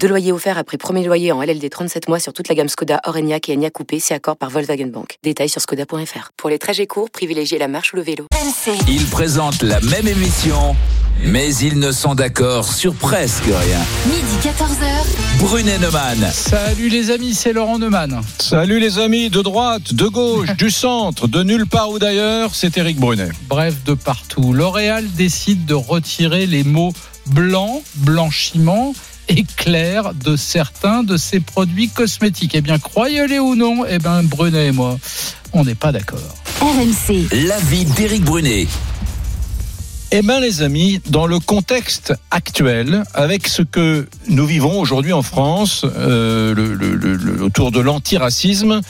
Deux loyers offerts après premier loyer en LLD 37 mois sur toute la gamme Skoda, Orenia et Enya Coupé, c'est accord par Volkswagen Bank. Détails sur skoda.fr. Pour les trajets courts, privilégiez la marche ou le vélo. Ils présentent la même émission, mais ils ne sont d'accord sur presque rien. Midi 14h. Brunet Neumann. Salut les amis, c'est Laurent Neumann. Salut les amis, de droite, de gauche, du centre, de nulle part ou d'ailleurs, c'est Eric Brunet. Bref, de partout. L'Oréal décide de retirer les mots blanc, blanchiment et clair de certains de ses produits cosmétiques. Eh bien, croyez-les ou non, eh bien, Brunet et moi, on n'est pas d'accord. RMC. L'avis d'Éric Brunet. Eh bien les amis, dans le contexte actuel, avec ce que nous vivons aujourd'hui en France, euh, le- le- le- le- autour de l'antiracisme,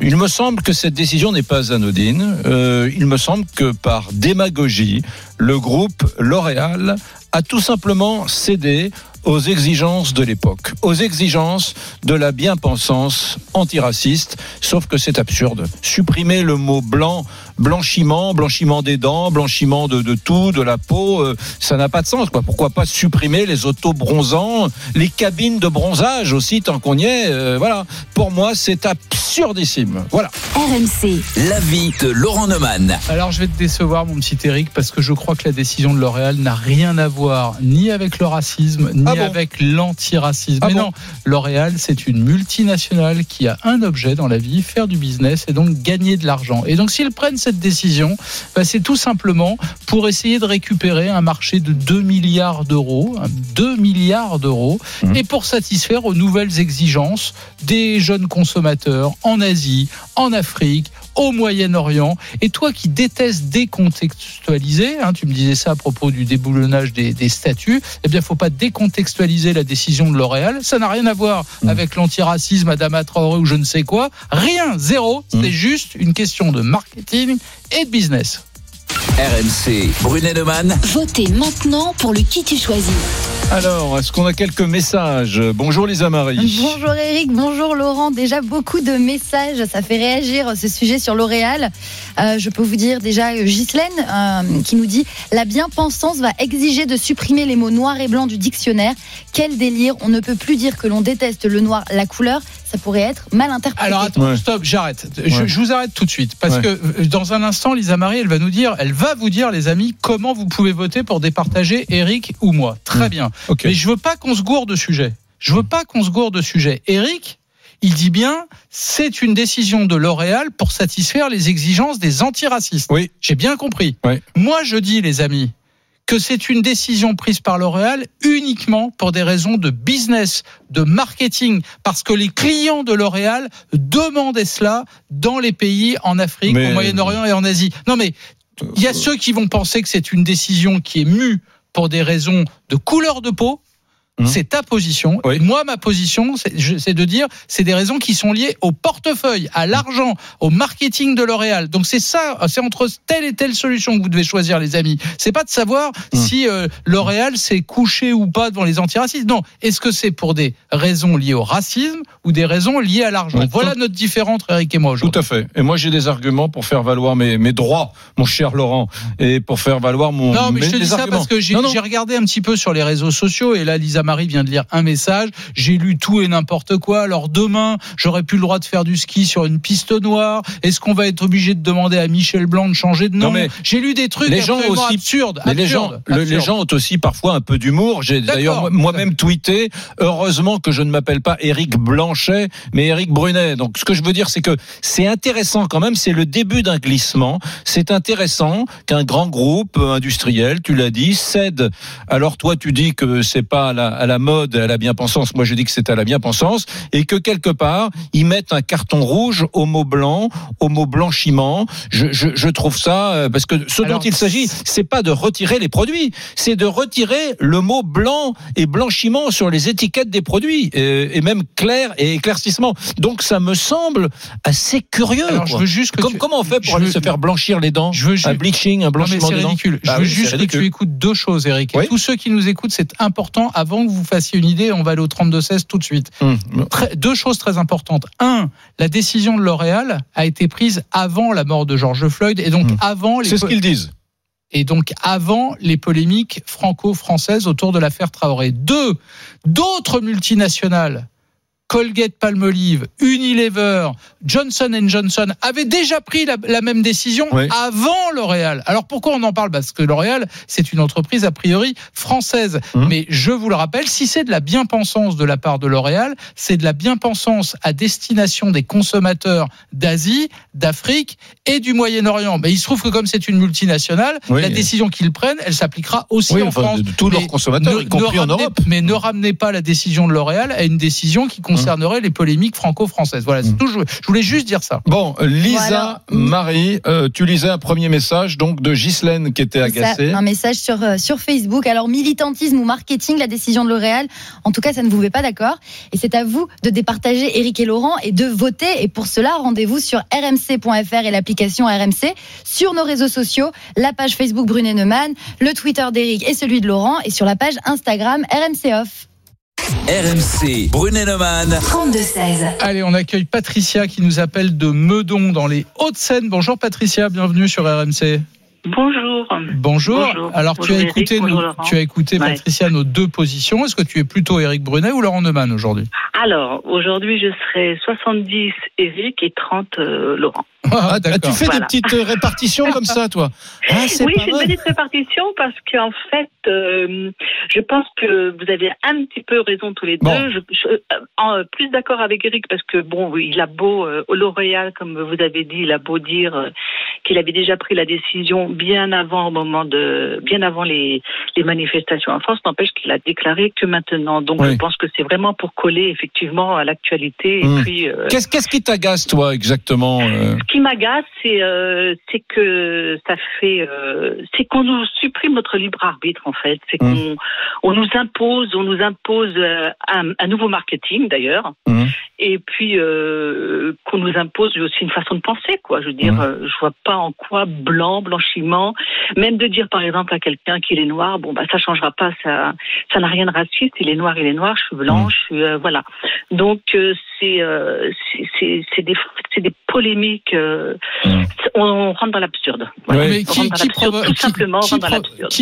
il me semble que cette décision n'est pas anodine. Euh, il me semble que par démagogie, le groupe L'Oréal a tout simplement cédé aux exigences de l'époque, aux exigences de la bien-pensance antiraciste, sauf que c'est absurde. Supprimer le mot blanc, blanchiment, blanchiment des dents, blanchiment de, de tout, de la peau, euh, ça n'a pas de sens. Quoi. Pourquoi pas supprimer les auto-bronzants, les cabines de bronzage aussi, tant qu'on y est. euh, voilà. Pour moi, c'est absurdissime. Voilà. RMC. L'avis de Laurent Neumann. Alors, je vais te décevoir, mon petit Eric, parce que je crois que la décision de L'Oréal n'a rien à voir ni avec le racisme, ni Ah bon avec l'antiracisme. Ah Mais bon non, L'Oréal, c'est une multinationale qui a un objet dans la vie, faire du business et donc gagner de l'argent. Et donc, s'ils prennent cette décision, bah, c'est tout simplement pour essayer de récupérer un marché de 2 milliards d'euros, hein, 2 milliards d'euros, Mhm. et pour satisfaire aux nouvelles exigences des jeunes consommateurs en Asie, en Afrique, au Moyen-Orient. Et toi qui détestes décontextualiser, hein, tu me disais ça à propos du déboulonnage des, des statuts, eh bien, faut pas décontextualiser la décision de L'Oréal. Ça n'a rien à voir Mm. avec l'antiracisme, Adama Traoré ou je ne sais quoi. Rien, zéro. C'est Mm. juste une question de marketing et de business. RMC. Brunet Neumann. Votez maintenant pour le qui tu choisis. Alors, est-ce qu'on a quelques messages? Bonjour Lisa Marie. Bonjour Eric, bonjour Laurent. Déjà beaucoup de messages, ça fait réagir ce sujet sur L'Oréal. Euh, je peux vous dire déjà euh, Ghislaine euh, qui nous dit la bien-pensance va exiger de supprimer les mots noir et blanc du dictionnaire. Quel délire On ne peut plus dire que l'on déteste le noir, la couleur. Ça pourrait être mal interprété. Alors attends, Ouais. stop, j'arrête. Je, Ouais. je vous arrête tout de suite parce Ouais. que dans un instant, Lisa Marie, elle va nous dire, elle va vous dire, les amis, comment vous pouvez voter pour départager Eric ou moi. Très Mm. bien. Ok. Mais je veux pas qu'on se gourde de sujet. Je veux pas qu'on se gourde de sujet. Eric, il dit bien, c'est une décision de L'Oréal pour satisfaire les exigences des antiracistes. Oui. J'ai bien compris. Oui. Moi, je dis, les amis, que c'est une décision prise par L'Oréal uniquement pour des raisons de business, de marketing, parce que les clients de L'Oréal demandaient cela dans les pays en Afrique, Mais- au Moyen-Orient et en Asie. Non, mais il y a ceux qui vont penser que c'est une décision qui est mue pour des raisons de couleur de peau. Hum. C'est ta position. Oui. Moi, ma position, c'est de dire, c'est des raisons qui sont liées au portefeuille, à l'argent, au marketing de L'Oréal. Donc c'est ça, c'est entre telle et telle solution que vous devez choisir, les amis. C'est pas de savoir Hum. si euh, L'Oréal s'est couché ou pas devant les antiracistes. Non, est-ce que c'est pour des raisons liées au racisme ou des raisons liées à l'argent? Oui. Voilà notre différence, entre Eric et moi Tout à fait. Et moi, j'ai des arguments pour faire valoir mes, mes droits, mon cher Laurent, et pour faire valoir mon. Non, mais mes- je te dis ça arguments. parce que j'ai regardé un petit peu sur les réseaux sociaux et là, Lisa Marie vient de lire un message. J'ai lu tout et n'importe quoi. Alors demain, j'aurais plus le droit de faire du ski sur une piste noire. Est-ce qu'on va être obligé de demander à Michel Blanc de changer de nom? J'ai lu des trucs les gens absolument aussi- absurdes. Mais les gens, absurdes, le- les gens ont aussi parfois un peu d'humour. J'ai d'ailleurs moi-même tweeté. Heureusement que je ne m'appelle pas Éric Blanchet, mais Éric Brunet. Donc, ce que je veux dire, c'est que c'est intéressant quand même. C'est le début d'un glissement. C'est intéressant qu'un grand groupe industriel, tu l'as dit, cède. Alors toi, tu dis que c'est pas la, à la mode, à la bien-pensance. Moi, je dis que c'est à la bien-pensance et que quelque part, ils mettent un carton rouge au mot blanc, au mot blanchiment. Je, je, je trouve ça euh, parce que ce Alors, dont il s'agit, c'est pas de retirer les produits, c'est de retirer le mot blanc et blanchiment sur les étiquettes des produits euh, et même clair et éclaircissement. Donc, ça me semble assez curieux. Alors, je veux juste que Comme- tu- comment on fait pour je aller veux- se faire blanchir les dents Je veux ju- Un bleaching, un Non, mais blanchiment des dents ridicule. Je Bah veux oui, juste que ridicule. tu écoutes deux choses, Eric. Et Oui. tous ceux qui nous écoutent, c'est important avant que vous fassiez une idée. On va aller au 32-16 tout de suite. Hum. Deux choses très importantes. Un, la décision de L'Oréal a été prise avant la mort de George Floyd et donc Hum. avant les C'est ce qu'ils disent. et donc avant les polémiques franco-françaises autour de l'affaire Traoré. Deux, d'autres multinationales, Colgate Palmolive, Unilever, Johnson Johnson avaient déjà pris la, la même décision Oui. avant L'Oréal. Alors pourquoi on en parle? Parce que L'Oréal, c'est une entreprise a priori française. Mhm. Mais je vous le rappelle, si c'est de la bien-pensance de la part de L'Oréal, c'est de la bien-pensance à destination des consommateurs d'Asie, d'Afrique et du Moyen-Orient. Mais il se trouve que comme c'est une multinationale, Oui. la décision qu'ils prennent, elle s'appliquera aussi Oui, en enfin, France. de, tous leurs consommateurs, y compris en ramenez, Europe. mais ne ramenez pas la décision de L'Oréal à une décision qui concernerait les polémiques franco-françaises. Voilà, c'est Mm. tout. Je, je voulais juste dire ça. Bon, Lisa, Voilà. Marie, euh, tu lisais un premier message donc de Ghislaine qui était Ça, agacée. un message sur, euh, sur Facebook. Alors, militantisme ou marketing, la décision de L'Oréal, en tout cas, ça ne vous met pas d'accord. Et c'est à vous de départager Eric et Laurent et de voter. Et pour cela, rendez-vous sur rmc.fr et l'application RMC, sur nos réseaux sociaux, la page Facebook Brunet Neumann, le Twitter d'Eric et celui de Laurent, et sur la page Instagram RMC Off. RMC, Brunet-Neumann. 32-16. Allez, on accueille Patricia qui nous appelle de Meudon dans les Hauts-de-Seine. Bonjour Patricia, bienvenue sur RMC. Bonjour. Bonjour. Bonjour. Alors tu as Eric, écouté, Laurent. tu as écouté Ouais. Patricia nos deux positions. Est-ce que tu es plutôt Eric Brunet ou Laurent Neumann aujourd'hui? Alors, aujourd'hui, je serai 70 Eric et 30 euh, Laurent. Ah, tu d'accord. fais Voilà. des petites euh, répartitions comme ça, toi? Ah, c'est Oui, pas c'est une petite répartition parce qu'en fait, euh, je pense que vous avez un petit peu raison tous les Bon. deux. Je, je- euh, en, plus d'accord avec Eric parce que bon, il a beau euh, au L'Oréal, comme vous avez dit, il a beau dire euh, qu'il avait déjà pris la décision bien avant au moment de, bien avant les, les manifestations en France. N'empêche qu'il a déclaré que maintenant. Donc, Oui. je pense que c'est vraiment pour coller effectivement à l'actualité. Et puis, euh, Qu'est-ce qu'est-ce qui t'agace, toi, exactement euh? Ce qui m'agace, c'est euh, c'est que ça fait, euh, c'est qu'on nous supprime notre libre arbitre en fait. C'est qu'on Mmh. on nous impose, on nous impose un, un nouveau marketing d'ailleurs, Mhm. Et puis euh, qu'on nous impose aussi une façon de penser quoi. Je veux dire, euh, je vois pas en quoi blanc, blanchiment, même de dire par exemple à quelqu'un qu'il est noir, bon bah ça changera pas, ça ça n'a rien de raciste. Il est noir, il est noir. Je suis blanc, Mhm. je suis euh, voilà. Donc euh, c'est euh, c'est- des c'est des polémiques. On rentre dans l'absurde. Ouais. Mais qui, provo-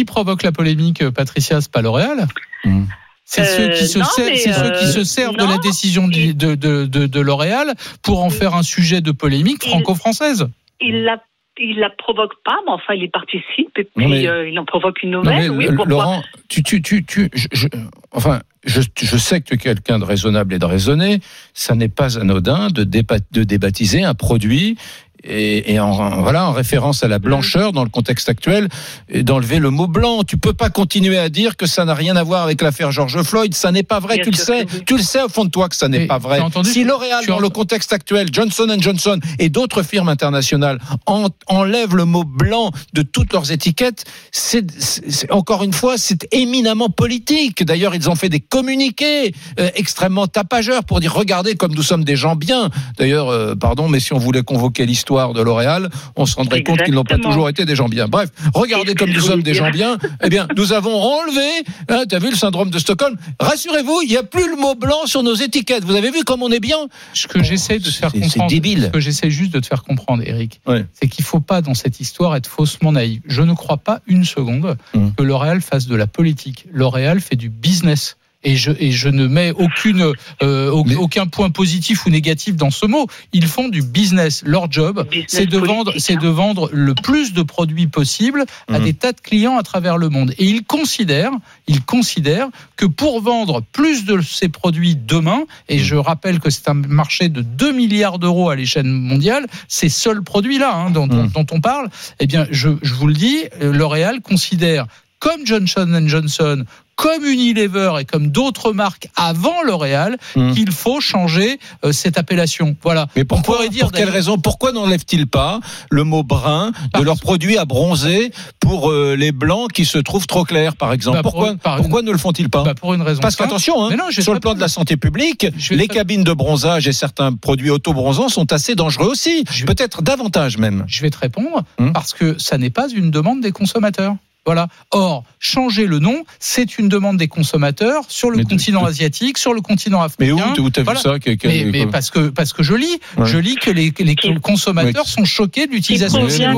provoque la polémique, Patricia? C'est pas L'Oréal? Hum. C'est ceux qui se Euh, non, ceux qui euh, se servent de la décision de, il- de, de, de- de L'Oréal pour en faire un sujet de polémique franco-française. Il la il la provoque pas, mais enfin il y participe et puis mais- euh, il en provoque une Non, nouvelle. mais, oui, Laurent, tu, tu, tu, tu, je, je- enfin, je, je sais que tu es quelqu'un de raisonnable et de raisonné. Ça n'est pas anodin de, de débaptiser un produit et, et en, en- voilà, en référence à la blancheur dans le contexte actuel, d'enlever le mot blanc. Tu peux pas continuer à dire que ça n'a rien à voir avec l'affaire George Floyd. Ça n'est pas vrai. Bien tu le sais. oui. Tu le sais au fond de toi que ça n'est pas vrai. entendu- si L'Oréal, dans le contexte actuel, Johnson Johnson et d'autres firmes internationales en- enlèvent le mot blanc de toutes leurs étiquettes, c'est- encore une fois, c'est éminemment politique. D'ailleurs, ils ont fait des communiqués euh, extrêmement tapageurs pour dire regardez comme nous sommes des gens bien. D'ailleurs, euh, pardon, mais si on voulait convoquer l'histoire de L'Oréal, on se rendrait compte qu'ils n'ont pas toujours été des gens bien. Bref, regardez comme nous sommes des gens bien. Eh bien, nous avons enlevé, hein, tu as vu le syndrome de Stockholm? Rassurez-vous, il n'y a plus le mot blanc sur nos étiquettes. Vous avez vu comme on est bien? Ce que j'essaie de te faire comprendre, débile. ce que j'essaie juste de te faire comprendre, Eric, Ouais. c'est qu'il faut pas dans cette histoire être faussement naïf. Je ne crois pas une seconde Hum. que L'Oréal fasse de la politique. L'Oréal fait du business. Et je, et je ne mets aucune, euh, Mais- aucun point positif ou négatif dans ce mot. Ils font du business. Leur job, c'est de vendre, c'est hein. de vendre le plus de produits possible à Mhm. des tas de clients à travers le monde. Et ils considèrent, ils considèrent que pour vendre plus de ces produits demain, et je rappelle que c'est un marché de 2 milliards d'euros à l'échelle mondiale, ces seuls produits-là hein, dont, dont- Mhm. dont on parle, eh bien, je, je vous le dis, euh, L'Oréal considère comme Johnson Johnson, comme Unilever et comme d'autres marques avant L'Oréal, Hum. qu'il faut changer euh, cette appellation. Voilà. Mais pourquoi, dire pour quelle raison Pourquoi n'enlèvent-ils pas le mot brun de leurs produits à bronzer pour euh, les blancs qui se trouvent trop clairs, par exemple Bah, pour- Pourquoi, par- pourquoi ne le font-ils pas Bah, pour une raison Parce qu'attention, hein, sur le plan de la santé publique, les cabines de bronzage et certains produits auto-bronzants sont assez dangereux aussi. Peut-être davantage même. Je vais te répondre Hum. parce que ça n'est pas une demande des consommateurs. Voilà. Or, changer le nom, c'est une demande des consommateurs sur le Mais continent de- asiatique, sur le continent africain. Mais où, où t'as Voilà. vu ça mais, mais parce que parce que je lis, Ouais. je lis que les, les Qui- consommateurs Ouais. sont choqués de Il l'utilisation que c'est un-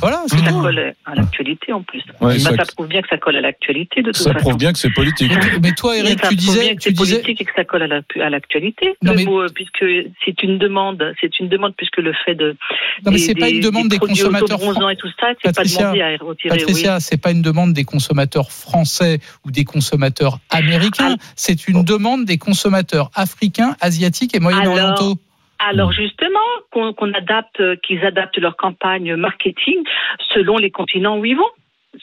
Voilà, ça tout. colle à l'actualité en plus. Ouais, Bah, ça- ça prouve bien que ça colle à l'actualité de toute ça façon. prouve bien que c'est politique. Mais, toi, Eric, ça tu prouve disais, bien que tu c'est disais, politique et que ça colle à la- à l'actualité. Non, Le mais- mot, euh, puisque c'est une demande, c'est une demande puisque le fait de non mais des- c'est pas une demande des, produits consommateurs. et tout ça, c'est pas demandé à retirer. Patricia, c'est pas une demande des consommateurs français ou des consommateurs américains, c'est une demande des consommateurs africains, asiatiques et moyen-orientaux. Alors justement, qu'on qu'on adapte, euh, qu'ils adaptent leur campagne marketing selon les continents où ils vont.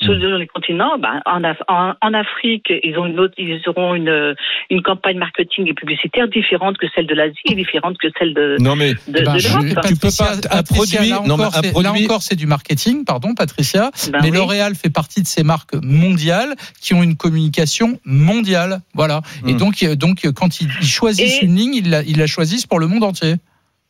Selon les continents, ben, en, Af- en, en Afrique, ils ont une autre, ils auront une, une campagne marketing et publicitaire différente que celle de l'Asie et différente que celle de, Non mais de, Eh ben, de je- l'Europe. tu peux pas- Patricia, un produit- là encore, c'est- là produit- encore, c'est du marketing, pardon, Patricia. Ben mais oui. L'Oréal fait partie de ces marques mondiales qui ont une communication mondiale. Voilà. Et Hmm. donc, euh, donc, quand ils, ils choisissent Et- une ligne, ils la, ils la choisissent pour le monde entier.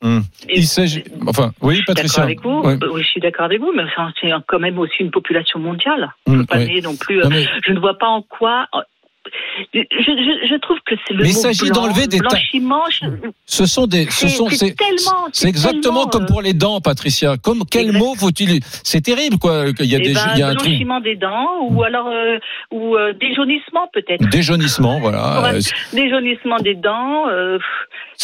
Et- il s'agit. Enfin, oui, Patricia. d'accord avec vous. Ouais. Oui, je suis d'accord avec vous, mais enfin, c'est quand même aussi une population mondiale. Hum, Pas non plus. euh, Non, mais- Je ne vois pas en quoi. euh, Je, je, je trouve que c'est le Mais il mot s'agit d'enlever des blanchiment. je- Ce sont des, ce sont, c'est exactement comme pour les dents, Patricia. Comme quel Exact. mot faut-il C'est terrible, quoi. qu'il y a eh des, ben, il y a un blanchiment des dents ou alors euh, ou euh, déjaunissement peut-être. Déjaunissement, voilà. Ouais. Déjaunissement des dents, euh.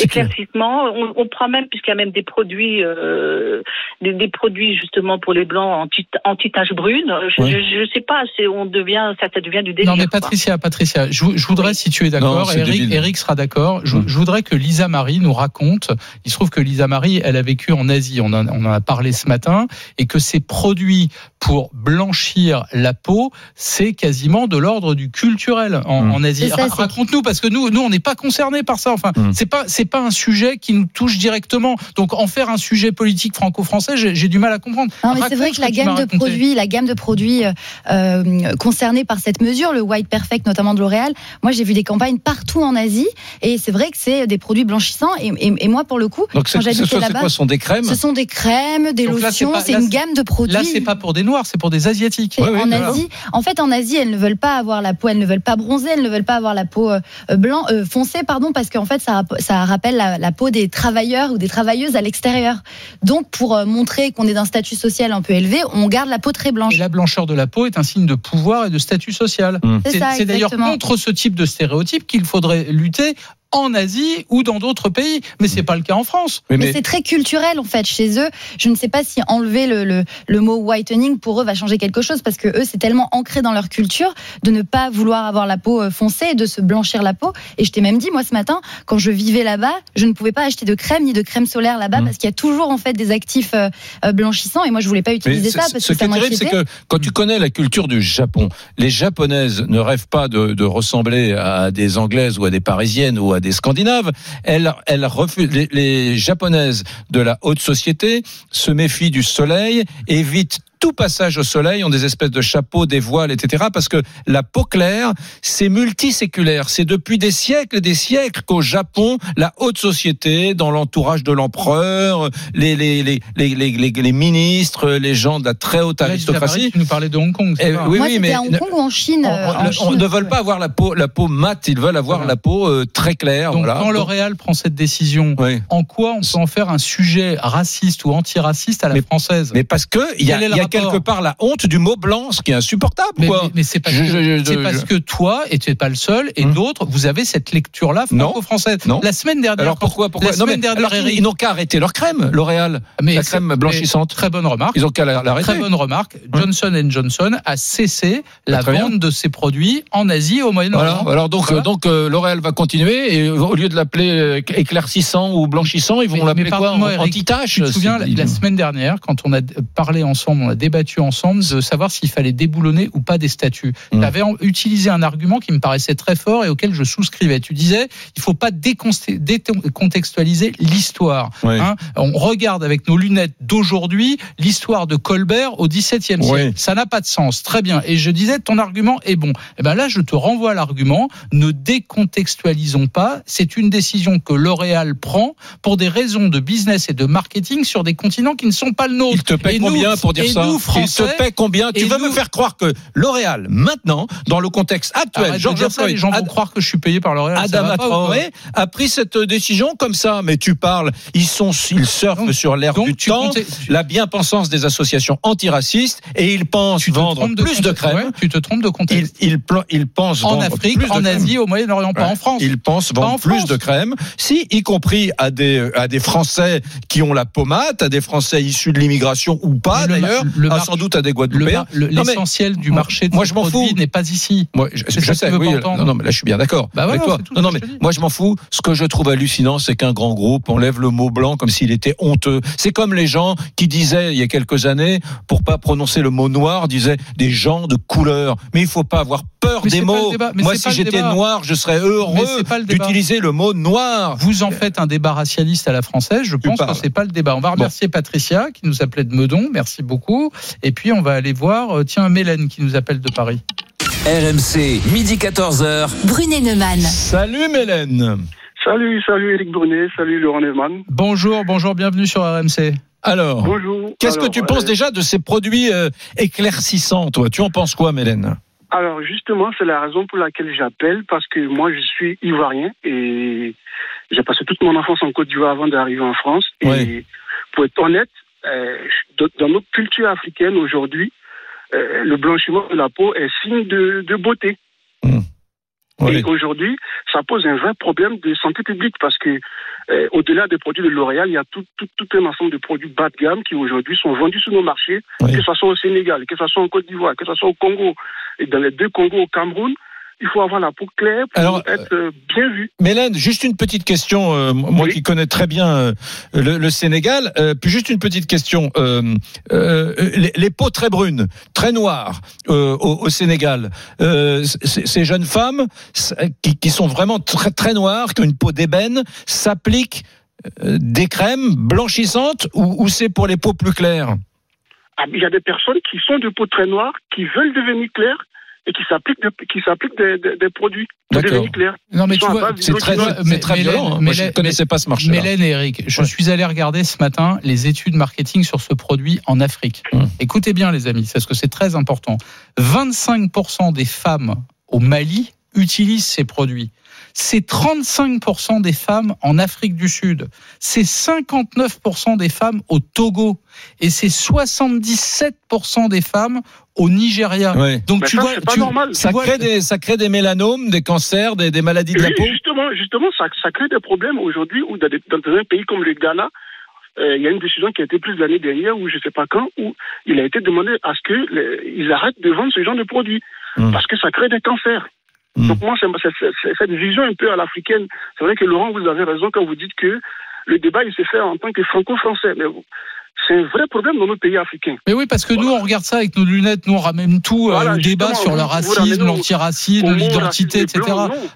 Éclaircissement. On, on prend même puisqu'il y a même des produits, euh, des, des produits justement pour les blancs anti anti taches brunes. Je, Ouais. je, je sais pas, c'est on devient ça, ça devient du délire. Non, mais quoi. Patricia, Patricia, je, je voudrais, Oui. si tu es d'accord, Eric. Eric sera d'accord, je, Mm. je voudrais que Lisa Marie nous raconte, il se trouve que Lisa Marie, elle a vécu en Asie, on en, on en a parlé ce matin, et que ces produits pour blanchir la peau, c'est quasiment de l'ordre du culturel en, Mm. en Asie. Ra- c'est- Raconte-nous, parce que nous, nous, on n'est pas concernés par ça. Enfin, Mm. c'est pas, c'est pas un sujet qui nous touche directement. Donc, en faire un sujet politique franco-français, j'ai du mal à comprendre. Non, mais c'est vrai que la gamme de raconté. produits, la gamme de produits euh, euh, concernés par cette mesure, le White Perfect notamment de L'Oréal, moi j'ai vu des campagnes partout en Asie et c'est vrai que c'est des produits blanchissants et, et- et moi pour le coup, Donc, quand ce j'habitais là-bas, ce sont des crèmes ce sont des crèmes, des Donc lotions, c'est une gamme de produits. Là, c'est pas pour des noirs, c'est pour des asiatiques. Ouais, en. Asie, en fait, en Asie, elles ne veulent pas avoir la peau, elles ne veulent pas bronzer, elles ne veulent pas avoir la peau euh, blanc, euh, foncée, pardon, parce qu'en fait, ça, rap- ça rappelle la, la peau des travailleurs ou des travailleuses à l'extérieur. Donc, pour euh, montrer qu'on est d'un statut social un peu élevé, on garde la peau très blanche. Et la blancheur de la peau est un signe de pouvoir et de statut social. Mm. C'est d'ailleurs contre ce type de stéréotype qu'il faudrait lutter en Asie ou dans d'autres pays. Mais c'est pas le cas en France. Mais, mais- c'est très culturel en fait chez eux. Je ne sais pas si enlever le, le, le mot whitening pour eux va changer quelque chose parce que eux c'est tellement ancré dans leur culture de ne pas vouloir avoir la peau euh, foncée et de se blanchir la peau. Et je t'ai même dit moi ce matin quand je vivais là-bas, je ne pouvais pas acheter de crème ni de crème solaire là-bas Mm. parce qu'il y a toujours en fait des actifs euh, euh, blanchissants et moi je voulais pas utiliser ça parce ce que qui ça est terrible, c'est m'inquiétait. que quand tu connais la culture du Japon, les Japonaises ne rêvent pas de, de ressembler à des Anglaises ou à des Parisiennes ou à des Scandinaves. Refusent. Les, les Japonaises de la haute société se méfient du soleil, évitent tout passage au soleil, ont des espèces de chapeaux, des voiles, etc. Parce que la peau claire, c'est multiséculaire. C'est depuis des siècles et des siècles qu'au Japon, la haute société, dans l'entourage de l'empereur, les, les, les, les, les, les- les ministres, les gens de la très haute aristocratie, Tu nous parlais de Hong Kong. c'est Eh, oui, oui, mais à Hong Kong ou en Chine. on, euh, en on- on Chine, ne veulent pas avoir la peau, la peau mate, ils veulent avoir Voilà. la peau euh, très claire. Donc voilà. quand L'Oréal prend cette décision, Oui. en quoi on peut en faire un sujet raciste ou antiraciste à la Mais- française? Mais parce que il y a, A quelque part la honte du mot blanc, ce qui est insupportable, mais, quoi. mais- mais c'est parce, Je- que, je- je- c'est je- parce que toi, et tu n'es pas le seul, et Hum. d'autres, vous avez cette lecture-là Non. franco-française. Non. La semaine dernière, Alors pourquoi, pourquoi la Non, mais semaine dernière, alors, ils- Eric- ils n'ont qu'à arrêter leur crème, L'Oréal, mais la crème blanchissante. Très bonne remarque. Ils ont qu'à la- l'arrêter. Très bonne remarque. Johnson Johnson a cessé la bien. vente de ses produits en Asie et au Moyen-Orient. Voilà. Alors donc, Voilà. donc euh, L'Oréal va continuer et au lieu de l'appeler euh, éclaircissant ou blanchissant, ils vont l'appeler quoi Anti-tache Tu te souviens, c'est- la semaine dernière, quand on a parlé ensemble, on a a débattu ensemble de savoir s'il fallait déboulonner ou pas des statuts. Mm. Tu avais utilisé un argument qui me paraissait très fort et auquel je souscrivais. Tu disais, il faut pas décontextualiser l'histoire. Oui. Hein, on regarde avec nos lunettes d'aujourd'hui l'histoire de Colbert au XVIIe Oui. siècle. Ça n'a pas de sens. Très bien. Et je disais, ton argument est bon. Et ben là, je te renvoie à l'argument. Ne décontextualisons pas. C'est une décision que L'Oréal prend pour des raisons de business et de marketing sur des continents qui ne sont pas le nôtre. Il te nous- combien pour dire ça? Nous, Il te paie combien Tu veux nous- me faire croire que L'Oréal, maintenant, dans le contexte actuel, de George dire ça, les Floyd, gens vont Ad- croire que je suis payé par L'Oréal. Adama quoi Traoré a pris cette décision comme ça. Mais tu parles, ils sont, ils surfent Donc- sur l'air du tu temps, comptais- la bien-pensance des associations antiracistes, et ils pensent Tu vendre plus de crème. Ouais, tu te trompes de Ils, contexte. ils, pla- ils pensent en vendre Afrique, plus de en crème. Asie, au Moyen-Orient, pas en France. Ils pensent Pas vendre en plus de crème, si, y compris à des, à des Français qui ont la pommade, à des Français issus de l'immigration ou pas d'ailleurs, le mar- sans doute à des Guadeloupéens. mar- le- L'essentiel du moi- marché de moi, je m'en produit fous. n'est pas ici. Moi, je, sais, oui, euh, non, non, mais là, je suis bien d'accord Bah avec toi. Non, non, mais moi, je m'en fous. Ce que je trouve hallucinant, c'est qu'un grand groupe enlève le mot blanc comme s'il était honteux. C'est comme les gens qui disaient, il y a quelques années, pour pas prononcer le mot noir, disaient des gens de couleur. Mais il faut pas avoir peur Mais des mots. Moi, si j'étais noir, je serais heureux d'utiliser le mot noir. Vous en faites un débat racialiste à la française. Je pense que c'est pas le débat. On va remercier Patricia qui nous appelait de Meudon. Merci beaucoup. Et puis on va aller voir, euh, tiens, Mélène qui nous appelle de Paris. RMC, midi 14h. Brunet Neumann. Salut Mélène. Salut, salut Eric Brunet, salut Laurent Neumann. Bonjour, bonjour, bienvenue sur RMC. Alors, Bonjour. qu'est-ce que tu penses euh, déjà de ces produits euh, éclaircissants, toi? Tu en penses quoi, Mélène? Alors justement, c'est la raison pour laquelle j'appelle, parce que moi je suis ivoirien et j'ai passé toute mon enfance en Côte d'Ivoire avant d'arriver en France. Et Oui. pour être honnête, dans- dans notre culture africaine aujourd'hui, euh, le blanchiment de la peau est signe de, de beauté. Oui. Et aujourd'hui, ça pose un vrai problème de santé publique parce que euh, au-delà des produits de L'Oréal, il y a tout, tout, tout un ensemble de produits bas de gamme qui aujourd'hui sont vendus sur nos marchés, que ce soit au Sénégal, que ce soit en Côte d'Ivoire, que ce soit au Congo. Et dans les deux Congos au Cameroun, il faut avoir la peau claire pour Alors, être euh, bien vu. Mélène, juste une petite question, euh, moi Oui. qui connais très bien euh, le, le Sénégal, euh, puis juste une petite question. Les, les peaux très brunes, très noires au, au Sénégal, ces jeunes femmes qui, qui sont vraiment très, très noires, qui ont une peau d'ébène, s'appliquent des crèmes blanchissantes ou, ou c'est pour les peaux plus claires? Ah, Il y a des personnes qui sont de peau très noire, qui veulent devenir claires et qui s'appliquent, de- qui s'appliquent des, des- des produits claires. Non, mais tu vois, C'est très, mais- c'est très Mélène- violent. hein. Moi, je ne Mélène- connaissais pas ce marché-là. Mélène et Eric, je Ouais. suis allé regarder ce matin les études marketing sur ce produit en Afrique. Hum. Écoutez bien, les amis, parce que c'est très important. 25% des femmes au Mali utilisent ces produits. C'est 35% des femmes en Afrique du Sud. C'est 59% des femmes au Togo. Et c'est 77% des femmes au Nigeria. Ouais. Donc Mais tu ça, vois, c'est pas tu- normal. tu Ça vois- crée, des, ça crée des mélanomes, des cancers, des, des maladies de la Oui, peau Justement, justement ça, ça crée des problèmes aujourd'hui où dans, des- dans un pays comme le Ghana, euh, il y a une décision qui a été prise l'année dernière, ou je ne sais pas quand, où il a été demandé à ce qu'ils arrêtent de vendre ce genre de produits, Hmm. parce que ça crée des cancers. Hmm. Donc moi, c'est cette vision un peu à l'africaine. C'est vrai que Laurent, vous avez raison quand vous dites que le débat, il se fait en tant que franco-français. Mais c'est un vrai problème dans nos pays africains. Mais oui, parce que nous, on regarde ça avec nos lunettes, nous, on ramène tout euh, Voilà, au débat justement, sur le racisme, l'antiracisme, l'identité, etc.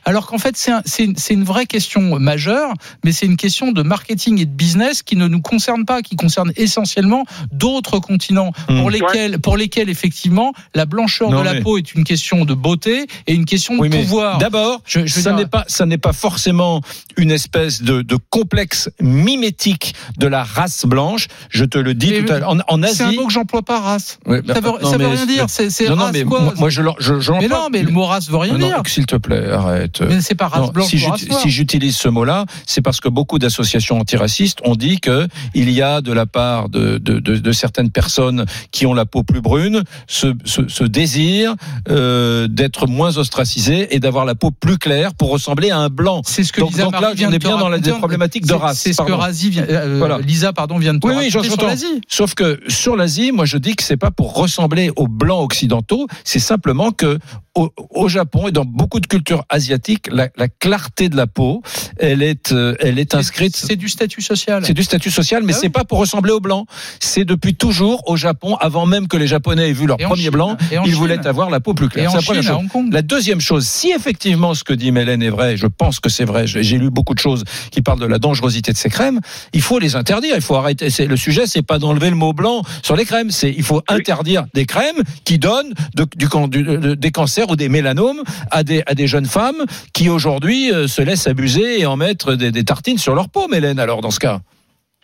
Alors qu'en fait, c'est un- c'est une, vraie question majeure, mais c'est une question de marketing et de business qui ne nous concerne pas, qui concerne essentiellement d'autres continents Hmm. pour lesquels, pour lesquels effectivement, la blancheur Non, de la mais- peau est une question de beauté et une question de Oui, pouvoir. D'abord, Je- ça dire- n'est pas, forcément une espèce de, de complexe mimétique de la race blanche. Je te le dis Mais tout à l'heure. En, en C'est un Asie, mot que j'emploie pas, race. Ouais, Ça veut, non, ça veut mais rien dire. C'est non, non, race mais quoi moi, moi, je, je, je Mais non, mais le mot race veut rien Non, dire. s'il te plaît, arrête. Mais c'est pas race Non, blanche si ou j'ut- race noire. si j'utilise ce mot-là, c'est parce que beaucoup d'associations antiracistes ont dit que il y a de la part de, de, de, de certaines personnes qui ont la peau plus brune ce, ce, ce désir euh, d'être moins ostracisées et d'avoir la peau plus claire pour ressembler à un blanc. C'est ce que Donc- Lisa donc là, on est bien dans la- des problématiques de race, C'est ce que. Razi vient- euh, Voilà. Lisa pardon vient de te Oui, oui, sur l'Asie. Sauf que sur l'Asie, moi je dis que c'est pas pour ressembler aux blancs occidentaux, c'est simplement que au, au Japon et dans beaucoup de cultures asiatiques, la, la clarté de la peau, elle est, euh, elle est inscrite. C'est du statut social. C'est du statut social, mais Ah oui. c'est pas pour ressembler aux blancs. C'est depuis toujours au Japon, avant même que les Japonais aient vu leur Et premier Chine. blanc, ils Chine. voulaient avoir la peau plus claire. C'est la première Chine, chose. Hong Kong. La deuxième chose, si effectivement ce que dit Mélène est vrai, je pense que c'est vrai, j'ai j'ai lu beaucoup de choses qui parlent de la dangerosité de ces crèmes, il faut les interdire, il faut arrêter. C'est- Le sujet, c'est pas d'enlever le mot blanc sur les crèmes, c'est il faut interdire des crèmes qui donnent de- du, can- du- de- des cancers ou des mélanomes à des, à des jeunes femmes qui aujourd'hui euh, se laissent abuser et en mettre des, des tartines sur leur peau, Mélène, alors dans ce cas.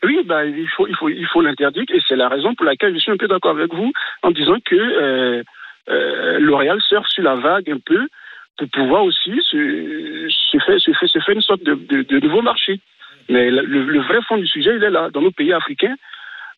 Oui, bah, il faut, il faut, il faut l'interdire et c'est la raison pour laquelle je suis un peu d'accord avec vous en disant que euh, euh, L'Oréal surfe sur la vague un peu pour pouvoir aussi se, se, une sorte de, de, de nouveau marché. Mais le, le vrai fond du sujet, il est là, dans nos pays africains.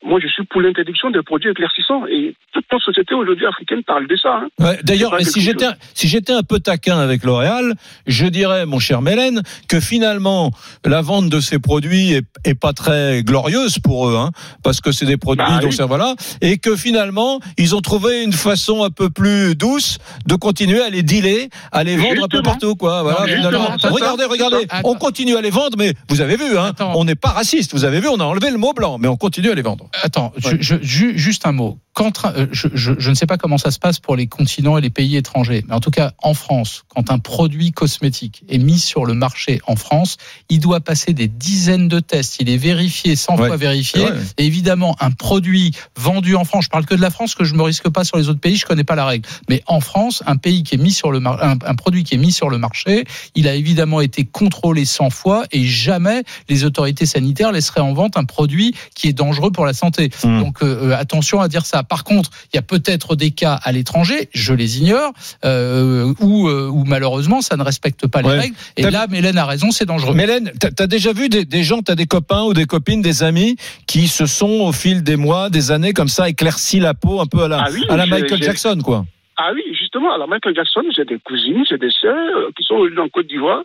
Moi, je suis pour l'interdiction des produits éclaircissants. Et toute notre société aujourd'hui africaine parle de ça. Hein. Ouais, D'ailleurs, si j'étais si j'étais un peu taquin avec L'Oréal, je dirais, mon cher Mélène, que finalement la vente de ces produits est, est pas très glorieuse pour eux, hein, parce que c'est des produits Bah donc oui. ça voilà, et que finalement ils ont trouvé une façon un peu plus douce de continuer à les dealer, à les vendre un peu partout, quoi. Voilà, finalement. regardez, regardez, on continue à les vendre, mais vous avez vu, hein, on n'est pas raciste. Vous avez vu, on a enlevé le mot blanc, mais on continue à les vendre. Attends, Ouais. je- juste un mot. Quand, euh, je, ne sais pas comment ça se passe pour les continents et les pays étrangers, mais en tout cas en France, quand un produit cosmétique est mis sur le marché en France, il doit passer des dizaines de tests. Il est vérifié, 100 Ouais. fois vérifié. Et évidemment, un produit vendu en France, je parle que de la France, que je me risque pas sur les autres pays, je connais pas la règle. Mais en France, un pays qui est mis sur le mar- un, un produit qui est mis sur le marché, il a évidemment été contrôlé 100 fois et jamais les autorités sanitaires laisseraient en vente un produit qui est dangereux pour la santé. Mm. Donc euh, euh, attention à dire ça. Par contre, il y a peut-être des cas à l'étranger, je les ignore, euh, où, où malheureusement ça ne respecte pas les Ouais. règles. Et T'as- là, Mélène a raison, c'est dangereux. Mélène, t'as as déjà vu des, des gens, t'as des copains ou des copines, des amis qui se sont au fil des mois, des années comme ça éclairci la peau un peu à la, Ah oui, à la Michael j'ai- Jackson, quoi. Ah oui, justement, alors Michael Jackson, j'ai des cousines, j'ai des sœurs qui sont aujourd'hui en Côte d'Ivoire.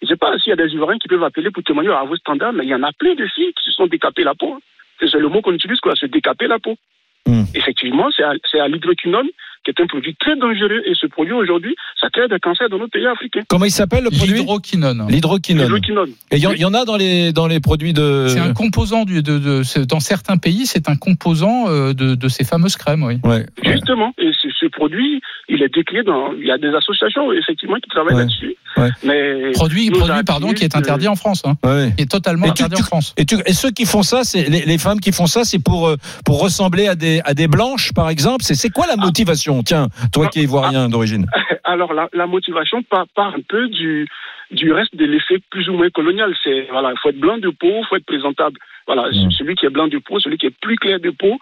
Je ne sais pas s'il y a des Ivoiriens qui peuvent appeler pour témoigner à vos standards, mais il y en a plein de filles qui se sont décapées la peau. C'est le mot qu'on utilise, quoi, se décaper la peau. Hmm. Effectivement, c'est à, c'est à l'hydroquinone, qui est un produit très dangereux, et ce produit aujourd'hui, ça crée des cancers dans nos pays africains. Comment il s'appelle le produit L'hydroquinone. L'hydroquinone. L'hydroquinone. Et il y, en- il y en a dans les, dans les produits de. C'est un composant du, de, dans certains pays, c'est un composant euh, de, de ces fameuses crèmes, oui. Ouais. Justement, et ce, ce produit, il est décrié dans. Il y a des associations, effectivement, qui travaillent Ouais. là-dessus. Ouais. Mais Produit, produit pardon, qui est interdit en France, hein, ouais. qui est totalement Et tu- interdit en France. Et, tu- et ceux qui font ça, c'est les, les femmes qui font ça, c'est pour euh, pour ressembler à des à des blanches, par exemple. C'est c'est quoi la motivation Tiens, toi qui es ivoirien d'origine. Alors la, la motivation part, part un peu du, du reste de l'effet plus ou moins colonial. C'est voilà, il faut être blanc de peau, il faut être présentable. Voilà, Mm. celui qui est blanc de peau, celui qui est plus clair de peau,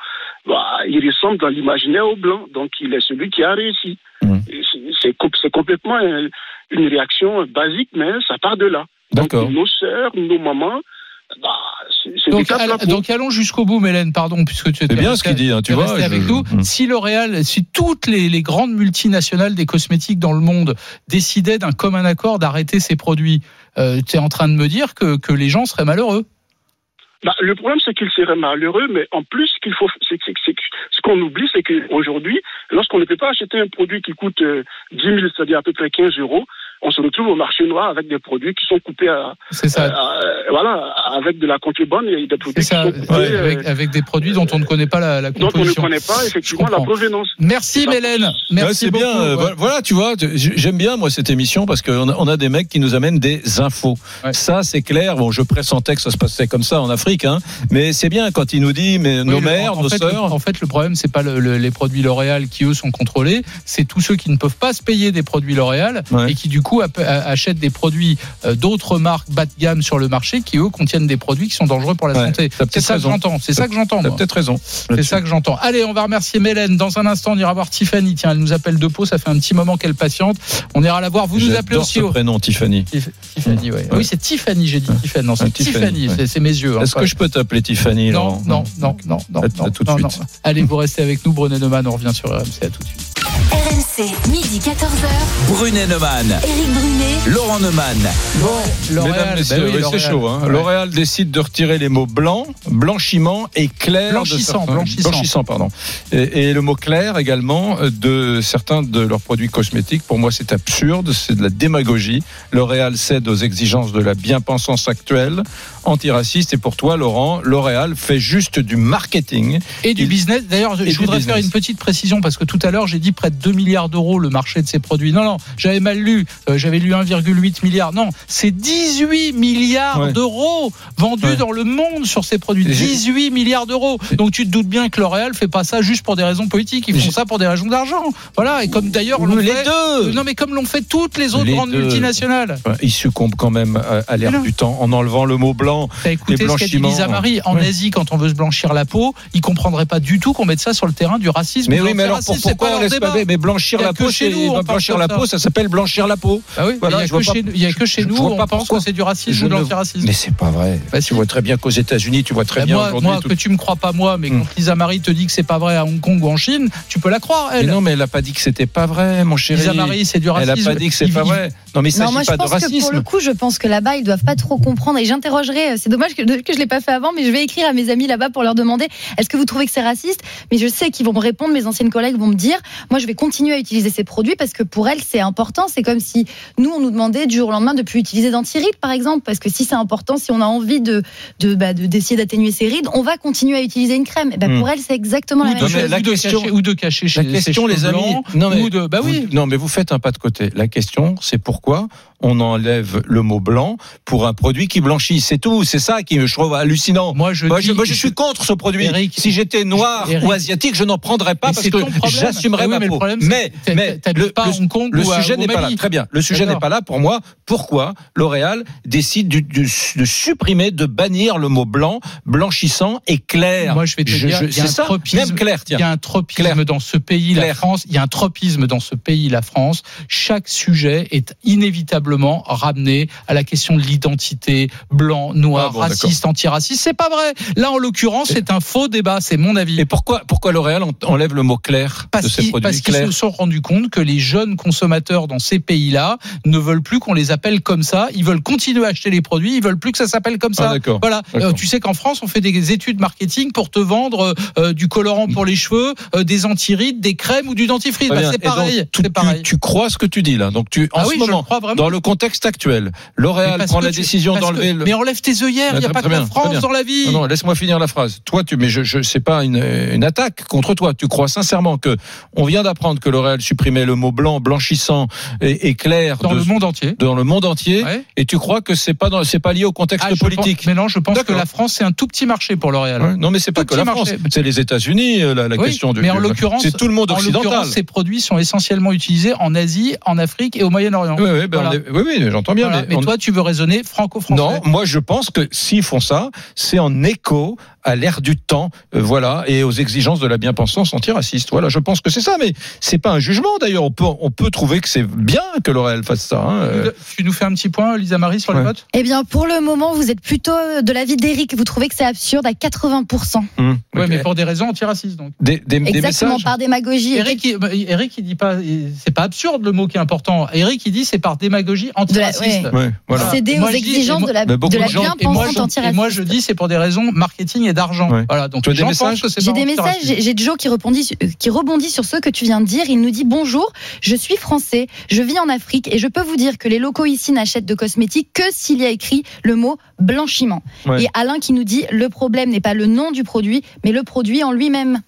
bah, il ressemble dans l'imaginaire au blanc, donc il est celui qui a réussi. Mm. C'est- C'est com- c'est complètement une réaction basique, mais ça part de là. Donc nos sœurs, nos mamans, bah, Donc, allons jusqu'au bout, Mélène, pardon, puisque tu C'est bien resté- ce qu'il dit, hein, tu es vois. avec nous. Mm. Si L'Oréal, si toutes les, les grandes multinationales des cosmétiques dans le monde décidaient d'un commun accord d'arrêter ces produits, euh, tu es en train de me dire que, que les gens seraient malheureux. Bah, le problème, c'est qu'il serait malheureux, mais en plus, ce qu'il faut, c'est que- c'est que- ce qu'on oublie, c'est qu'aujourd'hui, lorsqu'on ne peut pas acheter un produit qui coûte euh, 10 000, c'est-à-dire à peu près 15 euros, on se retrouve au marché noir avec des produits qui sont coupés à, C'est ça. voilà, avec de la contrebande et des produits C'est ça, qui sont coupés, ouais, euh, avec, avec des produits dont on ne connaît pas la, la dont on ne composition. connaît pas effectivement la provenance. Merci Mélène. Ouais, Merci c'est beaucoup. bien. euh, Ouais. voilà- tu vois, j'aime bien moi cette émission parce qu'on a, on a des mecs qui nous amènent des infos. Ouais. Ça, c'est clair. Bon, je pressentais que ça se passait comme ça en Afrique, hein, mais c'est bien quand il nous dit, mais Oui, nos mères, nos fait, sœurs. en fait, le problème, c'est pas le- le- les produits L'Oréal qui eux sont contrôlés, c'est tous ceux qui ne peuvent pas se payer des produits L'Oréal Ouais. et qui du coup a- achètent des produits euh, d'autres marques bas de gamme sur le marché qui eux contiennent des produits qui sont dangereux pour la Ouais, santé. C'est ça que j'entends. C'est ça que j'entends. T'as peut-être raison. C'est ça que j'entends. Allez, on va remercier Mélène. Dans un instant, on ira voir Tiffany. Tiens, elle nous appelle de Pau. Ça fait un petit moment qu'elle patiente. On ira la voir. Vous nous appelez aussi ce au. prénom, Tiffany. Tif- Tiffany, ouais. Ouais. Oui, c'est Tiffany, j'ai dit Tiffany. Non, c'est Tiffany. C'est- mes yeux. hein, Est-ce que je peux t'appeler Tiffany non, non, non, non, non, À- à non, tout de non, suite. non. Allez, vous restez avec nous, Brunet Neumann, on revient sur RMC, à tout de suite. RMC, RMC, midi 14h. Brunet Neumann, Éric Brunet, Laurent Neumann. Bon, Mesdames, L'Oréal, messieurs, oui, oui, c'est chaud. Hein. Ouais. L'Oréal décide de retirer les mots blanc, blanchiment et clair. de Blanchissant, certains- blanchissant. blanchissant, pardon. Et, et le mot clair également euh, de certains de leurs produits cosmétiques. Pour moi, c'est absurde, c'est de la démagogie. L'Oréal cède aux exigences de la bien-pensance actuelle, antiraciste. Et pour toi, Laurent, L'Oréal fait juste du marketing. Et du Il- business. D'ailleurs, je voudrais business. faire une petite précision parce que tout à l'heure, j'ai dit près de 2 milliards d'euros le marché de ces produits. Non, non, j'avais mal lu. Euh, j'avais lu 1,8 milliard. Non, c'est 18 milliards Ouais. d'euros vendus Ouais. dans le monde sur ces produits. Et j'ai- 18 milliards d'euros. Donc tu te doutes bien que L'Oréal fait pas ça juste pour des raisons politiques. Ils font ça pour des raisons d'argent. Voilà. Et comme d'ailleurs, on les fait- deux Non, mais comme l'ont fait toutes les autres Les grandes deux. multinationales. Enfin, Il succombe quand même à, à l'air du temps en enlevant le mot blanc. T'as écouté ce qu'a dit blanchiments. Lisa Marie En Ouais. Asie, quand on veut se blanchir la peau, ils comprendraient pas du tout qu'on mette ça sur le terrain du racisme. Mais oui, mais alors l'antiracisme, pour- c'est pourquoi on laisse pas. Mais blanchir Il y a la que peau, chez nous, blanchir la ça. peau, ça s'appelle blanchir la peau. Ah il y a que pas- chez, nous, on pas pense pourquoi. que c'est du racisme ou de ne- l'antiracisme. Mais c'est pas vrai. Bah, tu vois très bien qu'aux États-Unis, tu vois très Bah, bien moi, aujourd'hui. moi tout- que tu me crois pas moi, mais Hmm. quand Lisa Marie te dit que c'est pas vrai à Hong Kong ou en Chine, tu peux la croire. Mais Elle. non, mais elle a pas dit que c'était pas vrai, mon chéri. Lisa Marie, c'est du Elle racisme. a pas dit que c'est pas vrai. Non, mais je pas de que pour racisme. le coup, je pense que là-bas, ils doivent pas trop comprendre. Et j'interrogerai, euh, c'est dommage que, que je l'ai pas fait avant, mais je vais écrire à mes amis là-bas pour leur demander est-ce que vous trouvez que c'est raciste? Mais je sais qu'ils vont me répondre, mes anciennes collègues vont me dire moi je vais continuer à utiliser ces produits parce que pour elles c'est important. C'est comme si nous on nous demandait du jour au lendemain de plus utiliser d'antirides par exemple, parce que si c'est important, si on a envie de de bah, de- d'essayer d'atténuer ces rides, on va continuer à utiliser une crème. Et ben, Hmm. pour elles c'est exactement la Ou même chose. la question- ou de cacher chez La question, les amis. blancs, Non, mais ou de, bah oui. vous- non, mais vous faites un pas de côté. La question, c'est pourquoi on enlève le mot blanc pour un produit qui blanchit. C'est tout. C'est ça qui je trouve hallucinant. Moi, je Moi, dis- je, moi, je suis contre ce produit. Eric, si j'étais noir Eric, ou asiatique, je n'en prendrais pas parce que j'assumerais Eh oui, ma mais le peau. problème, mais mais le, pas à le- Hong Kong le ou à- sujet n'est pas là. Très bien. Le sujet n'est pas là pour moi. Pourquoi L'Oréal décide de supprimer, de bannir le mot blanc, blanchissant et clair? Moi, je vais te Je- dire, je- il y a un c'est ça. tropisme. Même clair, tiens. Il y a un tropisme dans ce pays, la. France. Il y a un tropisme dans ce pays, la France. Chaque sujet est inévitablement ramené à la question de l'identité, blanc, noir, Ah bon, raciste, antiraciste. C'est pas vrai. Là, en l'occurrence, c'est un faux débat. C'est mon avis. Et pourquoi, pourquoi L'Oréal en- enlève le mot clair de Parce qu'ils produits? parce qu'ils se sont rendus compte que les jeunes consommateurs dans ces pays-là ne veulent plus qu'on les appelle comme ça. Ils veulent continuer à acheter les produits. Ils veulent plus que ça s'appelle comme Ah, ça. Voilà. Euh, tu sais qu'en France, on fait des études marketing pour te vendre euh, du colorant pour les cheveux, euh, des antirides, des crèmes ou du dentifrice. Bah, c'est donc, pareil. tu, C'est pareil. tu- tu crois ce que tu dis là. Donc tu, en ah ce oui, moment, dans le contexte actuel, L'Oréal prend la tu- décision d'enlever le. Mais enlève tes œillères. Il n'y a pas que la France dans la vie. Non, non, laisse-moi finir la phrase. Toi, tu, mais je, je c'est pas une, une attaque contre toi. Tu crois sincèrement que on vient d'apprendre que L'Oréal supprimait le mot blanc, blanchissant et, et clair Dans de- le monde entier. dans le monde entier, Ouais. et tu crois que c'est pas c'est pas lié au contexte Ah, politique. pense- mais non, je pense que la France, c'est un tout petit marché pour L'Oréal. Ouais, non, mais c'est pas que la France, c'est les États-Unis. euh, La, la Oui, question du. mais en l'occurrence, c'est tout le monde en occidental. ces produits sont essentiellement utilisés en Asie, en Afrique et au Moyen-Orient. Oui, oui, ben, Voilà. on est- oui, oui, j'entends bien. Voilà. mais Mais, on- toi, tu veux raisonner franco-français. Non, moi je pense que s'ils font ça, c'est en écho à l'ère du temps, euh, voilà, et aux exigences de la bien-pensance antiraciste. Voilà, je pense que c'est ça, mais c'est pas un jugement d'ailleurs. On peut, on peut trouver que c'est bien que L'Oréal fasse ça. hein, euh. Tu nous fais un petit point, Lisa Marie, sur les Ouais. votes? Eh bien, pour le moment, vous êtes plutôt de l'avis d'Eric. Vous trouvez que c'est absurde à 80%. Hum, Oui, mais pour des raisons antiracistes. Donc. des, des, des Exactement, messages? par démagogie. Eric, il, bah, Eric, il dit pas, c'est pas absurde le mot qui est important. Eric, il dit c'est par démagogie antiraciste. ouais. Ouais, voilà. Aux je dis- exigences de la, de de gens- Et antiraciste. moi, je dis c'est pour des raisons marketing et d'argent. Ouais. Voilà, donc Tu as des j'en messages pense que c'est J'ai des messages, j'ai j'ai Joe qui rebondit, qui rebondit sur ce que tu viens de dire. Il nous dit bonjour, je suis français, je vis en Afrique et je peux vous dire que les locaux ici n'achètent de cosmétiques que s'il y a écrit le mot blanchiment. Ouais. Et Alain qui nous dit le problème n'est pas le nom du produit, mais le produit en lui-même.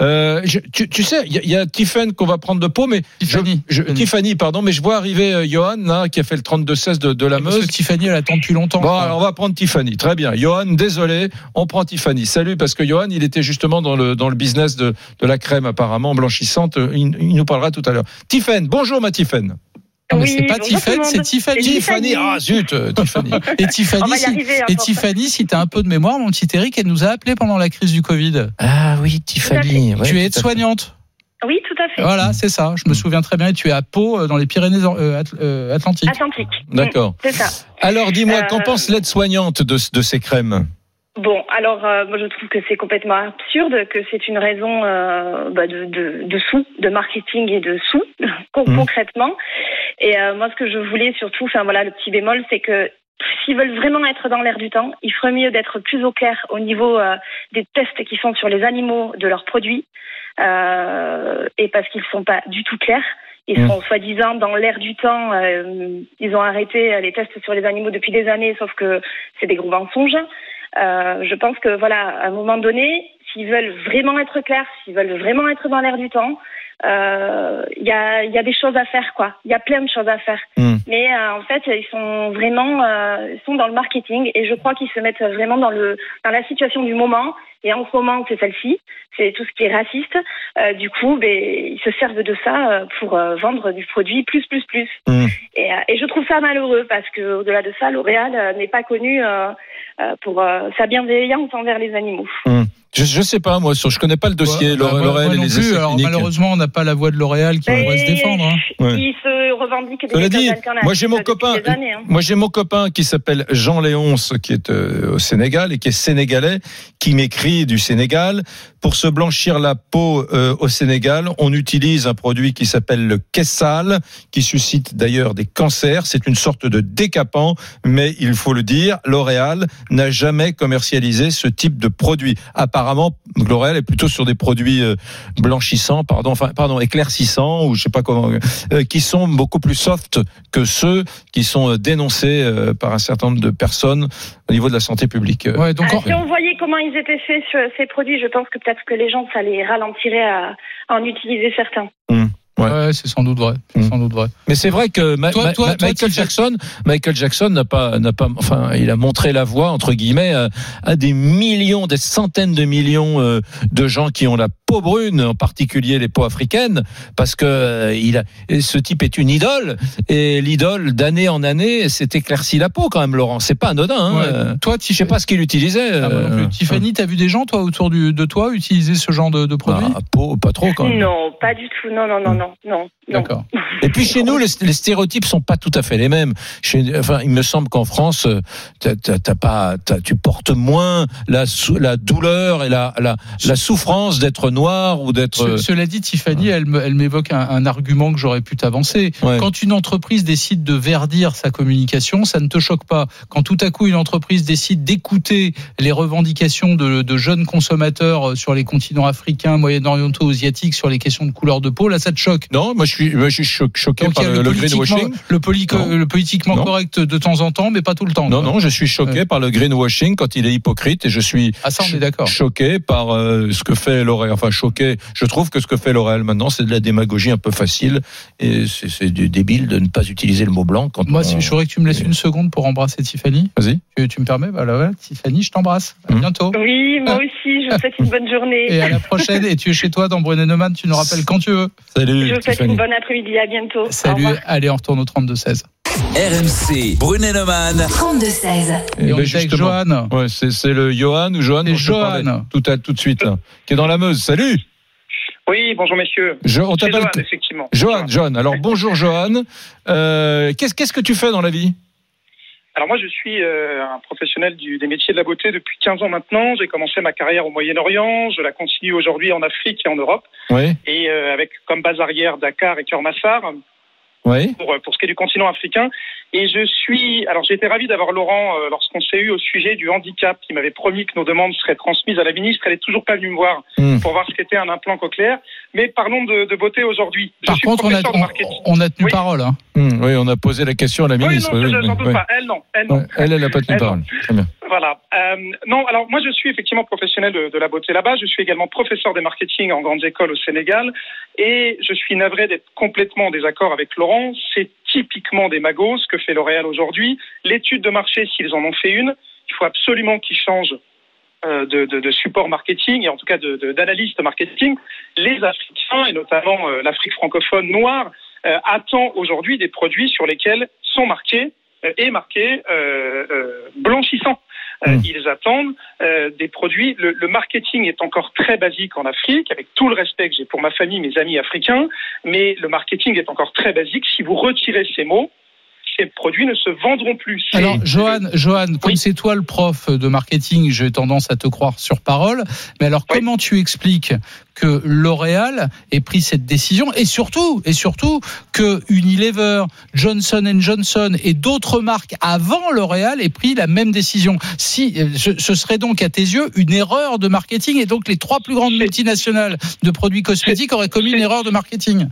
Euh, je- tu, tu sais, il y, a- il y a Tiffen qu'on va prendre de peau, mais Tiffany. je, je- Tiffany. Tiffany, pardon, mais je vois arriver euh, Johan là, qui a fait le 32-16 de, de la Parce que Meuse. Tiffany, elle attend depuis longtemps. Bon, alors on va prendre Tiffany. Très bien. Johan, désolé, on prend Tiffany. Salut, parce que Johan, il était justement dans le, dans le business de, de la crème apparemment blanchissante. Il, il nous parlera tout à l'heure. Tiffen, bonjour ma Tiffen. Non, mais Oui, c'est pas Tiffany, c'est. Tiffany. Tiffany, ah zut, euh, Tiffany. Et Tiffany, si, arriver, hein, et. Tiffany, si t'as un peu de mémoire, mon petit Eric, elle nous a appelé pendant la crise du Covid. Ah oui, Tiffany. ouais, tu es aide-soignante. Oui, tout à fait. Voilà, c'est ça. Je me souviens très bien. Et tu es à Pau, euh, dans les Pyrénées euh, Atl- euh, Atlantiques. Atlantique. D'accord. Mm, C'est ça. Alors dis-moi, Euh, qu'en pense l'aide-soignante de, de ces crèmes? Bon, alors euh, moi je trouve que c'est complètement absurde, que c'est une raison euh, bah, de, de, de sous, de marketing et de sous, Mhm. concrètement. Et euh, moi ce que je voulais surtout, enfin voilà, le petit bémol, c'est que s'ils veulent vraiment être dans l'air du temps, il ferait mieux d'être plus au clair au niveau euh, des tests qui sont sur les animaux de leurs produits, euh, et parce qu'ils sont pas du tout clairs. Ils Mhm. sont soi-disant dans l'air du temps. euh, ils ont arrêté les tests sur les animaux depuis des années, sauf que c'est des gros mensonges. Euh, je pense que voilà, à un moment donné, s'ils veulent vraiment être clairs, s'ils veulent vraiment être dans l'air du temps, euh, il y, a, y a des choses à faire, quoi. Il y a plein de choses à faire. Hmm. Mais euh, en fait, ils sont vraiment, euh, ils sont dans le marketing et je crois qu'ils se mettent vraiment dans le dans la situation du moment. Et en ce moment, c'est celle-ci, c'est tout ce qui est raciste. Du coup, ben, ils se servent de ça pour vendre du produit plus, plus, plus. Hmm. Et, et je trouve ça malheureux parce que au-delà de ça, L'Oréal n'est pas connu pour euh, sa bienveillance envers les animaux. Hum. Je, je sais pas, moi, sur, je connais pas le dossier, Ouais, bah, L'Oréal moi- moi et les plus. Alors, malheureusement, on n'a pas la voix de L'Oréal qui pourrait se défendre. hein. Ouais. Ils se revendiquent des dit, moi j'ai mon copain, années, hein. moi j'ai mon copain qui s'appelle Jean Léonce, qui est euh, au Sénégal et qui est sénégalais, qui m'écrit du Sénégal. Pour se blanchir la peau euh, au Sénégal, on utilise un produit qui s'appelle le Kessal, qui suscite d'ailleurs des cancers. C'est une sorte de décapant, mais il faut le dire, L'Oréal n'a jamais commercialisé ce type de produit. Apparemment, L'Oréal est plutôt sur des produits euh, blanchissants, pardon, enfin, pardon, éclaircissants ou je sais pas comment, euh, qui sont beaucoup plus soft que ceux qui sont euh, dénoncés euh, par un certain nombre de personnes au niveau de la santé publique. Euh, Ouais, donc, Ah, en- si on voyait comment ils étaient faits sur ces produits, je pense que peut-être que les gens, ça les ralentirait à, à en utiliser certains. Ouais. ouais, c'est sans doute vrai. Mm. sans doute vrai. Mais c'est vrai que Ma- Toi- Ma- toi- Ma- toi, Michael tu- Jackson, Michael Jackson n'a pas, n'a pas, enfin, il a montré la voie entre guillemets à, à des millions, des centaines de millions euh, de gens qui ont la peau brune, en particulier les peaux africaines, parce que euh, il a, et ce type est une idole et l'idole d'année en année s'est éclairci la peau quand même, Laurent. C'est pas anodin. Hein, Ouais. euh, Toi, je sais pas ce qu'il utilisait. Ah, euh, Tiffany, t'as vu des gens, toi, autour du- de toi, utiliser ce genre de, de produit? Peau, pas trop quand même. Non, pas du tout. Non, non, non, non, non. non. D'accord. Et puis chez nous, les, les stéréotypes sont pas tout à fait les mêmes. Chez, enfin, il me semble qu'en France, euh, t'as pas, t'as- tu portes moins la, la douleur et la, la, la souffrance d'être noir ou d'être. Ce- cela dit, Tiffany, elle, elle m'évoque un, un argument que j'aurais pu t'avancer. Ouais. Quand une entreprise décide de verdir sa communication, ça ne te choque pas. Quand tout à coup une entreprise décide d'écouter les revendications de, de jeunes consommateurs euh, sur les continents africains, moyen-orientaux, asiatiques, sur les questions de couleur de peau, là, ça te choque. Non, moi je suis, moi, je suis cho- choqué Donc, par le, greenwashing. le, politiquement Non. correct de temps en temps, mais pas tout le temps. Non, quoi. non, je suis choqué Ouais. par le greenwashing quand il est hypocrite et je suis Ah, ça, on cho- est d'accord. choqué par euh, ce que fait L'Oréal. Enfin, choqué. Je trouve que ce que fait L'Oréal maintenant, c'est de la démagogie un peu facile et c'est débile de ne pas utiliser le mot blanc quand Moi, on... je voudrais que tu me laisses une seconde pour embrasser Tiffany. Vas-y. Tu, tu me permets? Voilà, ouais, Tiffany, je t'embrasse. À Mhm. bientôt. Oui, moi aussi, je vous souhaite une bonne journée. Et à la prochaine. Et tu es chez toi dans Brunet-Neumann. Tu nous rappelles quand tu veux. Salut, Je vous souhaite Tiffany. une bonne après-midi. À bientôt. Salut. Allez, on retourne au 32-16. RMC, Brunet-Neumann. 32-16. Eh Et on ben, est avec. Johan. Ouais, c'est le Johan ou Johan C'est Johan. tout à tout de suite là, qui est dans la Meuse. Salut. Oui, bonjour messieurs. Je, on t'appelle Johan, effectivement. Johan. Johan. Alors bonjour Johan. Euh, Qu'est-ce qu'est-ce que tu fais dans la vie? Alors moi, je suis euh, un professionnel du, des métiers de la beauté depuis 15 ans maintenant. J'ai commencé ma carrière au Moyen-Orient. Je la continue aujourd'hui en Afrique et en Europe. Oui. Et euh, avec comme base arrière Dakar et Kermassar Oui. pour, euh, pour ce qui est du continent africain. Et je suis... Alors j'ai été ravi d'avoir Laurent euh, lorsqu'on s'est eu au sujet du handicap qui m'avait promis que nos demandes seraient transmises à la ministre. Elle est toujours pas venue me voir Hmm. pour voir ce qu'était un implant cochléaire. Mais parlons de, de beauté aujourd'hui. Je Par suis contre, on a, on, marketing. on a tenu Oui. parole. Hein. Hmm, oui, on a posé la question à la Oui, ministre. non, oui, je- oui, doute oui. pas. Elle, non. Elle, non. Ouais, Elle, elle n'a pas tenu Elle, parole. Très bien. Voilà. Euh, non, alors moi je suis effectivement professionnel de, la beauté là-bas. Je suis également professeur des marketing en grandes écoles au Sénégal. Et je suis navré d'être complètement en désaccord avec Laurent. C'est typiquement des magos ce que fait L'Oréal aujourd'hui. L'étude de marché, s'ils en ont fait une, il faut absolument qu'ils changent euh, de, support marketing et en tout cas d'analyste marketing. Les Africains et notamment euh, l'Afrique francophone noire attend aujourd'hui des produits sur lesquels sont marqués et marqués euh, euh, blanchissants. Euh, Mm. Ils attendent euh, des produits. Le, le marketing est encore très basique en Afrique, avec tout le respect que j'ai pour ma famille, mes amis africains, mais le marketing est encore très basique. Si vous retirez ces mots, ces produits ne se vendront plus. Alors, Johan, Johan, comme c'est toi le prof de marketing, j'ai tendance à te croire sur parole. Mais alors, comment tu expliques que L'Oréal ait pris cette décision et surtout, et surtout que Unilever, Johnson Johnson et d'autres marques avant L'Oréal aient pris la même décision? Si ce serait donc à tes yeux une erreur de marketing et donc les trois plus grandes multinationales de produits cosmétiques auraient commis une erreur de marketing?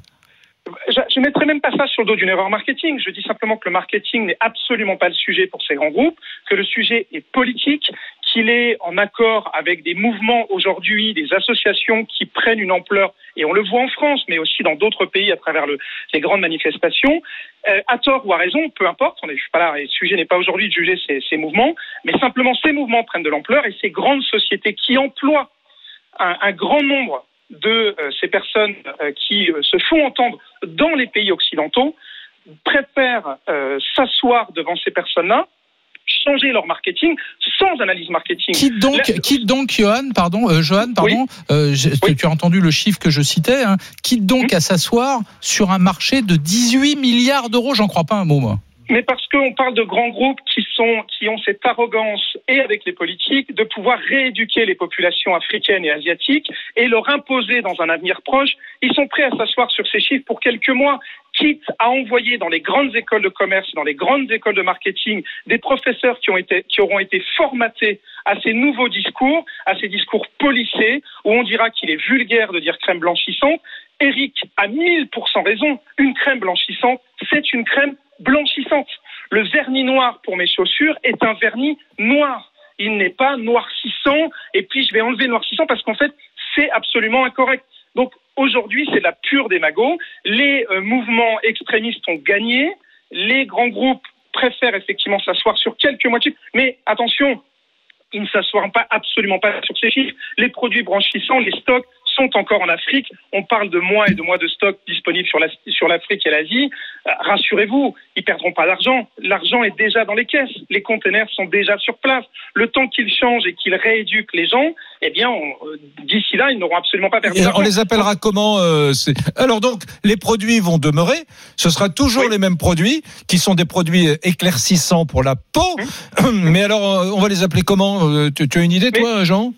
Je ne mettrai même pas ça sur le dos d'une erreur marketing. Je dis simplement que le marketing n'est absolument pas le sujet pour ces grands groupes, que le sujet est politique, qu'il est en accord avec des mouvements aujourd'hui, des associations qui prennent une ampleur, et on le voit en France, mais aussi dans d'autres pays à travers le, les grandes manifestations. Euh, à tort ou à raison, peu importe, on est, je suis pas là, et le sujet n'est pas aujourd'hui de juger ces, mouvements, mais simplement ces mouvements prennent de l'ampleur et ces grandes sociétés qui emploient un grand nombre de euh, ces personnes euh, qui euh, se font entendre dans les pays occidentaux préfèrent s'asseoir devant ces personnes-là, changer leur marketing sans analyse marketing. Quitte donc, quitte donc, Johan, pardon, euh, Johan, pardon, euh, je- tu- tu as entendu le chiffre que je citais, hein, quitte donc à s'asseoir sur un marché de 18 milliards d'euros, j'en crois pas un mot, moi. Mais parce qu'on parle de grands groupes qui sont, qui ont cette arrogance et avec les politiques de pouvoir rééduquer les populations africaines et asiatiques et leur imposer dans un avenir proche, ils sont prêts à s'asseoir sur ces chiffres pour quelques mois, quitte à envoyer dans les grandes écoles de commerce, dans les grandes écoles de marketing, des professeurs qui ont été, qui auront été formatés à ces nouveaux discours, à ces discours policés, où on dira qu'il est vulgaire de dire crème blanchissante. Eric a 1000% raison. Une crème blanchissante, c'est une crème blanchissante. Le vernis noir pour mes chaussures est un vernis noir. Il n'est pas noircissant et puis je vais enlever le noircissant parce qu'en fait, c'est absolument incorrect. Donc aujourd'hui, c'est la pure démago. Les euh, mouvements extrémistes ont gagné. Les grands groupes préfèrent effectivement s'asseoir sur quelques chiffres. Mais attention, ils ne s'assoient pas absolument pas sur ces chiffres. Les produits branchissants, les stocks sont encore en Afrique. On parle de mois et de mois de stocks disponibles sur la- sur l'Afrique et l'Asie. Euh, Rassurez-vous, ils perdront pas d'argent. L'argent est déjà dans les caisses. Les conteneurs sont déjà sur place. Le temps qu'ils changent et qu'ils rééduquent les gens, eh bien, euh, d'ici là, ils n'auront absolument pas perdu on les appellera comment euh, Alors donc, les produits vont demeurer. Ce sera toujours les mêmes produits, qui sont des produits éclaircissants pour la peau. Mais alors, on va les appeler comment? Tu, tu as une idée, toi, Jean?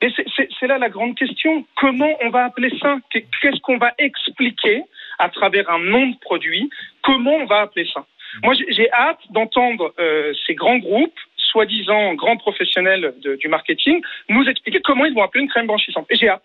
Et c'est- là la grande question. Comment on va appeler ça? Qu'est- Qu'est-ce qu'on va expliquer à travers un nom de produit? Comment on va appeler ça? Moi, j'ai- hâte d'entendre euh, ces grands groupes, soi-disant grands professionnels de- du marketing, nous expliquer comment ils vont appeler une crème blanchissante. Et j'ai hâte.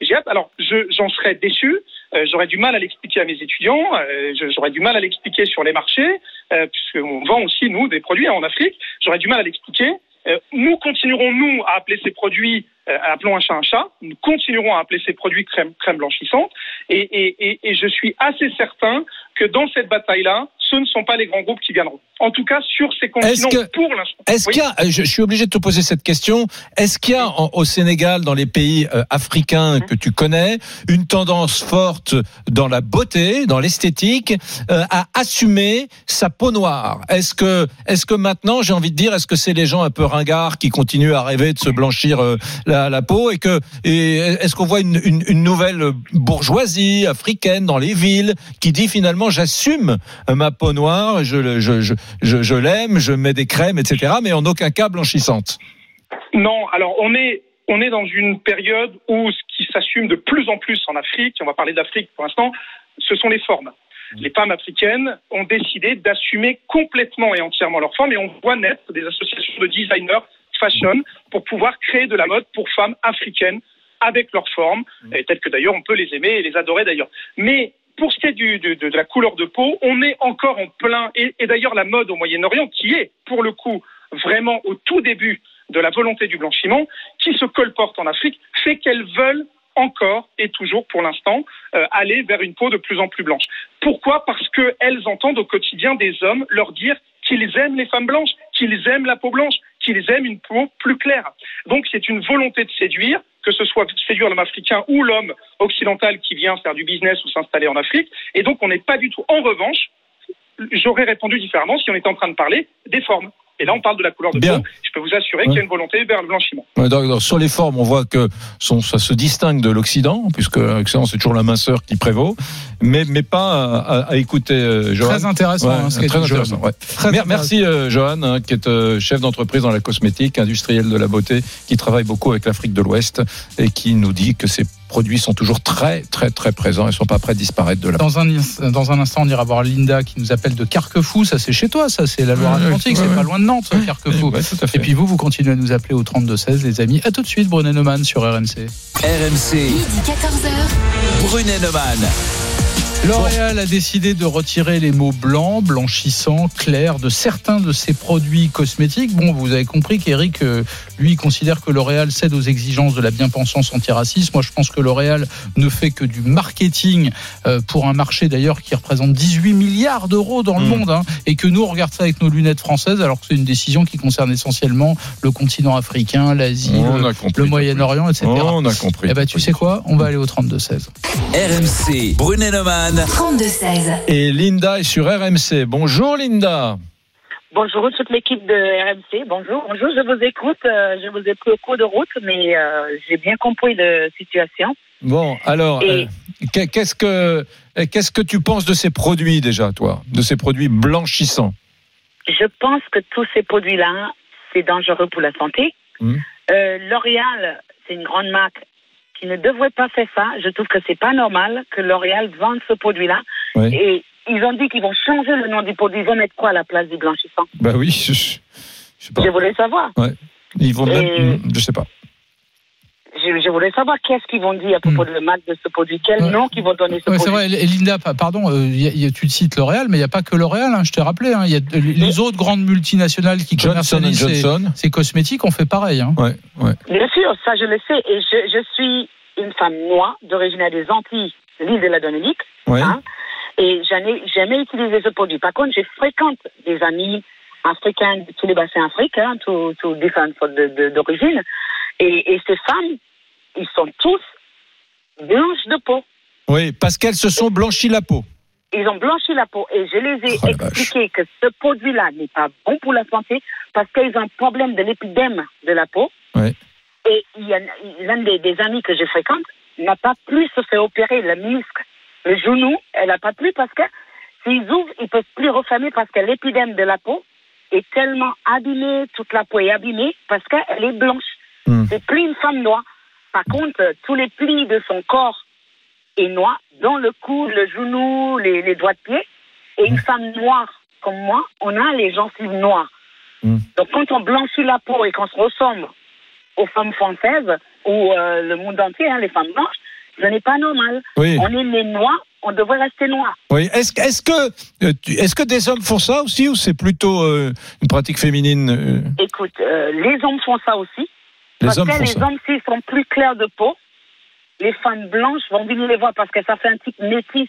J'ai hâte. Alors, je- j'en serais déçu. Euh, j'aurais du mal à l'expliquer à mes étudiants. euh, j'aurais du mal à l'expliquer sur les marchés, euh, puisqu'on vend aussi, nous, des produits en Afrique. J'aurais du mal à l'expliquer. Euh, nous continuerons, nous, à appeler ces produits, euh, appelons un chat un chat, nous continuerons à appeler ces produits crème, crème blanchissante. Et, et, et, et je suis assez certain que dans cette bataille-là, ce ne sont pas les grands groupes qui viendront. En tout cas, sur ces continents, que- pour l'instant. Est-ce Oui. qu'il y a, je, je suis obligé de te poser cette question, est-ce qu'il y a en- au Sénégal, dans les pays euh, africains que tu connais, une tendance forte dans la beauté, dans l'esthétique, euh, à assumer sa peau noire? Est-ce que, est-ce que maintenant, j'ai envie de dire, est-ce que c'est les gens un peu ringards qui continuent à rêver de se blanchir euh, la, la peau et que, et est-ce qu'on voit une, une, une nouvelle bourgeoisie africaine dans les villes qui dit finalement, j'assume ma peau noire, je, je, je, je, je l'aime, je mets des crèmes, etc., mais en aucun cas blanchissante. Non, alors on est on est dans une période où ce qui s'assume de plus en plus en Afrique, on va parler d'Afrique pour l'instant, ce sont les formes. Les femmes africaines ont décidé d'assumer complètement et entièrement leurs formes et on voit naître des associations de designers fashion pour pouvoir créer de la mode pour femmes africaines avec leurs formes, et telles que d'ailleurs on peut les aimer et les adorer d'ailleurs. Mais pour ce qui est de, la couleur de peau, on est encore en plein, et, et d'ailleurs la mode au Moyen-Orient, qui est pour le coup vraiment au tout début de la volonté du blanchiment, qui se colporte en Afrique, fait qu'elles veulent encore et toujours pour l'instant euh, aller vers une peau de plus en plus blanche. Pourquoi? Parce qu'elles entendent au quotidien des hommes leur dire qu'ils aiment les femmes blanches, qu'ils aiment la peau blanche, qu'ils aiment une peau plus claire. Donc c'est une volonté de séduire, que ce soit séduire l'homme africain ou l'homme occidental qui vient faire du business ou s'installer en Afrique. Et donc on n'est pas du tout. En revanche, j'aurais répondu différemment si on était en train de parler des formes. Et là, on parle de la couleur de Bien. peau. Je peux vous assurer qu'il y a une volonté vers le blanchiment. Ouais, donc, donc, sur les formes, on voit que son- ça se distingue de l'Occident, puisque l'Occident c'est toujours la minceur qui prévaut, mais mais pas à, à- à écouter. euh, Johan. Très intéressant, Ouais, hein, ce très intéressant. ouais. Très Mer- intéressant. Merci euh, Johan, hein, qui est euh, chef d'entreprise dans la cosmétique, industriel de la beauté, qui travaille beaucoup avec l'Afrique de l'Ouest et qui nous dit que ces produits sont toujours très très très présents et sont pas prêts de disparaître de la. Dans un, dans un instant, on ira voir Linda qui nous appelle de Carquefou. Ça, c'est chez toi, ça, c'est la Loire-Atlantique. Ouais, ouais, c'est pas loin de Nantes, Carquefou. Ouais, à. Et puis vous, vous continuez à nous appeler au 3216, les amis. À tout de suite, Brunet Neumann sur RMC. RMC, Midi 14h. Brunet Neumann. L'Oréal a décidé de retirer les mots blancs, blanchissants, clairs de certains de ses produits cosmétiques. Bon, vous avez compris qu'Eric, euh, lui, considère que L'Oréal cède aux exigences de la bien-pensance antiraciste. Moi, je pense que L'Oréal ne fait que du marketing euh, pour un marché d'ailleurs qui représente 18 milliards d'euros dans le Mm. monde. hein, et que nous, on regarde ça avec nos lunettes françaises alors que c'est une décision qui concerne essentiellement le continent africain, l'Asie, le, Moyen-Orient, etc. On a compris. Eh ben, tu sais quoi? On va aller au 32-16. RMC, Brunet Neumann. 32-16. Et Linda est sur RMC. Bonjour Linda. Bonjour toute l'équipe de RMC. Bonjour. Bonjour, je vous écoute. euh, je vous ai pris au cours de route, mais euh, j'ai bien compris la situation. Bon, alors, Et- euh, qu'est- qu'est-ce que qu'est-ce que tu penses de ces produits déjà, toi, de ces produits blanchissants? Je pense que tous ces produits-là, c'est dangereux pour la santé. Euh, L'Oréal, c'est une grande marque qui ne devrait pas faire ça. Je trouve que c'est pas normal que L'Oréal vende ce produit-là. Oui. Et ils ont dit qu'ils vont changer le nom du produit. Ils vont mettre quoi à la place du blanchissant? Bah oui, je, je sais pas. Je voulais savoir. Ils vont même, Et- je sais pas. Je, je voulais savoir qu'est-ce qu'ils vont dire à propos de la marque de ce produit. Quel Ouais. nom qu'ils vont donner ce Ouais, c'est produit. vrai, et Linda, pa- pardon, euh, y a- y a- tu cites L'Oréal, mais il n'y a pas que L'Oréal, hein, je t'ai rappelé. hein, Il y a de- les autres grandes multinationales qui Johnson commercialisent ces, cosmétiques ont fait pareil. Hein. Ouais, ouais. Bien sûr, ça je le sais. Et je, je suis une femme noire d'origine des Antilles, l'île de la Dominique. Ouais. hein, et je n'ai jamais utilisé ce produit. Par contre, je fréquente des amis africains de tous les bassins africains, tous tous différentes sortes de- de- d'origine. Et, et ces femmes, ils sont tous blanches de peau. Oui, parce qu'elles se sont blanchies la peau. Ils ont blanchi la peau et je les ai Oh expliqué que ce produit-là n'est pas bon pour la santé parce qu'ils ont un problème de l'épidème de la peau. Ouais. Et l'un des, des amis que je fréquente n'a pas pu se faire opérer le muscle, le genou, elle n'a pas pu parce que s'ils ouvrent, ils peuvent plus refermer parce que l'épidème de la peau est tellement abîmée, toute la peau est abîmée parce qu'elle est blanche. Hmm. C'est plus une femme noire. Par contre, euh, tous les plis de son corps est noir, dont le cou, le genou, les, les doigts de pied. Et une femme noire comme moi, on a les gencives noires. Mm. Donc quand on blanchit la peau et qu'on se ressemble aux femmes françaises ou euh, le monde entier, hein, les femmes blanches, ce n'est pas normal. Oui. On est les noirs, on devrait rester noirs. Oui. Est-ce est-ce que euh, est-ce que des hommes font ça aussi ou c'est plutôt euh, une pratique féminine Écoute, euh, les hommes font ça aussi. Les parce hommes que les ça. hommes, s'ils sont plus clairs de peau, les femmes blanches vont venir les voir parce que ça fait un type métis.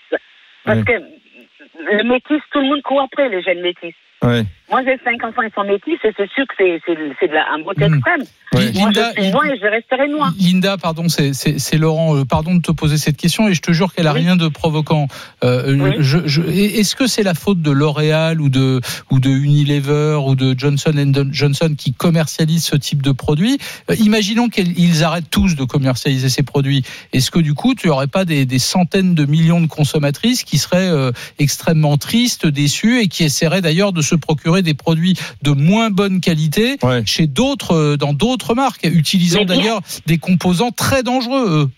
Parce Oui. que le métis, tout le monde court après les jeunes métis. Ouais. Moi, j'ai cinq enfants, ils sont métis, et c'est sûr que c'est, de la, un beauté Mhm. extrême. Moi, Linda, je suis noire et je resterai noire. Linda, pardon, c'est- Laurent. euh, Pardon de te poser cette question et je te jure qu'elle a Oui. rien de provoquant. Euh, Oui. je- je- Est-ce que c'est la faute de L'Oréal ou de ou de Unilever ou de Johnson Johnson qui commercialisent ce type de produit? Euh, Imaginons qu'ils arrêtent tous de commercialiser ces produits. Est-ce que du coup, tu n'aurais pas des, des centaines de millions de consommatrices qui seraient euh, extrêmement tristes, déçues et qui essaieraient d'ailleurs de se procurer des produits de moins bonne qualité Ouais. chez d'autres, euh, dans d'autres marques, utilisant d'ailleurs des composants très dangereux. eux.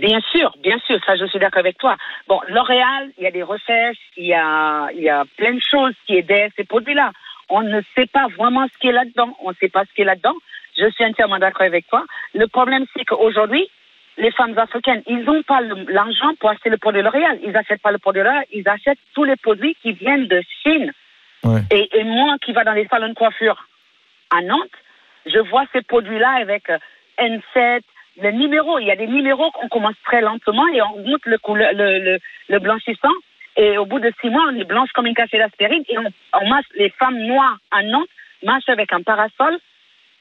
Bien sûr, bien sûr, ça je suis d'accord avec toi. Bon, L'Oréal, il y a des recherches, il y a, il y a plein de choses qui aident ces produits-là. On ne sait pas vraiment ce qui est là-dedans. On ne sait pas ce qui est là-dedans. Je suis entièrement d'accord avec toi. Le problème, c'est qu'aujourd'hui, les femmes africaines, ils n'ont pas l'argent pour acheter le produit L'Oréal. Ils n'achètent pas le produit L'Oréal, ils achètent tous les produits qui viennent de Chine. Ouais. Et, et moi qui va dans les salons de coiffure à Nantes, je vois ces produits-là avec euh, N7, le numéro. Il y a des numéros qu'on commence très lentement et on monte le, couleur, le, le, le blanchissant. Et au bout de six mois, on est blanche comme une cachée d'aspirine et on, on marche, les femmes noires à Nantes marchent avec un parasol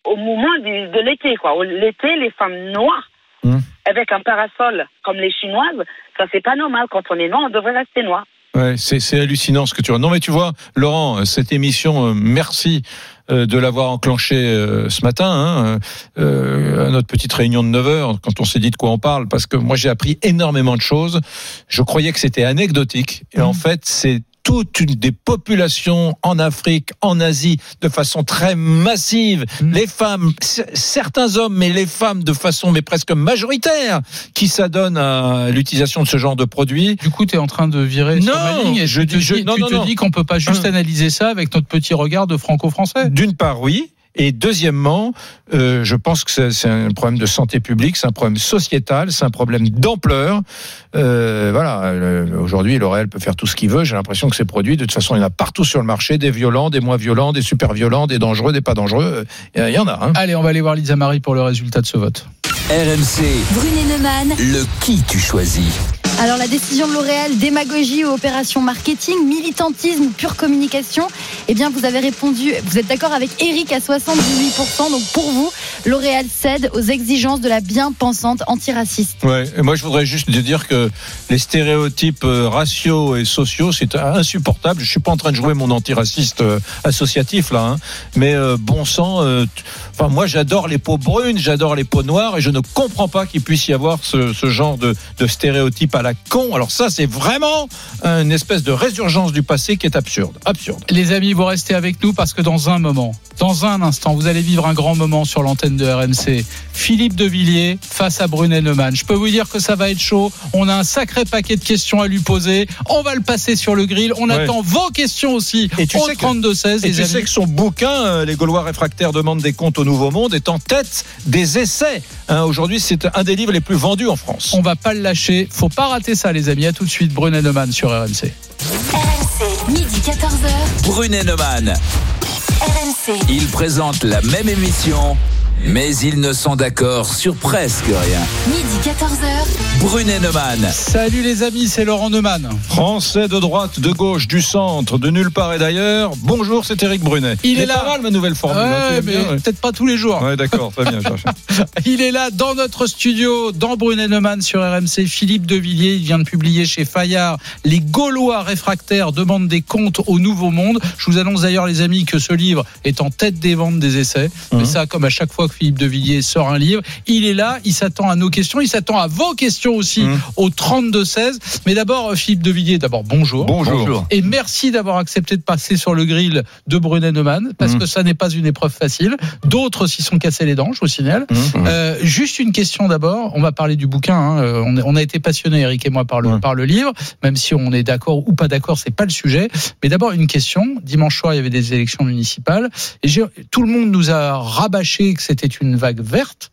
au moment du- de l'été. quoi. L'été, les femmes noires Mmh. avec un parasol comme les chinoises, ça c'est pas normal. Quand on est noir, on devrait rester noir. Ouais, c'est c'est hallucinant ce que tu vois. Non, mais tu vois, Laurent, euh, cette émission, euh, merci euh, de l'avoir enclenché ce matin, hein, euh, à notre petite réunion de 9 heures, quand on s'est dit de quoi on parle, parce que moi j'ai appris énormément de choses. Je croyais que c'était anecdotique, et en fait c'est toute une des populations en Afrique, en Asie, de façon très massive, les femmes, certains hommes, mais les femmes de façon mais presque majoritaire, qui s'adonnent à l'utilisation de ce genre de produits. Du coup, tu es en train de virer sur Non, ma ligne et je te dis- je- dis, non, tu non, te dis qu'on peut pas juste analyser ça avec notre petit regard de franco-français. D'une part, oui. Et deuxièmement, euh, je pense que c'est- un problème de santé publique, c'est un problème sociétal, c'est un problème d'ampleur. Euh, voilà, aujourd'hui, L'Oréal peut faire tout ce qu'il veut. J'ai l'impression que ces produits, de toute façon, il y en a partout sur le marché, des violents, des moins violents, des super violents, des dangereux, des pas dangereux. Euh, Il y en a. Hein. Allez, on va aller voir Lisa Marie pour le résultat de ce vote. RMC, Brunet Neumann. le qui tu choisis Alors la décision de L'Oréal, démagogie ou opération marketing, militantisme ou pure communication, eh bien vous avez répondu, vous êtes d'accord avec Eric à 78%, donc pour vous, L'Oréal cède aux exigences de la bien-pensante antiraciste. Ouais, et moi je voudrais juste dire que les stéréotypes euh, raciaux et sociaux, c'est insupportable. Je suis pas en train de jouer mon antiraciste euh, associatif là, hein. mais euh, bon sang. euh, Enfin, moi j'adore les peaux brunes, j'adore les peaux noires, et je ne comprends pas qu'il puisse y avoir ce, ce genre de, de stéréotypes à la con. Alors ça, c'est vraiment une espèce de résurgence du passé qui est absurde, absurde. Les amis, vous restez avec nous parce que dans un moment, dans un instant, vous allez vivre un grand moment sur l'antenne de RMC. Philippe de Villiers face à Brunet Neumann. Je peux vous dire que ça va être chaud. On a un sacré paquet de questions à lui poser. On va le passer sur le grill. On Ouais. attend vos questions aussi Et tu au sais que- 32-16. Et les tu amis. sais que son bouquin, euh, Les Gaulois réfractaires demandent des comptes au Nouveau Monde, est en tête des essais. Hein, Aujourd'hui, c'est un des livres les plus vendus en France. On va pas le lâcher. Faut pas rater ça, les amis. À tout de suite, Brunet Neumann sur RMC. RMC, midi 14h. Brunet Neumann. RMC. Ils présentent la même émission, mais ils ne sont d'accord sur presque rien. Midi 14h. Brunet Neumann. Salut les amis, c'est Laurent Neumann. Français de droite, de gauche, du centre, de nulle part et d'ailleurs. Bonjour, c'est Eric Brunet. Il est là. pas mal ma nouvelle formule. hein, tu Ouais, l'aimes mais bien, ouais. peut-être pas tous les jours. Ouais, d'accord, très bien. Il est là dans notre studio, dans Brunet Neumann sur RMC. Philippe Devilliers, il vient de publier chez Fayard Les Gaulois réfractaires demandent des comptes au Nouveau Monde. Je vous annonce d'ailleurs, les amis, que ce livre est en tête des ventes des essais. Mais Mhm. ça, comme à chaque fois que Philippe Devilliers sort un livre, il est là, il s'attend à nos questions, il s'attend à vos questions aussi Mhm. au 32-16. Mais d'abord, euh, Philippe Devilliers, d'abord, bonjour. Bonjour. Et merci d'avoir accepté de passer sur le grill de Brunet Neumann, parce Mhm. que ça n'est pas une épreuve facile. D'autres s'y sont cassés les dents, je vous signale. Mhm. Euh, juste une question d'abord. On va parler du bouquin. hein. Euh, On, a été passionnés, Eric et moi, par le, par le livre. Même si on est d'accord ou pas d'accord, c'est pas le sujet. Mais d'abord une question. Dimanche soir, il y avait des élections municipales et tout le monde nous a rabâché que c'était une vague verte.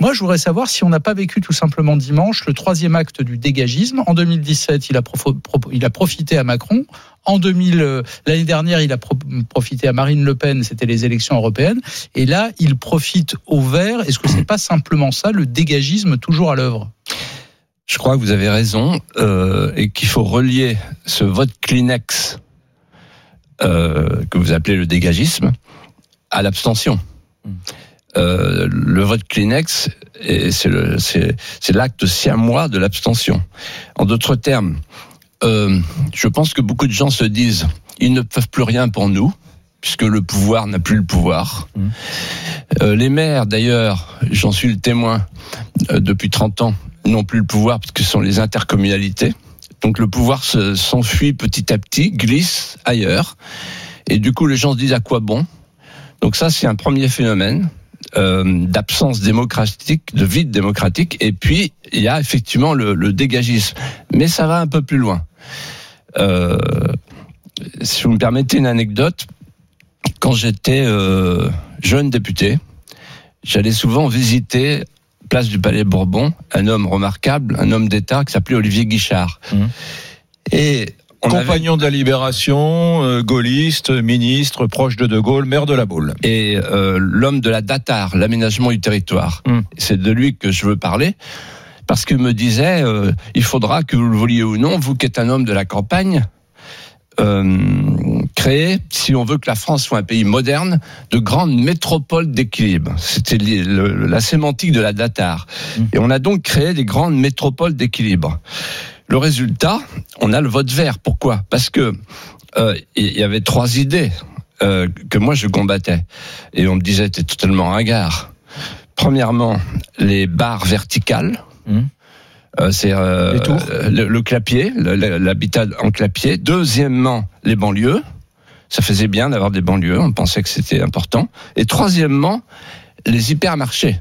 Moi, je voudrais savoir si on n'a pas vécu tout simplement dimanche le troisième acte du dégagisme. En 2017, il a, profo- pro- il a profité à Macron. En 2000, euh, l'année dernière, il a pro- profité à Marine Le Pen. C'était les élections européennes. Et là, il profite au vert. Est-ce que c'est pas simplement ça, le dégagisme toujours à l'œuvre? Je crois que vous avez raison euh, et qu'il faut relier ce vote Kleenex euh, que vous appelez le dégagisme à l'abstention. Euh, le vote Kleenex, et c'est l'acte siamois de l'abstention. En d'autres termes, euh, je pense que beaucoup de gens se disent ils ne peuvent plus rien pour nous puisque le pouvoir n'a plus le pouvoir. Euh, les maires, d'ailleurs, j'en suis le témoin euh, depuis 30 ans, n'ont plus le pouvoir parce que ce sont les intercommunalités. Donc le pouvoir se- s'enfuit petit à petit, glisse ailleurs. Et du coup, les gens se disent à quoi bon? Donc ça, c'est un premier phénomène euh, d'absence démocratique, de vide démocratique. Et puis, il y a effectivement le, le dégagisme. Mais ça va un peu plus loin. Euh, si vous me permettez une anecdote, quand j'étais euh, jeune député, j'allais souvent visiter place du Palais Bourbon un homme remarquable, un homme d'État qui s'appelait Olivier Guichard. Et avait- Compagnon de la libération, euh, gaulliste, ministre, proche de De Gaulle, maire de la Baule. et euh, l'homme de la DATAR, l'aménagement du territoire. Mm. C'est de lui que je veux parler. Parce qu'il me disait, euh, il faudra que vous le vouliez ou non, vous qui êtes un homme de la campagne, euh, créer, si on veut que la France soit un pays moderne, de grandes métropoles d'équilibre. C'était la sémantique de la DATAR. Et on a donc créé des grandes métropoles d'équilibre. Le résultat, on a le vote vert. Pourquoi? Parce que euh, il y avait trois idées euh, que moi je combattais. Et on me disait, t'es totalement ringard. Premièrement, les barres verticales. Hum. Euh, c'est euh, le, le clapier, l'habitat en clapier. Deuxièmement, les banlieues. Ça faisait bien d'avoir des banlieues. On pensait que c'était important. Et troisièmement, les hypermarchés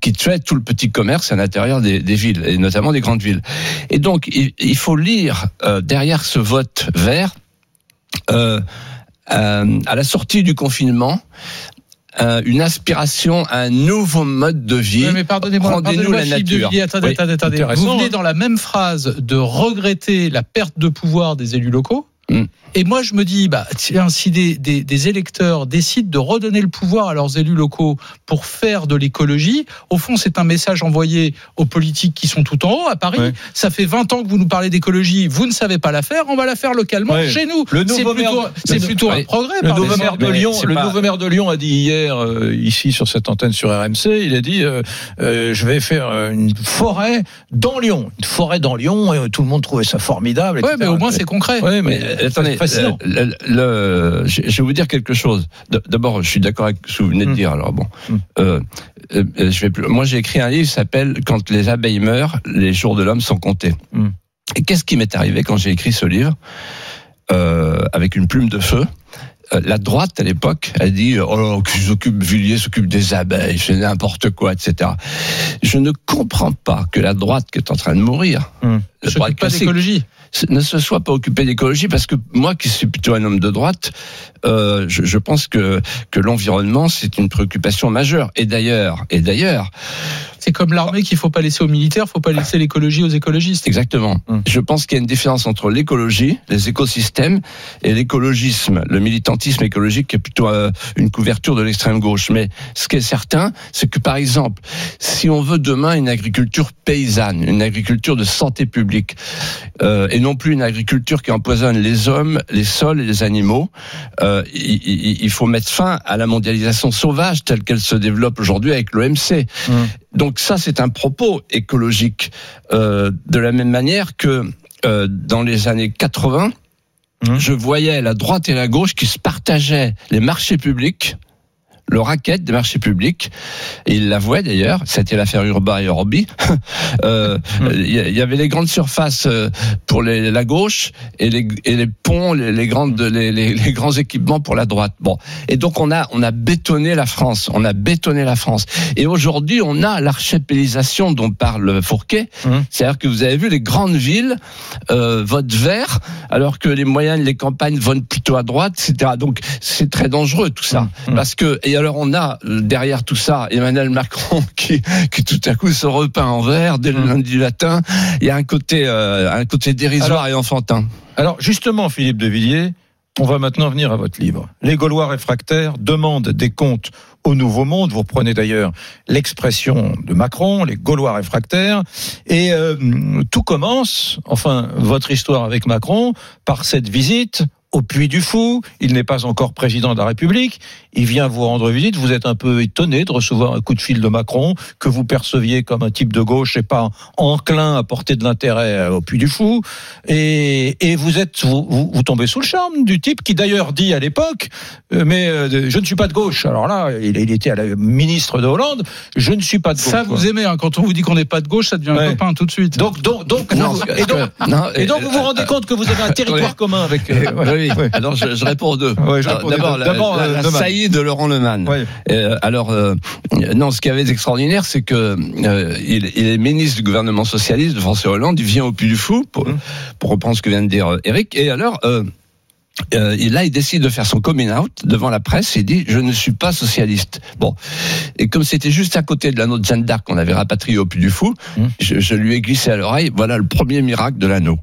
qui tuaient tout le petit commerce à l'intérieur des, des villes et notamment des grandes villes. Et donc, il, il faut lire euh, derrière ce vote vert euh, euh, à la sortie du confinement. euh, une aspiration à un nouveau mode de vie. Oui, mais pardonnez-moi, Rendez-nous la Philippe de nature. Villiers, attendez, Oui. attendez, attendez. Vous venez hein. dans la même phrase de regretter la perte de pouvoir des élus locaux. Mm. Et moi, je me dis, bah, tiens, si des, des, des électeurs décident de redonner le pouvoir à leurs élus locaux pour faire de l'écologie, au fond, c'est un message envoyé aux politiques qui sont tout en haut à Paris. Ouais. Ça fait 20 ans que vous nous parlez d'écologie, vous ne savez pas la faire, on va la faire localement Ouais. chez nous. Le C'est nouveau plutôt, maire- c'est le- plutôt un Oui. progrès. Le nouveau maire de Lyon, le pas- nouveau maire de Lyon a dit hier euh, ici sur cette antenne sur RMC, il a dit euh, euh, je vais faire une forêt dans Lyon, une forêt dans Lyon et tout le monde trouvait ça formidable. Ouais, etc. mais au moins c'est concret. Ouais, mais, Mais euh, attendez, fascinant. euh, le- le- je vais vous dire quelque chose. D'abord, je suis d'accord avec ce que vous venez de Mm. dire. Alors bon, Mm. euh, euh, je vais plus. Moi, j'ai écrit un livre qui s'appelle "Quand les abeilles meurent, les jours de l'homme sont comptés". Mm. Et qu'est-ce qui m'est arrivé quand j'ai écrit ce livre euh, avec une plume de feu la droite à l'époque a dit oh qui s'occupe Villiers s'occupe des abeilles c'est n'importe quoi etc je ne comprends pas que la droite qui est en train de mourir Hum. la droite pas d'écologie. Ne se soit pas occupé d'écologie parce que moi qui suis plutôt un homme de droite, euh, je, je pense que que l'environnement c'est une préoccupation majeure. Et d'ailleurs, et d'ailleurs, C'est comme l'armée qu'il faut pas laisser aux militaires, faut pas laisser l'écologie aux écologistes. exactement. Hum. Je pense qu'il y a une différence entre l'écologie, les écosystèmes, et l'écologisme, le militantisme écologique qui est plutôt euh, une couverture de l'extrême gauche. Mais ce qui est certain, c'est que par exemple, si on veut demain une agriculture paysanne, une agriculture de santé publique, euh, et non plus une agriculture qui empoisonne les hommes, les sols et les animaux, euh, il, faut mettre fin à la mondialisation sauvage telle qu'elle se développe aujourd'hui avec l'OMC. Hum. Donc ça, c'est un propos écologique. Euh, de la même manière que euh, dans les années 80, Hum. je voyais la droite et la gauche qui se partageaient les marchés publics, le racket des marchés publics, et ils l'avouaient d'ailleurs, c'était l'affaire Urba et Orbi. Euh, Il y, a- il y avait les grandes surfaces euh, pour les- la gauche et les, et les ponts, les, les grandes, les, grands équipements pour la droite. Bon, et donc on a on a bétonné la France, on a bétonné la France. Et aujourd'hui, on a l'archipélisation dont parle Fourquet, Hum. c'est-à-dire que vous avez vu les grandes villes euh, votent vert, alors que les moyennes, les campagnes votent plutôt à droite, etc. Donc c'est très dangereux tout ça, Hum. parce que et alors on a euh, derrière tout ça Emmanuel Macron qui qui tout à coup se repeint en vert dès le Hum. lundi latin. Il y a un côté euh, un côté dérisoire Alors- et enfantin. Alors justement, Philippe de Villiers, on va maintenant venir à votre livre. Les Gaulois réfractaires demandent des comptes au Nouveau Monde. Vous reprenez d'ailleurs l'expression de Macron, les Gaulois réfractaires. Et euh, tout commence, enfin, votre histoire avec Macron, par cette visite au Puy du Fou. Il n'est pas encore président de la République. Il vient vous rendre visite. Vous êtes un peu étonné de recevoir un coup de fil de Macron que vous perceviez comme un type de gauche et pas enclin à porter de l'intérêt euh, au Puy du Fou. Et, et vous êtes, vous, vous, vous tombez sous le charme du type qui d'ailleurs dit à l'époque, euh, mais euh, je ne suis pas de gauche. Alors là, il, il était à la ministre de Hollande. Je ne suis pas de gauche. Ça, quoi. vous aimez. hein. Quand on vous dit qu'on n'est pas de gauche, ça devient Ouais. un copain tout de suite. Donc, donc, donc, Non, vous- parce et donc, que- non, et donc vous vous rendez euh, compte que vous avez un territoire commun avec. euh, ouais. Oui, alors je, je réponds aux deux. Ouais, D'abord, la, la- euh, la saillie de Laurent Neumann. Ouais. Euh, alors, euh, non, ce qui avait extraordinaire, c'est que euh, il, il est ministre du gouvernement socialiste de François Hollande. Il vient au Puy du Fou pour, pour reprendre ce que vient de dire euh, Eric. Et alors. Euh, euh, et là, il décide de faire son coming out devant la presse. Il dit :« Je ne suis pas socialiste. » Bon, et comme c'était juste à côté de l'anneau de Jeanne d'Arc qu'on avait rapatrié au Puy du Fou, Mmh. je, je lui ai glissé à l'oreille. Voilà le premier miracle de l'anneau.